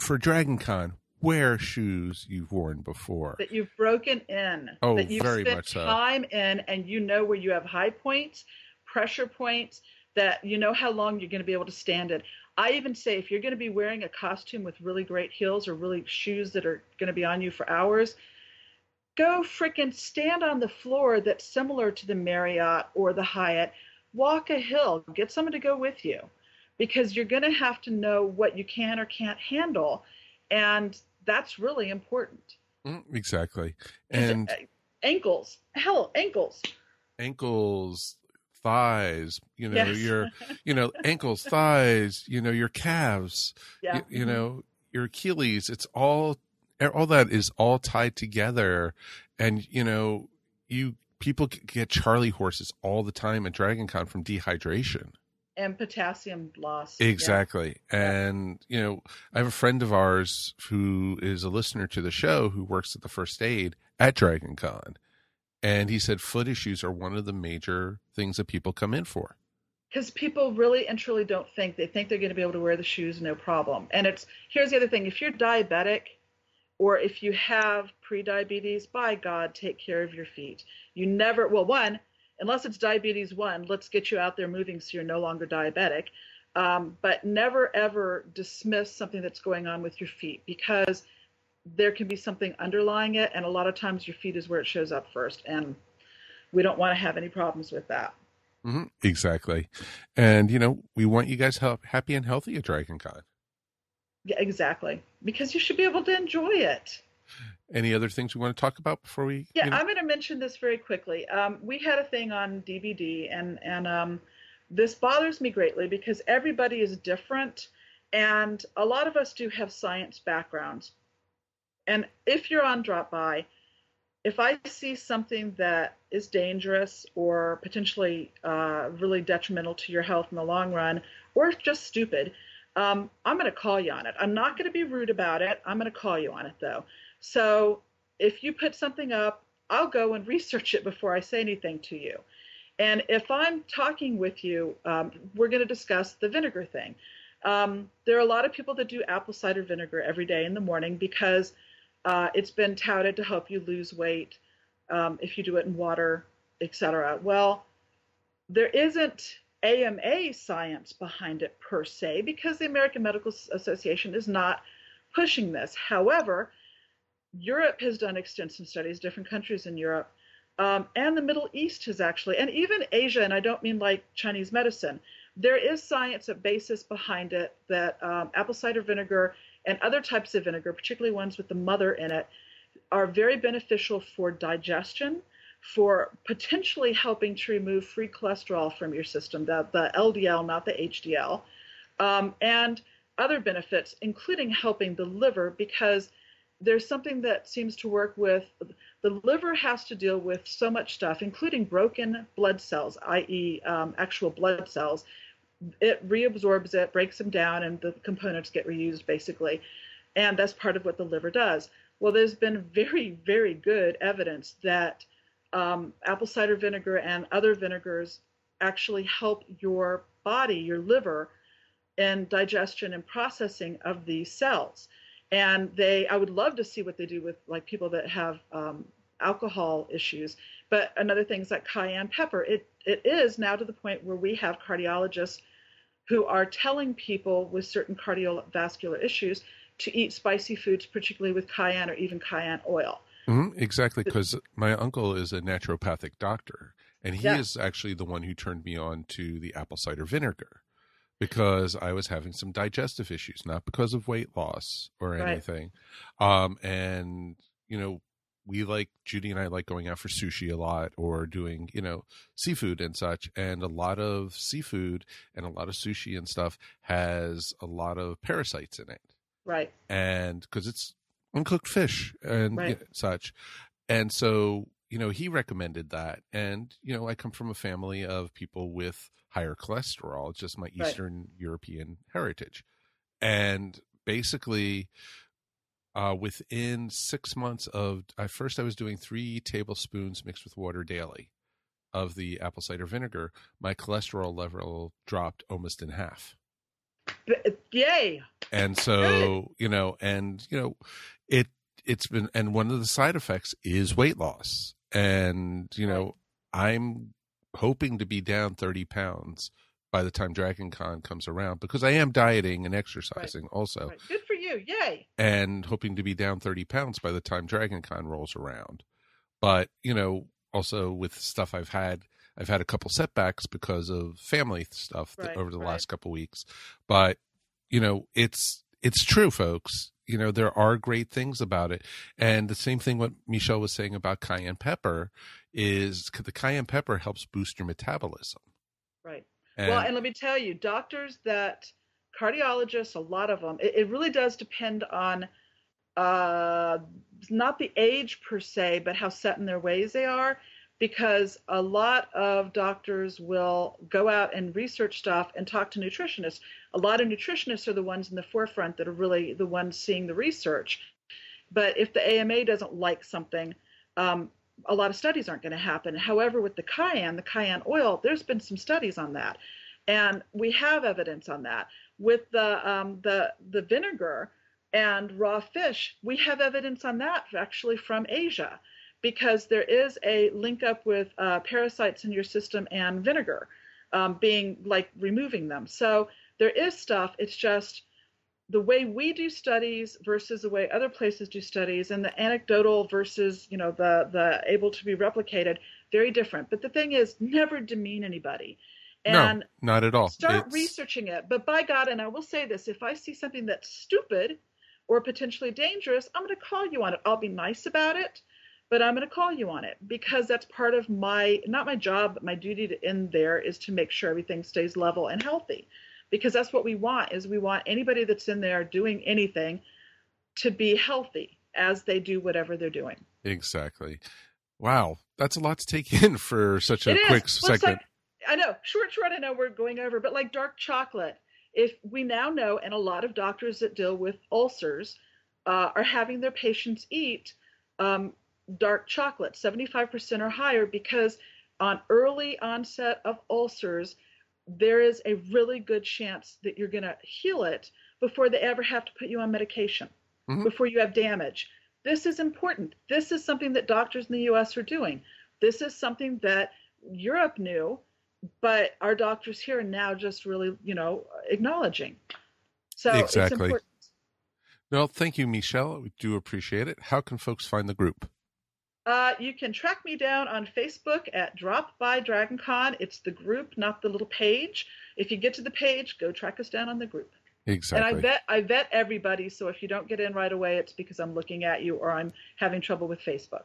for Dragon Con, wear shoes you've worn before. That you've broken in. Oh, that you've very spent much so. time in and you know where you have high points, pressure points, that you know how long you're going to be able to stand it. I even say if you're going to be wearing a costume with really great heels or really shoes that are going to be on you for hours, go frickin' stand on the floor that's similar to the Marriott or the Hyatt. Walk a hill, get someone to go with you because you're going to have to know what you can or can't handle. And that's really important. Exactly. And ankles, hell, ankles. ankles, thighs, you know, Yes. your, you know, ankles, thighs, you know, your calves, Yeah. you, you Mhm. know, your Achilles. It's all, all that is all tied together. And, you know, you, people get Charlie horses all the time at Dragon Con from dehydration. And potassium loss. Yeah. Exactly. And, you know, I have a friend of ours who is a listener to the show who works at the first aid at Dragon Con. And he said foot issues are one of the major things that people come in for. because people really and truly don't think they think they're going to be able to wear the shoes no problem and it's here's the other thing if you're diabetic or if you have pre-diabetes by god take care of your feet you never well one unless it's diabetes one let's get you out there moving so you're no longer diabetic um, but never ever dismiss something that's going on with your feet because there can be something underlying it and a lot of times your feet is where it shows up first and we don't want to have any problems with that Mm-hmm. Exactly. And, you know, we want you guys help, happy and healthy at Dragon Con. Yeah, exactly. Because you should be able to enjoy it. Any other things we want to talk about before we? Yeah, you know- I'm going to mention this very quickly. Um, we had a thing on DVD, and and um, this bothers me greatly because everybody is different, and a lot of us do have science backgrounds. And if you're on Drop By, if I see something that is dangerous or potentially uh, really detrimental to your health in the long run, or just stupid, um, I'm going to call you on it. I'm not going to be rude about it. I'm going to call you on it though. So if you put something up, I'll go and research it before I say anything to you. And if I'm talking with you, um, we're going to discuss the vinegar thing. Um, there are a lot of people that do apple cider vinegar every day in the morning because uh, it's been touted to help you lose weight um, if you do it in water, etc. Well, there isn't AMA science behind it per se because the American Medical Association is not pushing this. However, Europe has done extensive studies, different countries in Europe, um, and the Middle East has actually, and even Asia, and I don't mean like Chinese medicine. There is science, a basis behind it that um, apple cider vinegar and other types of vinegar, particularly ones with the mother in it, are very beneficial for digestion, for potentially helping to remove free cholesterol from your system, the, the LDL, not the HDL, um, and other benefits, including helping the liver, because there's something that seems to work with the liver has to deal with so much stuff, including broken blood cells, i.e., um, actual blood cells. It reabsorbs it, breaks them down, and the components get reused basically. And that's part of what the liver does. Well, there's been very, very good evidence that um, apple cider vinegar and other vinegars actually help your body, your liver, in digestion and processing of these cells. And they, I would love to see what they do with like people that have um, alcohol issues. But another thing is like cayenne pepper. It it is now to the point where we have cardiologists who are telling people with certain cardiovascular issues to eat spicy foods, particularly with cayenne or even cayenne oil. Mhm, exactly, because my uncle is a naturopathic doctor, and he Yeah. is actually the one who turned me on to the apple cider vinegar because I was having some digestive issues, not because of weight loss or Right. anything. Um, and you know, we like Judy and I like going out for sushi a lot or doing you know seafood and such, and a lot of seafood and a lot of sushi and stuff has a lot of parasites in it Right. and because it's uncooked fish and Right. you know, such and so you know he recommended that and you know i come from a family of people with higher cholesterol it's just my Right. eastern european heritage and basically uh, within six months of at first i was doing three tablespoons mixed with water daily of the apple cider vinegar my cholesterol level dropped almost in half Yay. and so you know and you know it it's been and one of the side effects is weight loss and you know i'm hoping to be down 30 pounds by the time dragon con comes around because i am dieting and exercising also Right. Good for you. Yay. and hoping to be down 30 pounds by the time dragon con rolls around but you know also with stuff i've had i've had a couple setbacks because of family stuff Right, over the right. last couple weeks but you know it's it's true folks you know there are great things about it and the same thing what michelle was saying about cayenne pepper is the cayenne pepper helps boost your metabolism Right. and, well, and let me tell you, doctors that cardiologists, a lot of them, it, it really does depend on uh, not the age per se, but how set in their ways they are. Because a lot of doctors will go out and research stuff and talk to nutritionists. A lot of nutritionists are the ones in the forefront that are really the ones seeing the research. But if the AMA doesn't like something, um, a lot of studies aren't going to happen. However, with the cayenne, the cayenne oil, there's been some studies on that, and we have evidence on that. With the um, the the vinegar and raw fish, we have evidence on that actually from Asia, because there is a link up with uh, parasites in your system and vinegar um, being like removing them. So there is stuff. It's just the way we do studies versus the way other places do studies and the anecdotal versus you know the the able to be replicated very different. But the thing is never demean anybody. And no not at all. start It's- researching it. But by god and i will say this if i see something that's stupid or potentially dangerous i'm going to call you on it. I'll be nice about it but i'm going to call you on it because that's part of my not my job but my duty to in there is to make sure everything stays level and healthy. Because that's what we want is we want anybody that's in there doing anything to be healthy as they do whatever they're doing. Exactly. Wow that's a lot to take in for such a quick Well, segment like- I know, short, short. I know we're going over, but like dark chocolate, if we now know, and a lot of doctors that deal with ulcers uh, are having their patients eat um, dark chocolate, 75% or higher, because on early onset of ulcers, there is a really good chance that you're going to heal it before they ever have to put you on medication, Mhm. before you have damage. This is important. This is something that doctors in the US are doing. This is something that Europe knew, but our doctors here are now just really, you know, acknowledging. So it's Exactly. important. well thank you michelle we do appreciate it how can folks find the group Uh, you can track me down on Facebook at Drop by DragonCon. It's the group, not the little page. If you get to the page, go track us down on the group. exactly And I vet I vet everybody, so if you don't get in right away, it's because I'm looking at you or I'm having trouble with Facebook.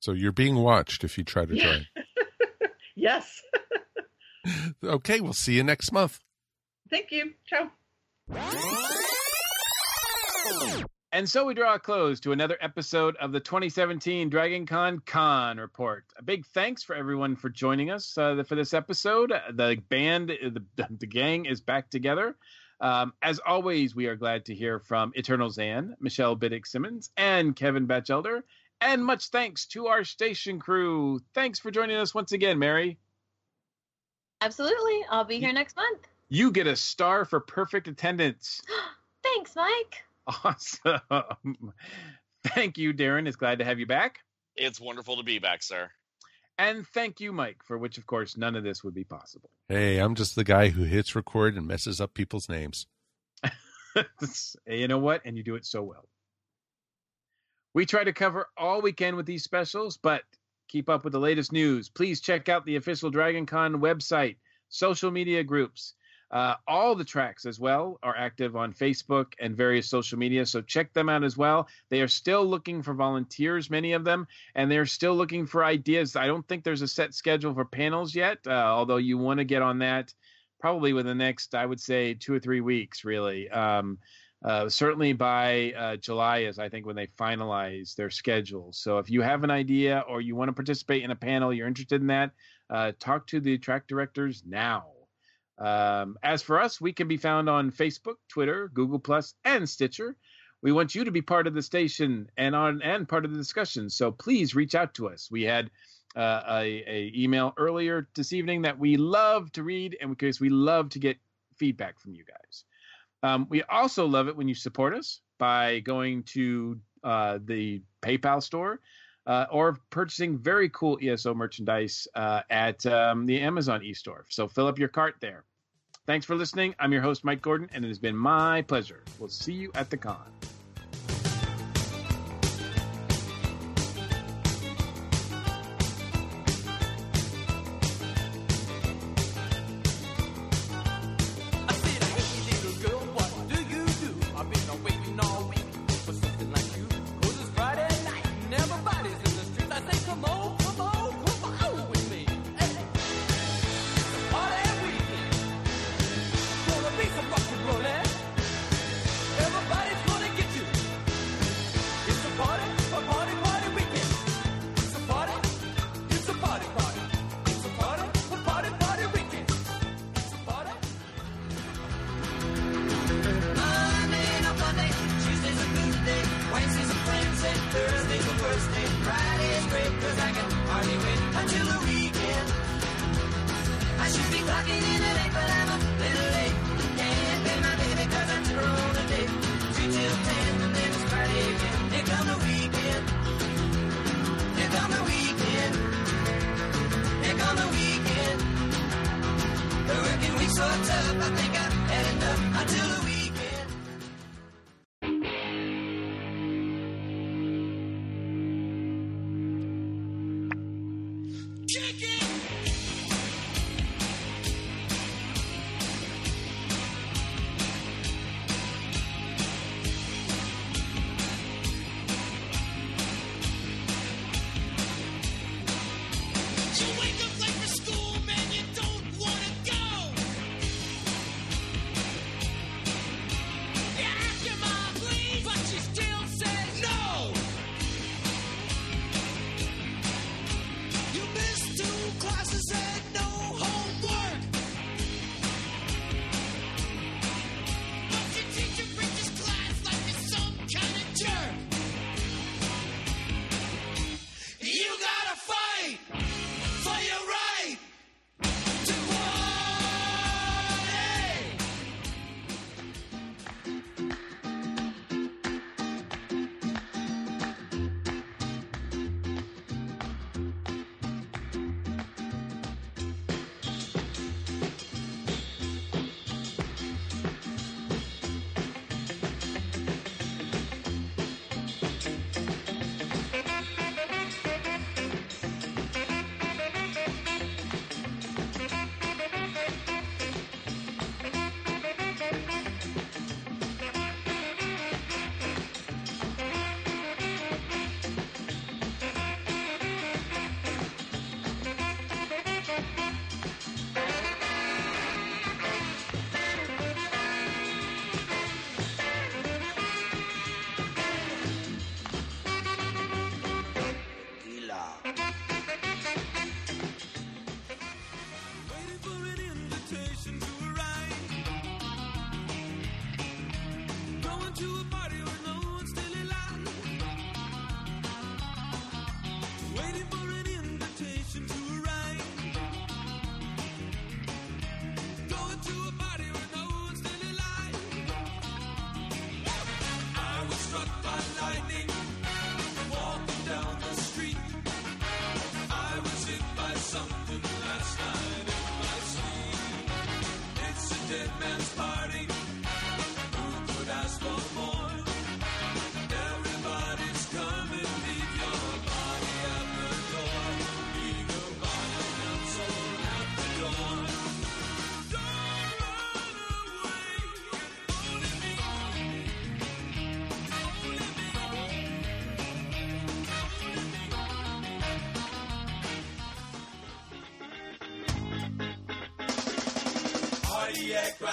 so you're being watched if you try to join Yes. okay we'll see you next month Thank you. Ciao. And so we draw a close to another episode of the 2017 Dragon Con Khan Report. A big thanks for everyone for joining us uh, for this episode. The band, the, the gang is back together. Um, as always, we are glad to hear from Eternal Zan, Michelle Biddix-Simmons, and Kevin Bachelder. And much thanks to our station crew. Thanks for joining us once again, Mary. Absolutely. I'll be here next month. You get a star for perfect attendance. Thanks, Mike. Awesome. Thank you, Darren. It's glad to have you back. It's wonderful to be back, sir. And thank you, Mike, for which, of course, none of this would be possible. hey i'm just the guy who hits record and messes up people's names you know what? And you do it so well. We try to cover all weekend with these specials, but keep up with the latest news. Please check out the official DragonCon website, social media groups. Uh, all the tracks as well are active on Facebook and various social media, so check them out as well. They are still looking for volunteers, many of them, and they're still looking for ideas. I don't think there's a set schedule for panels yet, uh, although you want to get on that probably within the next, I would say, two or three weeks, really. Um, uh, certainly by uh, July is, I think, when they finalize their schedule. So if you have an idea or you want to participate in a panel, you're interested in that, uh, talk to the track directors now. Um, as for us, we can be found on Facebook, Twitter, Google Plus, and Stitcher. We want you to be part of the station and on and part of the discussion. So please reach out to us. We had uh, a, a, email earlier this evening that we love to read, and because we love to get feedback from you guys. Um, we also love it when you support us by going to uh, the PayPal store uh, or purchasing very cool ESO merchandise uh, at um, the Amazon e-store. So fill up your cart there. Thanks for listening. I'm your host, Mike Gordon, and it has been my pleasure. We'll see you at the con.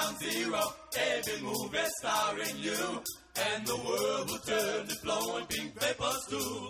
Ground zero. Every movie starring you. And the world will turn to flowing pink papers too.